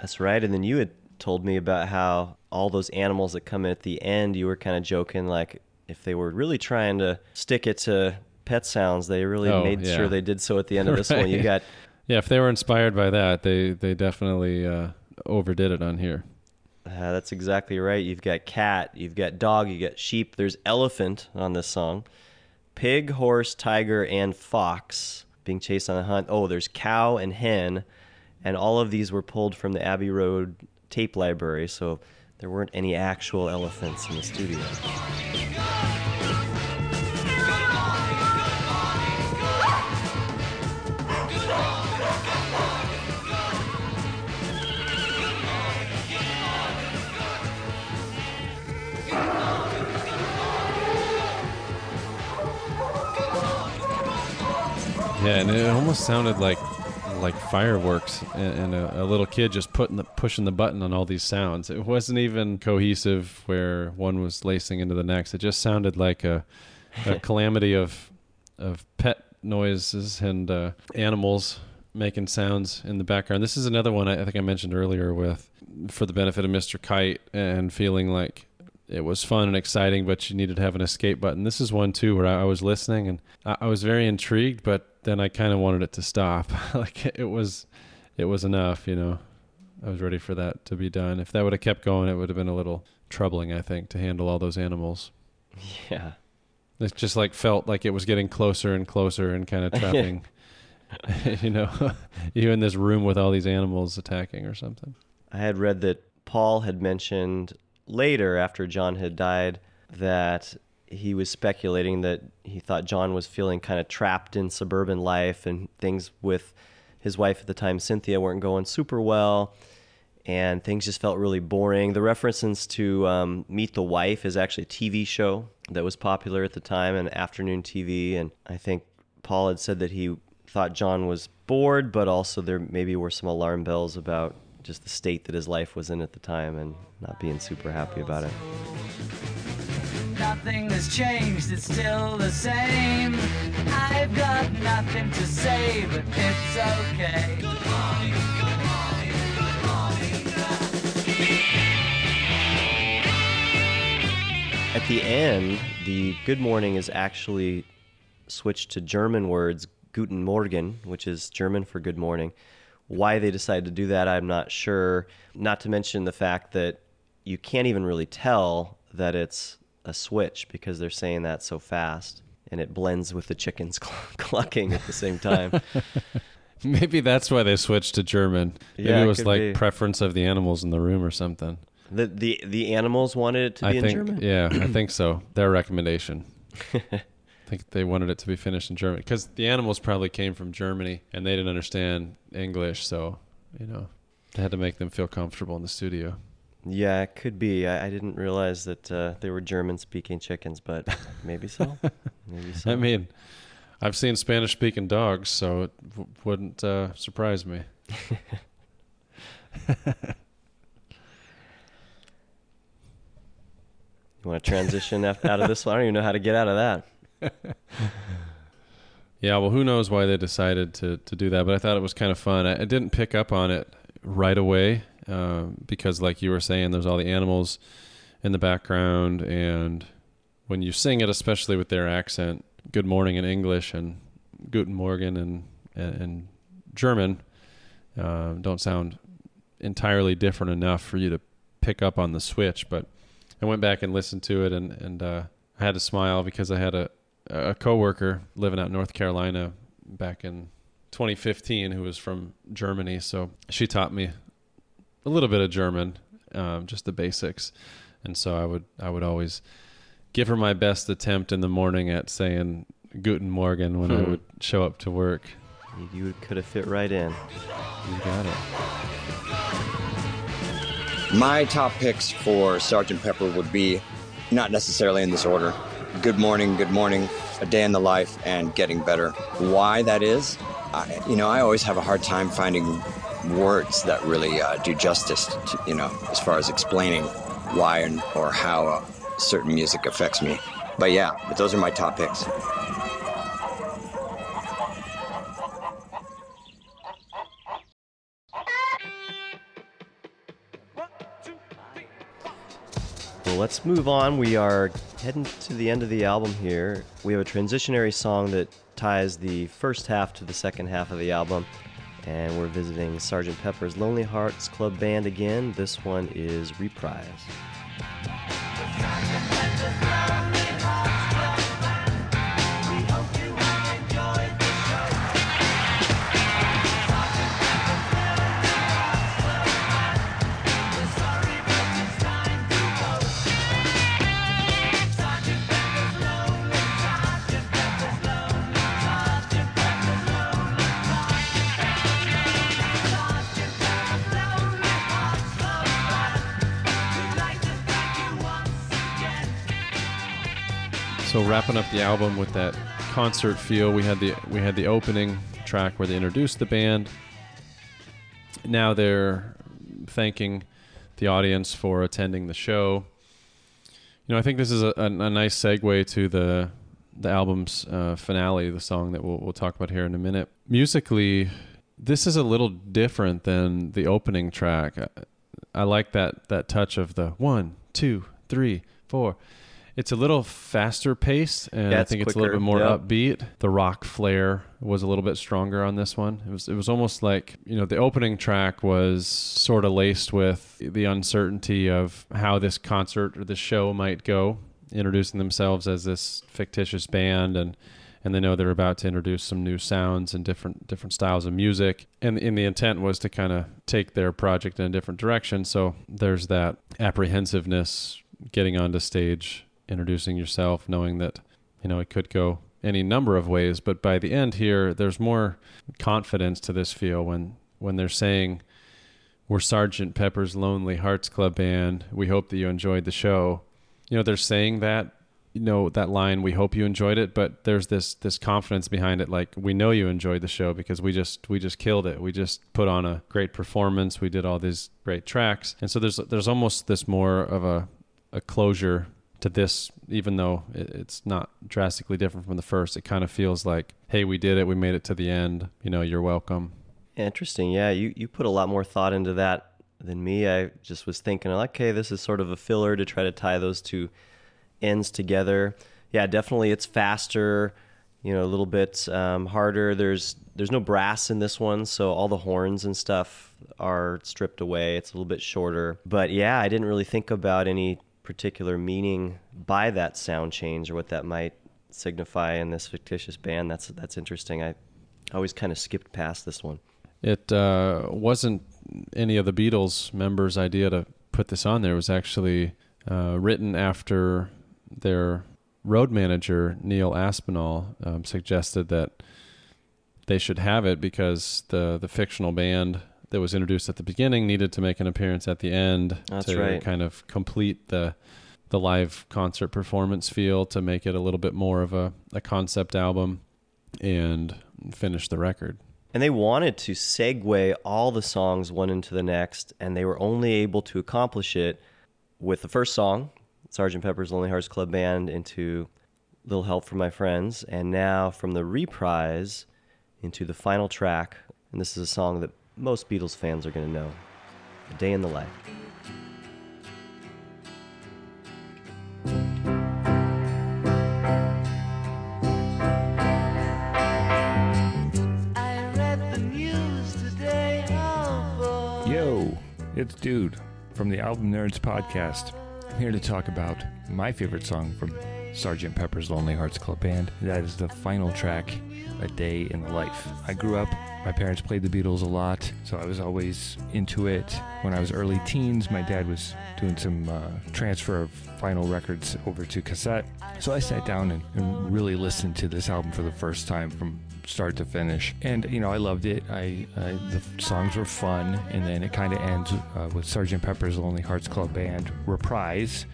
That's right. And then you had told me about how all those animals that come in at the end, you were kind of joking, like if they were really trying to stick it to pet sounds, they really Oh, made yeah. sure they did so at the end of this one. You Right. got yeah. If they were inspired by that, they they definitely uh, overdid it on here. Uh, that's exactly right. You've got cat, you've got dog, you got sheep. There's elephant on this song. Pig, horse, tiger, and fox being chased on a hunt. Oh, there's cow and hen. And all of these were pulled from the Abbey Road tape library, so there weren't any actual elephants in the studio. Yeah, and it almost sounded like like fireworks and, and a, a little kid just putting the pushing the button on all these sounds. It wasn't even cohesive where one was lacing into the next. It just sounded like a, a calamity of of pet noises and uh, animals making sounds in the background. This is another one I, I think I mentioned earlier with for the benefit of Mr. Kite and feeling like it was fun and exciting, but you needed to have an escape button. This is one too where I, was listening and I, I was very intrigued, but then I kind of wanted it to stop. like it was, it was enough, you know. I was ready for that to be done. If that would have kept going, it would have been a little troubling, I think, to handle all those animals. Yeah. It just like felt like it was getting closer and closer and kind of trapping, you know, you in this room with all these animals attacking or something. I had read that Paul had mentioned later, after John had died, that he was speculating that he thought John was feeling kind of trapped in suburban life and things with his wife at the time, Cynthia, weren't going super well. And things just felt really boring. The references to um, Meet the Wife is actually a TV show that was popular at the time, an afternoon TV. And I think Paul had said that he thought John was bored, but also there maybe were some alarm bells about just the state that his life was in at the time and not being super happy about it. Nothing has changed, it's still the same. I've got nothing to say, but it's okay. Good morning, good morning, good morning. At the end, the good morning is actually switched to German words Guten Morgen, which is German for good morning. Why they decided to do that, I'm not sure. Not to mention the fact that you can't even really tell that it's a switch because they're saying that so fast and it blends with the chickens clucking at the same time. Maybe that's why they switched to German. Maybe Yeah, it was like be. preference of the animals in the room or something. The the the animals wanted it to be I in German. yeah, I think so. Their recommendation. I think they wanted it to be finished in German because the animals probably came from Germany and they didn't understand English, so you know they had to make them feel comfortable in the studio. Yeah, it could be. I, I didn't realize that uh, they were German-speaking chickens, but maybe so. maybe so. I mean, I've seen Spanish-speaking dogs, so it w- wouldn't uh, surprise me. you want to transition out of this one? I don't even know how to get out of that. Yeah, well, who knows why they decided to, to do that, but I thought it was kind of fun. I, I didn't pick up on it right away um, because, like you were saying, there's all the animals in the background, and when you sing it, especially with their accent, "Good morning" in English and "Guten Morgen" and and, and German, uh, don't sound entirely different enough for you to pick up on the switch. But I went back and listened to it, and and uh, I had to smile because I had a a coworker living out in North Carolina back in 2015 who was from Germany. So she taught me a little bit of German, um, just the basics, and so I would I would always give her my best attempt in the morning at saying Guten Morgen when I Hmm. would show up to work. You, you could have fit right in. You got it. My top picks for Sergeant Pepper would be not necessarily in this order. Good morning, good morning, a day in the life, and getting better. Why that is, I, you know, I always have a hard time finding words that really uh, do justice, to, you know, as far as explaining why and or how uh, certain music affects me. But yeah, but those are my top picks. Well, let's move on. We are heading to the end of the album here. We have a transitionary song that ties the first half to the second half of the album. And we're visiting Sgt. Pepper's Lonely Hearts Club Band again. This one is Reprise. Wrapping up the album with that concert feel, we had the we had the opening track where they introduced the band. Now they're thanking the audience for attending the show. You know, I think this is a, a, a nice segue to the the album's uh, finale, the song that we'll we'll talk about here in a minute. Musically, this is a little different than the opening track. I, I like that that touch of the one, two, three, four. It's a little faster pace, and Yeah, I it's think it's a little bit more Yep. upbeat. The rock flair was a little bit stronger on this one. It was it was almost like you know the opening track was sort of laced with the uncertainty of how this concert or this show might go, introducing themselves as this fictitious band and and they know they're about to introduce some new sounds and different different styles of music and and the intent was to kind of take their project in a different direction so there's that apprehensiveness getting onto stage introducing yourself knowing that you know it could go any number of ways but by the end here there's more confidence to this feel when when they're saying we're Sergeant Pepper's Lonely Hearts Club Band. We hope that you enjoyed the show. You know, they're saying that, you know, that line, we hope you enjoyed it, but there's this this confidence behind it like we know you enjoyed the show because we just we just killed it. We just put on a great performance. We did all these great tracks. And so there's there's almost this more of a a closure to this, even though it's not drastically different from the first, it kind of feels like, hey, we did it, we made it to the end. You know, you're welcome. Interesting. Yeah, you, you put a lot more thought into that than me. I just was thinking, okay, this is sort of a filler to try to tie those two ends together. Yeah, definitely it's faster, you know, a little bit um, harder. There's there's no brass in this one, so all the horns and stuff are stripped away. It's a little bit shorter. But yeah, I didn't really think about any particular meaning by that sound change or what that might signify in this fictitious band. That's that's interesting. I always kind of skipped past this one. It uh, wasn't any of the Beatles members' idea to put this on there. It was actually uh, written after their road manager, Neil Aspinall, um, suggested that they should have it because the, the fictional band that was introduced at the beginning needed to make an appearance at the end That's to right. kind of complete the the live concert performance feel to make it a little bit more of a, a concept album and finish the record. And they wanted to segue all the songs one into the next, and they were only able to accomplish it with the first song, Sgt. Pepper's Lonely Hearts Club Band, into Little Help from My Friends, and now from the reprise into the final track. And this is a song that most Beatles fans are going to know A Day in the Life. I read the news today. Boy. Yo, it's Dude from the Album Nerds podcast. I'm here to talk about my favorite song from Sgt. Pepper's Lonely Hearts Club Band. That is the final track, A Day in the Life. I grew up, my parents played the Beatles a lot, so I was always into it. When I was early teens, my dad was doing some uh, transfer of vinyl records over to cassette. So I sat down and, and really listened to this album for the first time from start to finish. And you know, I loved it. I, I the songs were fun, and then it kind of ends uh, with Sgt. Pepper's Lonely Hearts Club Band reprise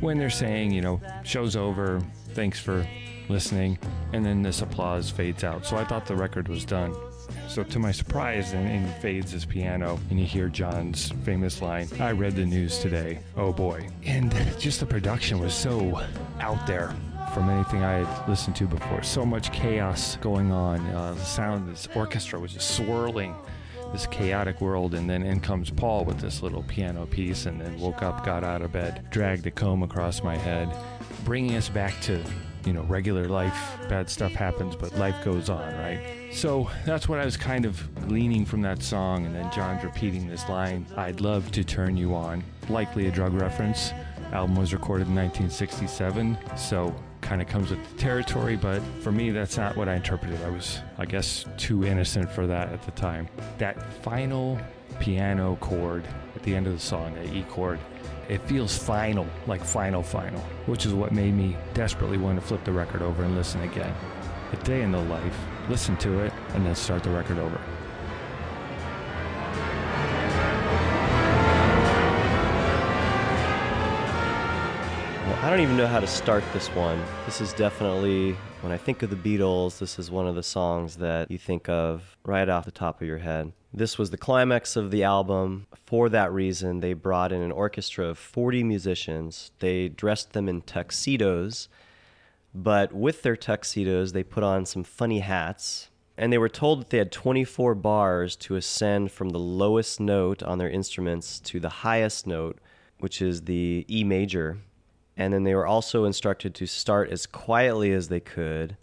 when they're saying, you know, show's over. Thanks for listening, and then this applause fades out. So I thought the record was done. So to my surprise, then in fades his piano, and you hear John's famous line, "I read the news today. Oh boy!" And just the production was so out there from anything I had listened to before. So much chaos going on. Uh, the sound, this orchestra was just swirling this chaotic world. And then in comes Paul with this little piano piece, and then woke up, got out of bed, dragged a comb across my head, bringing us back to, you know, regular life. Bad stuff happens, but life goes on, right? So that's what I was kind of gleaning from that song. And then John's repeating this line I'd love to turn you on. Likely a drug reference. Album was recorded in 1967, so kind of comes with the territory, but for me, that's not what I interpreted. I was, I guess, too innocent for that at the time. That final piano chord at the end of the song, that E chord, it feels final, like final, final, which is what made me desperately want to flip the record over and listen again. A day in the life, listen to it, and then start the record over. I don't even know how to start this one. This is definitely, when I think of the Beatles, this is one of the songs that you think of right off the top of your head. This was the climax of the album. For that reason, they brought in an orchestra of 40 musicians. They dressed them in tuxedos, but with their tuxedos, they put on some funny hats. And they were told that they had 24 bars to ascend from the lowest note on their instruments to the highest note, which is the E major. And then they were also instructed to start as quietly as they could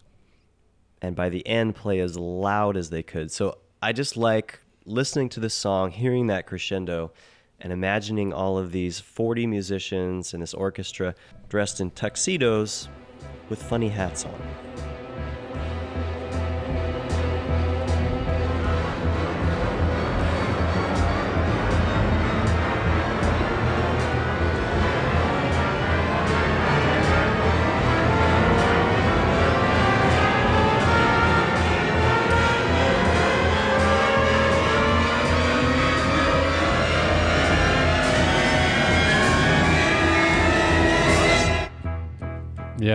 and by the end play as loud as they could. So I just like listening to this song, hearing that crescendo, and imagining all of these 40 musicians and this orchestra dressed in tuxedos with funny hats on.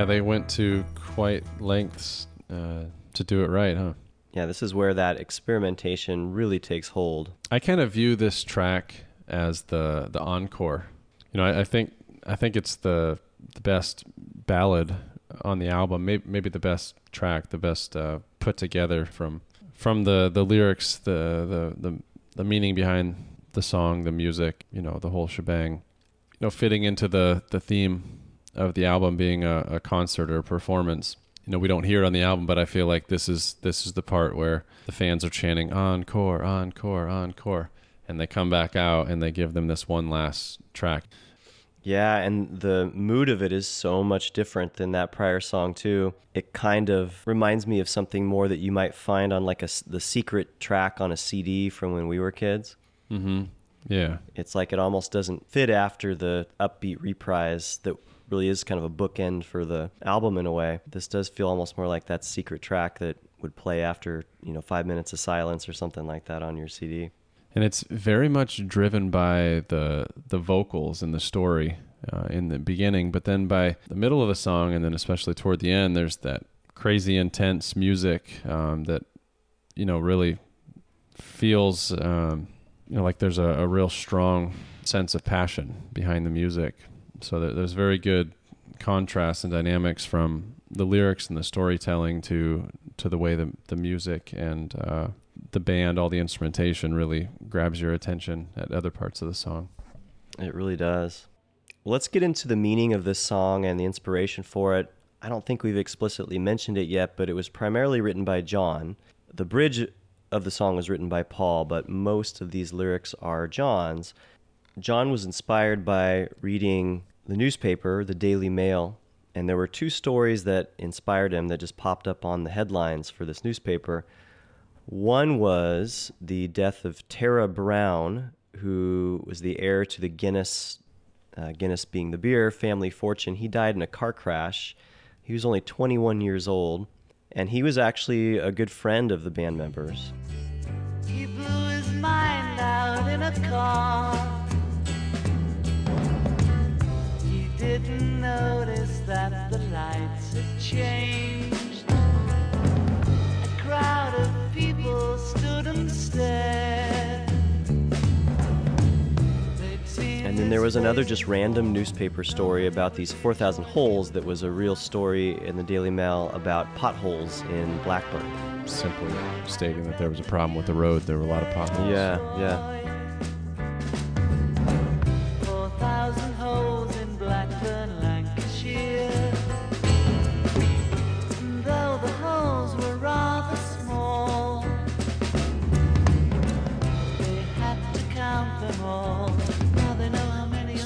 Yeah, they went to quite lengths uh, to do it right, huh? Yeah, this is where that experimentation really takes hold. I kind of view this track as the the encore. You know, I, I think I think it's the the best ballad on the album. Maybe maybe the best track, the best uh, put together from from the the lyrics, the the the the meaning behind the song, the music, you know, the whole shebang. You know, fitting into the the theme of the album being a, a concert or a performance. You know, we don't hear it on the album, but I feel like this is this is the part where the fans are chanting encore, encore, encore, and they come back out and they give them this one last track. Yeah, and the mood of it is so much different than that prior song too. It kind of reminds me of something more that you might find on like a the secret track on a CD from when we were kids. Mm-hmm. Yeah. It's like it almost doesn't fit after the upbeat reprise that really is kind of a bookend for the album in a way. This does feel almost more like that secret track that would play after, you know, 5 minutes of silence or something like that on your CD. and it's very much driven by the the vocals and the story uh, in the beginning, but then by the middle of the song, and then especially toward the end, there's that crazy intense music um, that you know really feels um, you know like there's a, a real strong sense of passion behind the music. So there, there's very good contrast and dynamics from the lyrics and the storytelling to to the way the the music and uh, the band, all the instrumentation really grabs your attention at other parts of the song. It really does. Well, let's get into the meaning of this song and the inspiration for it. I don't think we've explicitly mentioned it yet, but it was primarily written by John. The bridge of the song was written by Paul, but most of these lyrics are John's. John was inspired by reading the newspaper, the Daily Mail, and there were two stories that inspired him that just popped up on the headlines for this newspaper. One was the death of Tara Brown, who was the heir to the Guinness, uh, Guinness being the beer, family fortune. He died in a car crash. He was only 21 years old, and he was actually a good friend of the band members. He blew his mind out in a car. Didn't notice that the lights had changed. A crowd of people stood and stared. And then there was another just random newspaper story about these 4,000 holes that was a real story in the Daily Mail about potholes in Blackburn. Simply stating that there was a problem with the road. There were a lot of potholes. Yeah, yeah.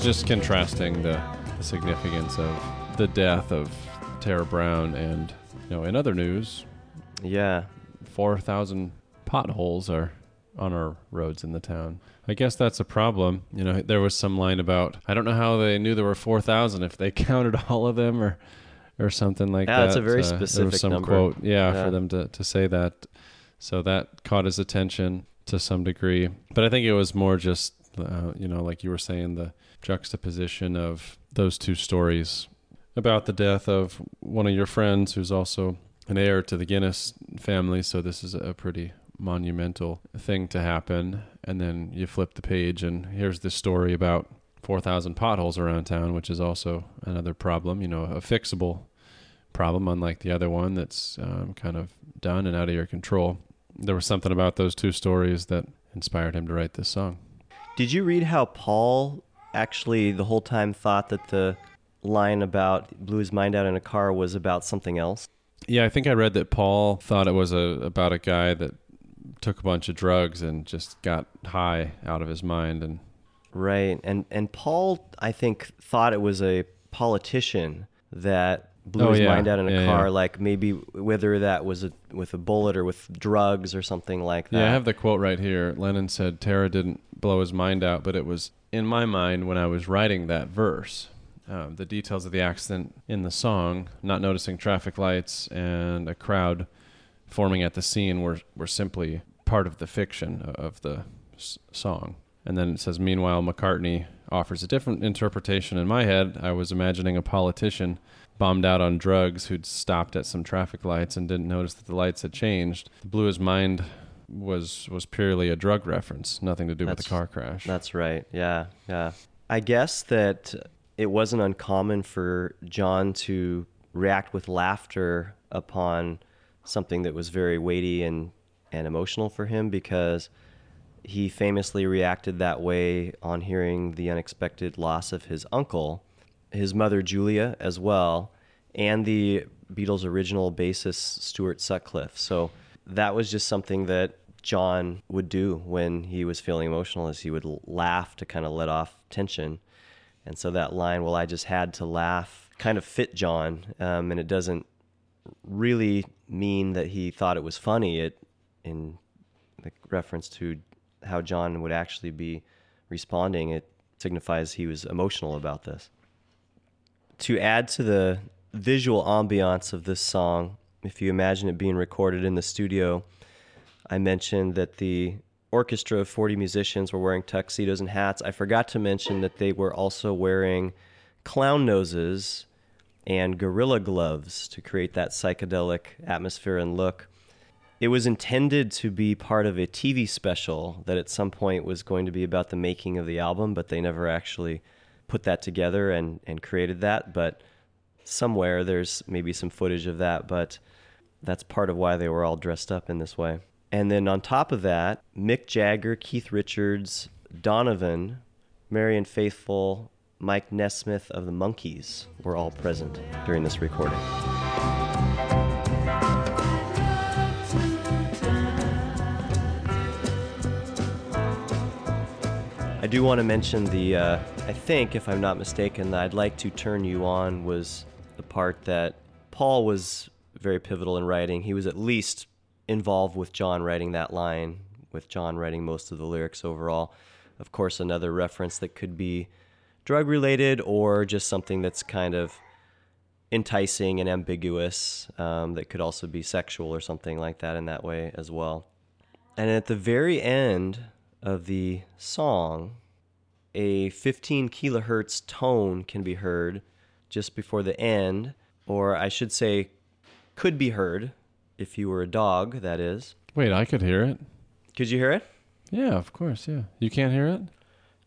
Just contrasting the, the significance of the death of Tara Brown and, you know, in other news, yeah, 4,000 potholes are on our roads in the town. I guess that's a problem. You know, there was some line about I don't know how they knew there were 4,000 if they counted all of them or or something like Yeah, that. it's a very Uh, there was some number. quote, yeah, Yeah. for them to to say that. So that caught his attention to some degree. But I think it was more just uh, you know, like you were saying the juxtaposition of those two stories about the death of one of your friends who's also an heir to the Guinness family. So this is a pretty monumental thing to happen. And then you flip the page, and here's this story about 4,000 potholes around town, which is also another problem, you know, a fixable problem, unlike the other one that's um, kind of done and out of your control. There was something about those two stories that inspired him to write this song. Did you read how Paul actually the whole time thought that the line about blew his mind out in a car was about something else? Yeah, I think I read that Paul thought it was a about a guy that took a bunch of drugs and just got high out of his mind and Right. And and Paul I think thought it was a politician that blew Oh, his yeah. mind out in a Yeah, car yeah. like maybe whether that was a, with a bullet or with drugs or something like that. Yeah, I have the quote right here. Lennon said Tara didn't blow his mind out, but it was in my mind when I was writing that verse. Um, the details of the accident in the song, not noticing traffic lights and a crowd forming at the scene were, were simply part of the fiction of the s- song. And then it says, Meanwhile, McCartney offers a different interpretation. In my head, I was imagining a politician bombed out on drugs who'd stopped at some traffic lights and didn't notice that the lights had changed. Blew his mind was was purely a drug reference, nothing to do with the car crash. That's right. Yeah, yeah. I guess that it wasn't uncommon for John to react with laughter upon something that was very weighty and, and emotional for him because he famously reacted that way on hearing the unexpected loss of his uncle, his mother Julia as well, and the Beatles' original bassist Stuart Sutcliffe. So that was just something that John would do when he was feeling emotional, is he would laugh to kind of let off tension. And so that line, "Well, I just had to laugh," kind of fit John, um, and it doesn't really mean that he thought it was funny. It in the reference to how John would actually be responding, it signifies he was emotional about this. To add to the visual ambiance of this song, if you imagine it being recorded in the studio, I mentioned that the orchestra of 40 musicians were wearing tuxedos and hats. I forgot to mention that they were also wearing clown noses and gorilla gloves to create that psychedelic atmosphere and look. It was intended to be part of a TV special that at some point was going to be about the making of the album, but they never actually put that together and, and created that. But somewhere there's maybe some footage of that, but that's part of why they were all dressed up in this way. And then on top of that, Mick Jagger, Keith Richards, Donovan, Marion Faithfull, Mike Nesmith of the Monkees were all present during this recording. I do want to mention the, uh, I think, if I'm not mistaken, that I'd like to turn you on was the part that Paul was very pivotal in writing. He was at least involved with John writing that line, with John writing most of the lyrics overall. Of course, another reference that could be drug related or just something that's kind of enticing and ambiguous um, that could also be sexual or something like that in that way as well. And at the very end of the song, a 15 kilohertz tone can be heard just before the end, or I should say, could be heard if you were a dog, that is. Wait, I could hear it. Could you hear it? Yeah, of course. Yeah, you can't hear it.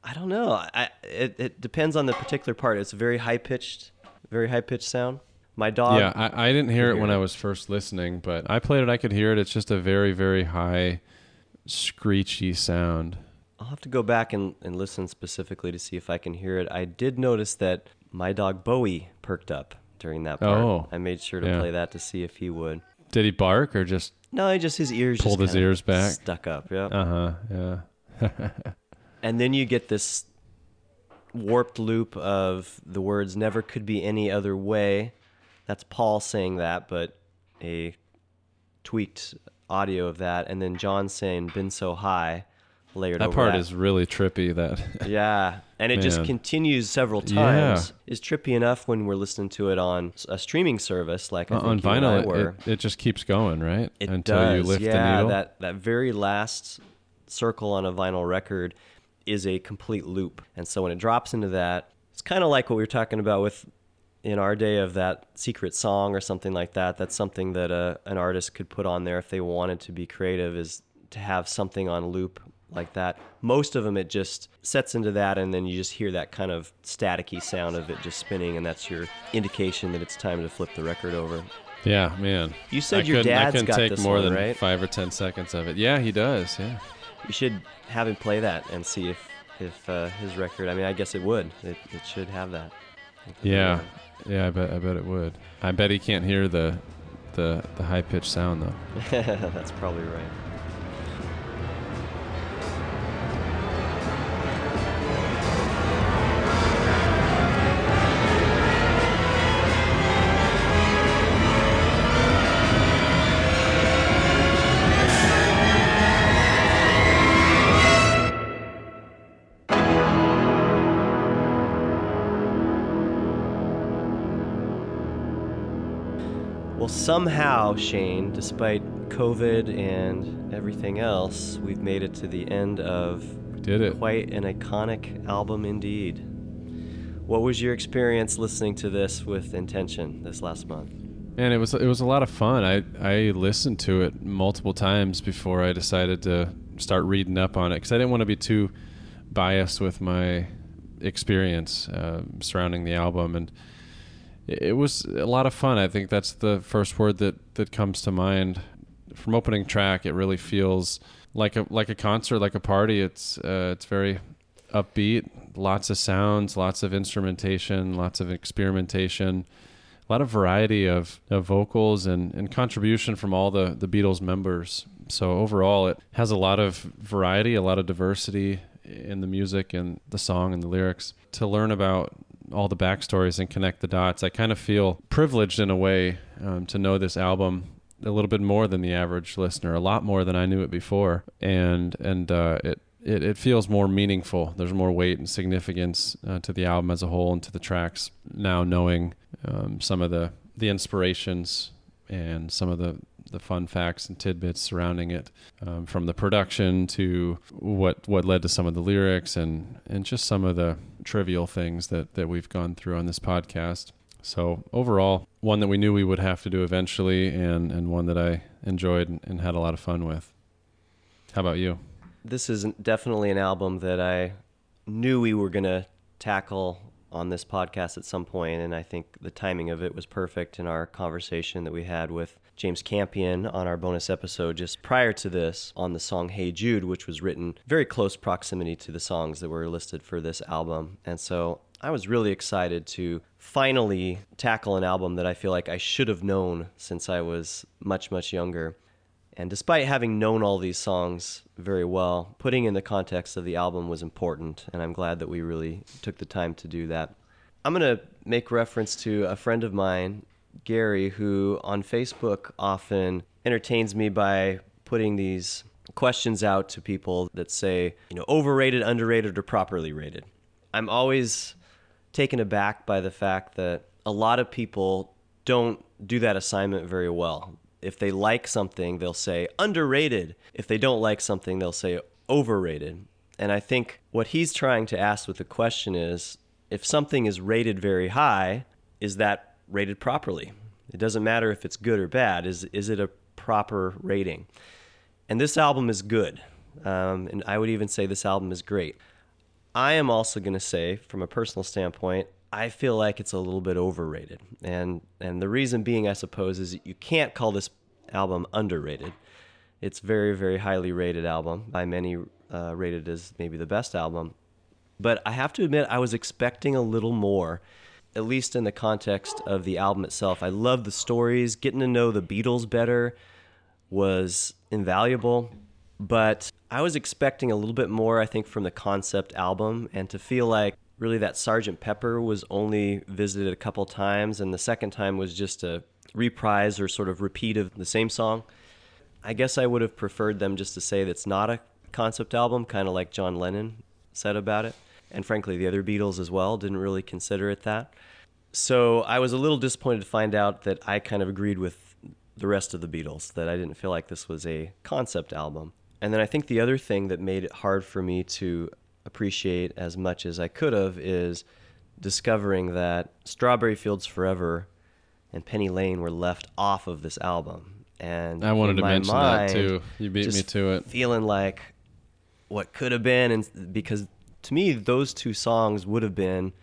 I don't know. I, it, it depends on the particular part. It's a very high pitched, very high pitched sound. My dog. yeah, I, I didn't hear it when I was first listening, but I played it. I could hear it. It's just a very, very high, screechy sound. I'll have to go back and, and listen specifically to see if I can hear it. I did notice that my dog Bowie perked up during that part. Oh, I made sure to yeah. play that to see if he would. Did he bark or just No, he just his ears pulled just his ears back? stuck up. Yeah. Uh huh. Yeah. and then you get this warped loop of the words never could be any other way. That's Paul saying that, but a tweaked audio of that, and then John saying "been so high," layered that part that. is really trippy. That yeah, and it just continues several Yeah. times. Is trippy enough when we're listening to it on a streaming service like Uh, think on vinyl, it, it just keeps going, right? It Until does. you lift yeah, the needle. That that very last circle on a vinyl record is a complete loop. And so when it drops into that, it's kind of like what we were talking about with in our day of that secret song or something like that. That's something that a, an artist could put on there if they wanted to be creative is to have something on loop like that. Most of them it just sets into that and then you just hear that kind of staticky sound of it just spinning and that's your indication that it's time to flip the record over. Yeah, man. You said I your couldn't- I dad's couldn't got take this more one, than right? five or ten seconds of it. Yeah, he does. Yeah. You should have him play that and see if if uh, his record. I mean, I guess it would. It, it should have that. Yeah, yeah. I bet. I bet it would. I bet he can't hear the the the high pitched sound though. That's probably right. Somehow, Shane, despite COVID and everything else, we've made it to the end of did it. quite an iconic album indeed. What was your experience listening to this with intention this last month? And it was it was a lot of fun. I I listened to it multiple times before I decided to start reading up on it because I didn't want to be too biased with my experience uh, surrounding the album, and it was a lot of fun. I think that's the first word that that comes to mind. From opening track, it really feels like a like a concert, like a party. It's uh, it's very upbeat, lots of sounds, lots of instrumentation, lots of experimentation, a lot of variety of, of vocals and, and contribution from all the, the Beatles members. So overall, it has a lot of variety, a lot of diversity in the music and the song and the lyrics. To learn about all the backstories and connect the dots, I kind of feel privileged in a way um, to know this album a little bit more than the average listener, a lot more than I knew it before, and and uh, it it, it feels more meaningful. There's more weight and significance uh, to the album as a whole and to the tracks now, knowing um, some of the the inspirations and some of the the fun facts and tidbits surrounding it, um, from the production to what what led to some of the lyrics and and just some of the trivial things that that we've gone through on this podcast. So overall, one that we knew we would have to do eventually, and and one that I enjoyed and had a lot of fun with. How about you? This is definitely an album that I knew we were going to tackle on this podcast at some point, and I think the timing of it was perfect in our conversation that we had with James Campion on our bonus episode just prior to this on the song Hey Jude, which was written very close proximity to the songs that were listed for this album. And so I was really excited to finally tackle an album that I feel like I should have known since I was much, much younger. And despite having known all these songs very well, putting in the context of the album was important, and I'm glad that we really took the time to do that. I'm going to make reference to a friend of mine, Gary, who on Facebook often entertains me by putting these questions out to people that say, you know, overrated, underrated, or properly rated. I'm always taken aback by the fact that a lot of people don't do that assignment very well. If they like something, they'll say underrated. If they don't like something, they'll say overrated. And I think what he's trying to ask with the question is if something is rated very high, is that rated properly? It doesn't matter if it's good or bad. Is, is it a proper rating? And this album is good. Um, and I would even say this album is great. I am also going to say, from a personal standpoint, I feel like it's a little bit overrated. And and the reason being, I suppose, is you can't call this album underrated. It's very very highly rated album by many, uh, rated as maybe the best album. But I have to admit, I was expecting a little more, at least in the context of the album itself. I love the stories. Getting to know the Beatles better was invaluable. But I was expecting a little bit more, I think, from the concept album, and to feel like really that Sergeant Pepper was only visited a couple times, and the second time was just a reprise or sort of repeat of the same song. I guess I would have preferred them just to say that's not a concept album, kind of like John Lennon said about it. And frankly, the other Beatles as well didn't really consider it that. So I was a little disappointed to find out that I kind of agreed with the rest of the Beatles, that I didn't feel like this was a concept album. And then I think the other thing that made it hard for me to appreciate as much as I could have is discovering that Strawberry Fields Forever and Penny Lane were left off of this album. And I wanted to mention that, too. You beat me to it. Feeling like what could have been, and because to me those two songs would have been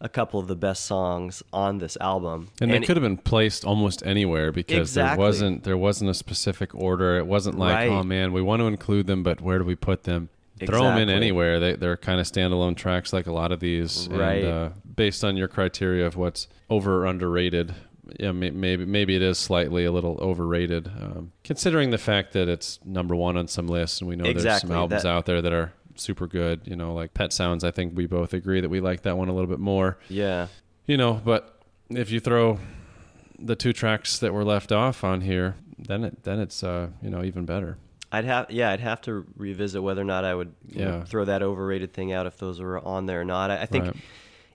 a couple of the best songs on this album, And, they could have been placed almost anywhere because Exactly. there wasn't there wasn't a specific order. It wasn't like, Right. oh man, we want to include them, but where do we put them? Throw them in anywhere. They they're kind of standalone tracks, like a lot of these. Right. And, uh, based on your criteria of what's over or underrated, yeah, maybe maybe it is slightly a little overrated, um, considering the fact that it's number one on some lists, and we know there's some albums that- out there that are super good. You know, like Pet Sounds. I think we both agree that we like that one a little bit more. Yeah. You know, but if you throw the two tracks that were left off on here, then it then it's uh, you know even better. I'd have yeah, I'd have to revisit whether or not I would you know, Yeah. throw that overrated thing out if those were on there or not. I, I think Right.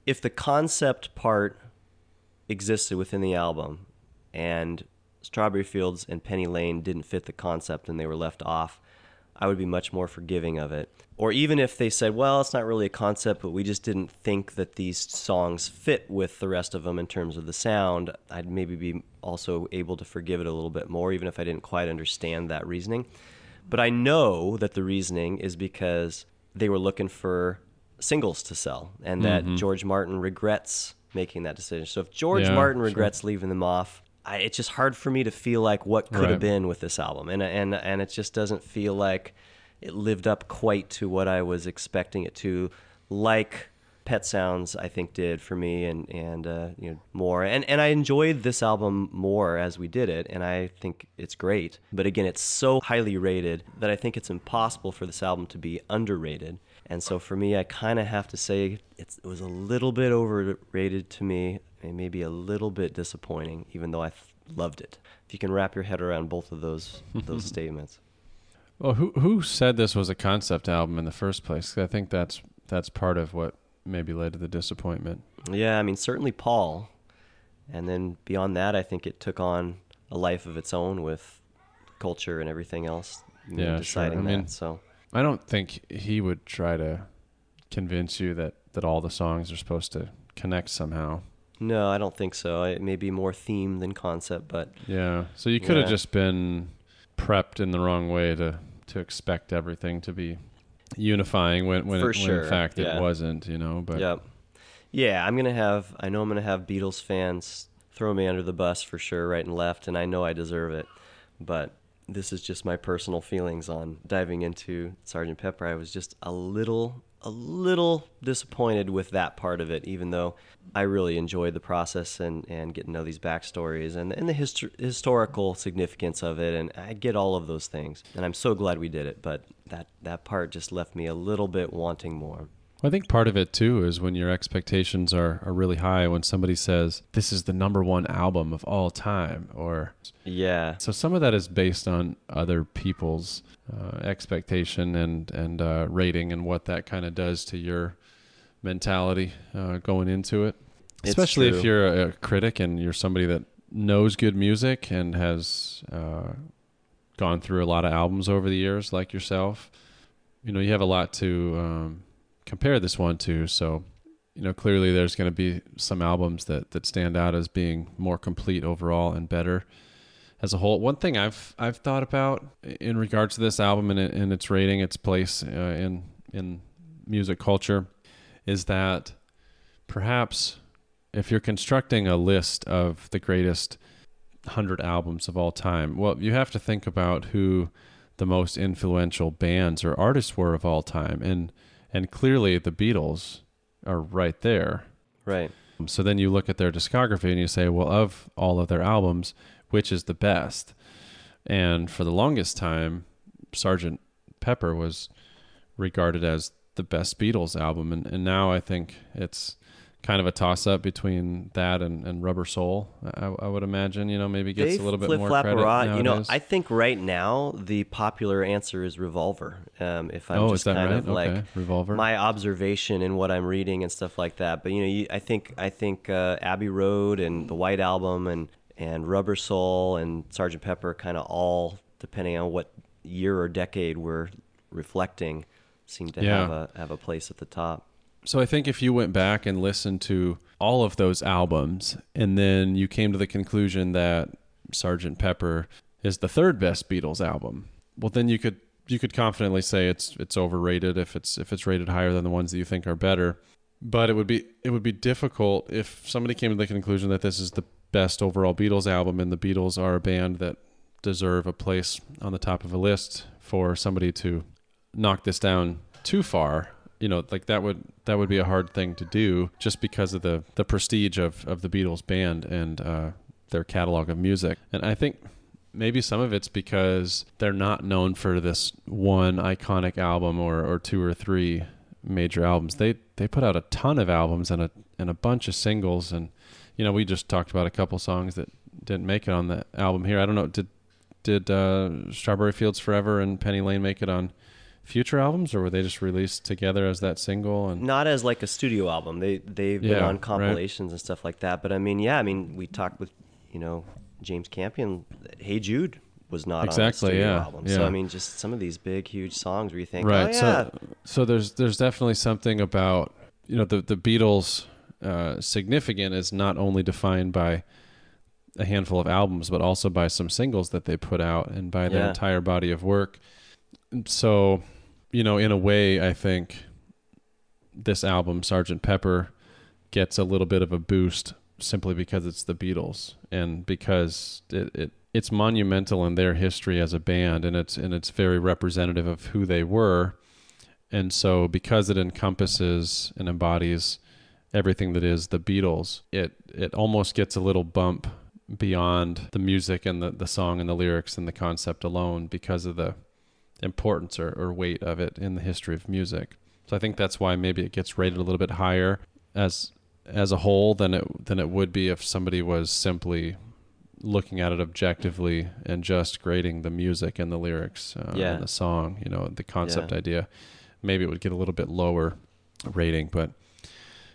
if the concept part existed within the album and Strawberry Fields and Penny Lane didn't fit the concept and they were left off, I would be much more forgiving of it. Or even if they said, well, it's not really a concept, but we just didn't think that these songs fit with the rest of them in terms of the sound, I'd maybe be also able to forgive it a little bit more, even if I didn't quite understand that reasoning. But I know that the reasoning is because they were looking for singles to sell, and that Mhm. George Martin regrets making that decision. So if George Yeah, Martin sure. regrets leaving them off, I, it's just hard for me to feel like what could Right. have been with this album, and and and it just doesn't feel like it lived up quite to what I was expecting it to, like Pet Sounds I think did for me, and and uh, you know more, and and I enjoyed this album more as we did it, and I think it's great. But again, it's so highly rated that I think it's impossible for this album to be underrated. And so for me, I kind of have to say it's, it was a little bit overrated to me, and maybe a little bit disappointing, even though I th- loved it. If you can wrap your head around both of those those statements. Well, who who said this was a concept album in the first place? I think that's that's part of what maybe led to the disappointment. Yeah, I mean certainly Paul, and then beyond that, I think it took on a life of its own with culture and everything else. you Yeah, deciding sure. I mean, that. So I don't think he would try to convince you that that all the songs are supposed to connect somehow. No, I don't think so. It may be more theme than concept, but Yeah. So you could have just been prepped in the wrong way to to expect everything to be unifying when when, it, when in fact yeah. it wasn't, you know, but Yep. Yeah, I'm gonna have. I know I'm gonna have Beatles fans throw me under the bus for sure, right and left, and I know I deserve it. But this is just my personal feelings on diving into Sergeant Pepper. I was just a little, a little disappointed with that part of it, even though I really enjoyed the process and, and getting to know these backstories and, and the histor- historical significance of it. And I get all of those things. And I'm so glad we did it. But that, that part just left me a little bit wanting more. I think part of it too is when your expectations are, are really high. When somebody says this is the number one album of all time, or yeah, so some of that is based on other people's uh, expectation and and uh, rating and what that kind of does to your mentality uh, going into it. It's Especially true. if you're a, a critic and you're somebody that knows good music and has uh, gone through a lot of albums over the years, like yourself. You know, you have a lot to um, compare this one to. So, you know, clearly there's going to be some albums that that stand out as being more complete overall and better as a whole. One thing I've I've thought about in regards to this album and, and its rating, its place uh, in in music culture, is that perhaps if you're constructing a list of the greatest hundred albums of all time, well, you have to think about who the most influential bands or artists were of all time, and and clearly the Beatles are right there. Right. So then you look at their discography and you say, well, of all of their albums, which is the best? And for the longest time, Sergeant Pepper was regarded as the best Beatles album, and, and now I think it's kind of a toss up between that and, and Rubber Soul. I, I would imagine, you know, maybe gets They a little bit more credit. around. You know. I think right now the popular answer is Revolver. Um, if I'm Oh, is just that kind right? of like Okay, Revolver. my observation and what I'm reading and stuff like that. But you know, you, I think I think uh, Abbey Road and the White Album and and Rubber Soul and Sergeant Pepper kind of all depending on what year or decade we're reflecting seem to Yeah. have a have a place at the top. So I think if you went back and listened to all of those albums and then you came to the conclusion that Sergeant Pepper is the third best Beatles album, well then you could you could confidently say it's it's overrated if it's if it's rated higher than the ones that you think are better. But it would be it would be difficult if somebody came to the conclusion that this is the best overall Beatles album and the Beatles are a band that deserve a place on the top of a list for somebody to knock this down too far you know like that would that would be a hard thing to do just because of the the prestige of of the Beatles band and uh their catalog of music. And i think maybe some of it's because they're not known for this one iconic album or or two or three major albums. They they put out a ton of albums and a and a bunch of singles. And you know we just talked about a couple songs that didn't make it on the album here. I don't know did did uh, Strawberry Fields Forever and Penny Lane make it on future albums, or were they just released together as that single? And Not as like a studio album. They they've been Yeah, on right. compilations and stuff like that. But I mean, yeah, I mean, we talked with you know James Campion. Hey Jude was not Exactly, on a studio yeah, album. So. I mean, just some of these big, huge songs where you think, right. oh yeah, So so there's there's definitely something about you know the the Beatles uh, significant is not only defined by a handful of albums, but also by some singles that they put out and by their Yeah. entire body of work. So, you know, in a way, I think this album, Sergeant Pepper, gets a little bit of a boost simply because it's the Beatles and because it, it it's monumental in their history as a band and it's and it's very representative of who they were. And so because it encompasses and embodies everything that is the Beatles, it it almost gets a little bump beyond the music and the, the song and the lyrics and the concept alone because of the importance or, or weight of it in the history of music. So I think that's why maybe it gets rated a little bit higher as as a whole than it than it would be if somebody was simply looking at it objectively and just grading the music and the lyrics uh, Yeah. and the song, you know, the concept Yeah. idea. Maybe it would get a little bit lower rating, but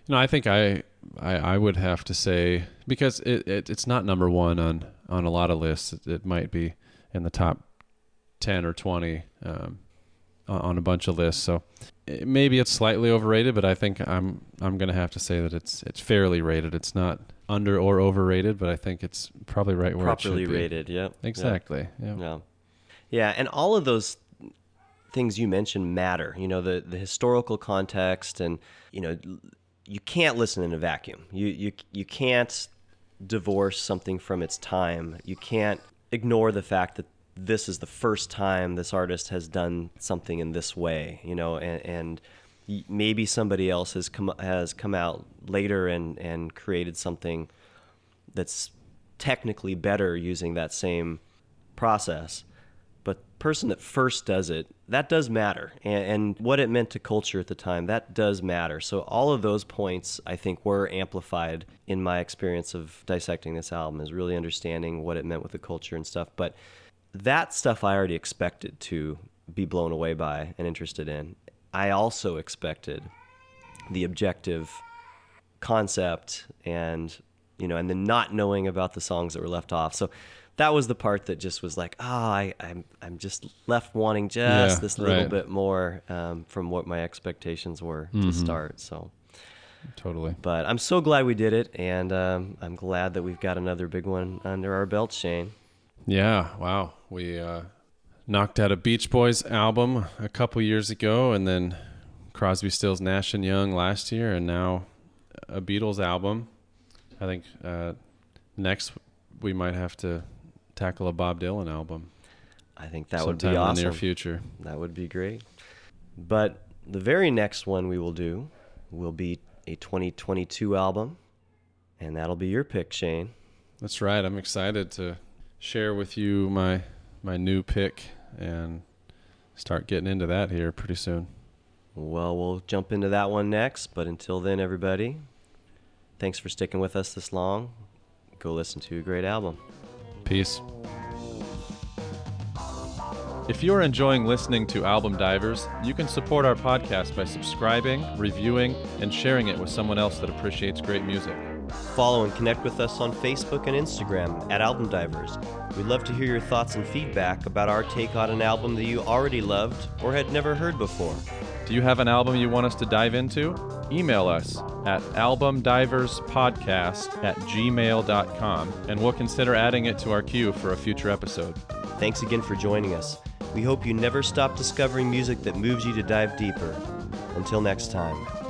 you know, I think I I, I would have to say because it, it it's not number one on on a lot of lists. It, it might be in the top ten or twenty um, on- a bunch of lists. So it, maybe it's slightly overrated, but I think I'm I'm gonna have to say that it's it's fairly rated. It's not under or overrated, but I think it's probably right where properly it should be. rated. Yep. Exactly. Yeah. Yeah. yeah. Yeah, and all of those things you mentioned matter. You know, the the historical context, and you know, you can't listen in a vacuum. You you you can't divorce something from its time. You can't ignore the fact that this is the first time this artist has done something in this way. You know, and, and maybe somebody else has come has come out later and and created something that's technically better using that same process. But person that first does it that does matter. And, and what it meant to culture at the time that does matter. So all of those points i think were amplified in my experience of dissecting this album is really understanding what it meant with the culture and stuff. But that stuff i already expected to be blown away by and interested in i also expected the objective concept and you know and then not knowing about the songs that were left off so that was the part that just was like oh I, I'm, I'm just left wanting just Yeah, this little right. bit more um, from what my expectations were Mhm. to start so Totally. but i'm so glad we did it and um, i'm glad that we've got another big one under our belt shane Yeah, wow. We uh, knocked out a Beach Boys album a couple years ago, and then Crosby, Stills, Nash and Young last year, and now a Beatles album. I think uh, next we might have to tackle a Bob Dylan album. I think that would be in awesome. the near future. That would be great. But the very next one we will do will be a 2022 album, and that'll be your pick, Shane. That's right. I'm excited to share with you my my new pick and start getting into that here pretty soon. Well, we'll jump into that one next. But until then, everybody, thanks for sticking with us this long. Go listen to a great album. Peace. If you're enjoying listening to Album Divers, you can support our podcast by subscribing, reviewing, and sharing it with someone else that appreciates great music. Follow and connect with us on Facebook and Instagram at Album Divers. We'd love to hear your thoughts and feedback about our take on an album that you already loved or had never heard before. Do you have an album you want us to dive into? Email us at albumdiverspodcast at gmail.com and we'll consider adding it to our queue for a future episode. Thanks again for joining us. We hope you never stop discovering music that moves you to dive deeper. Until next time.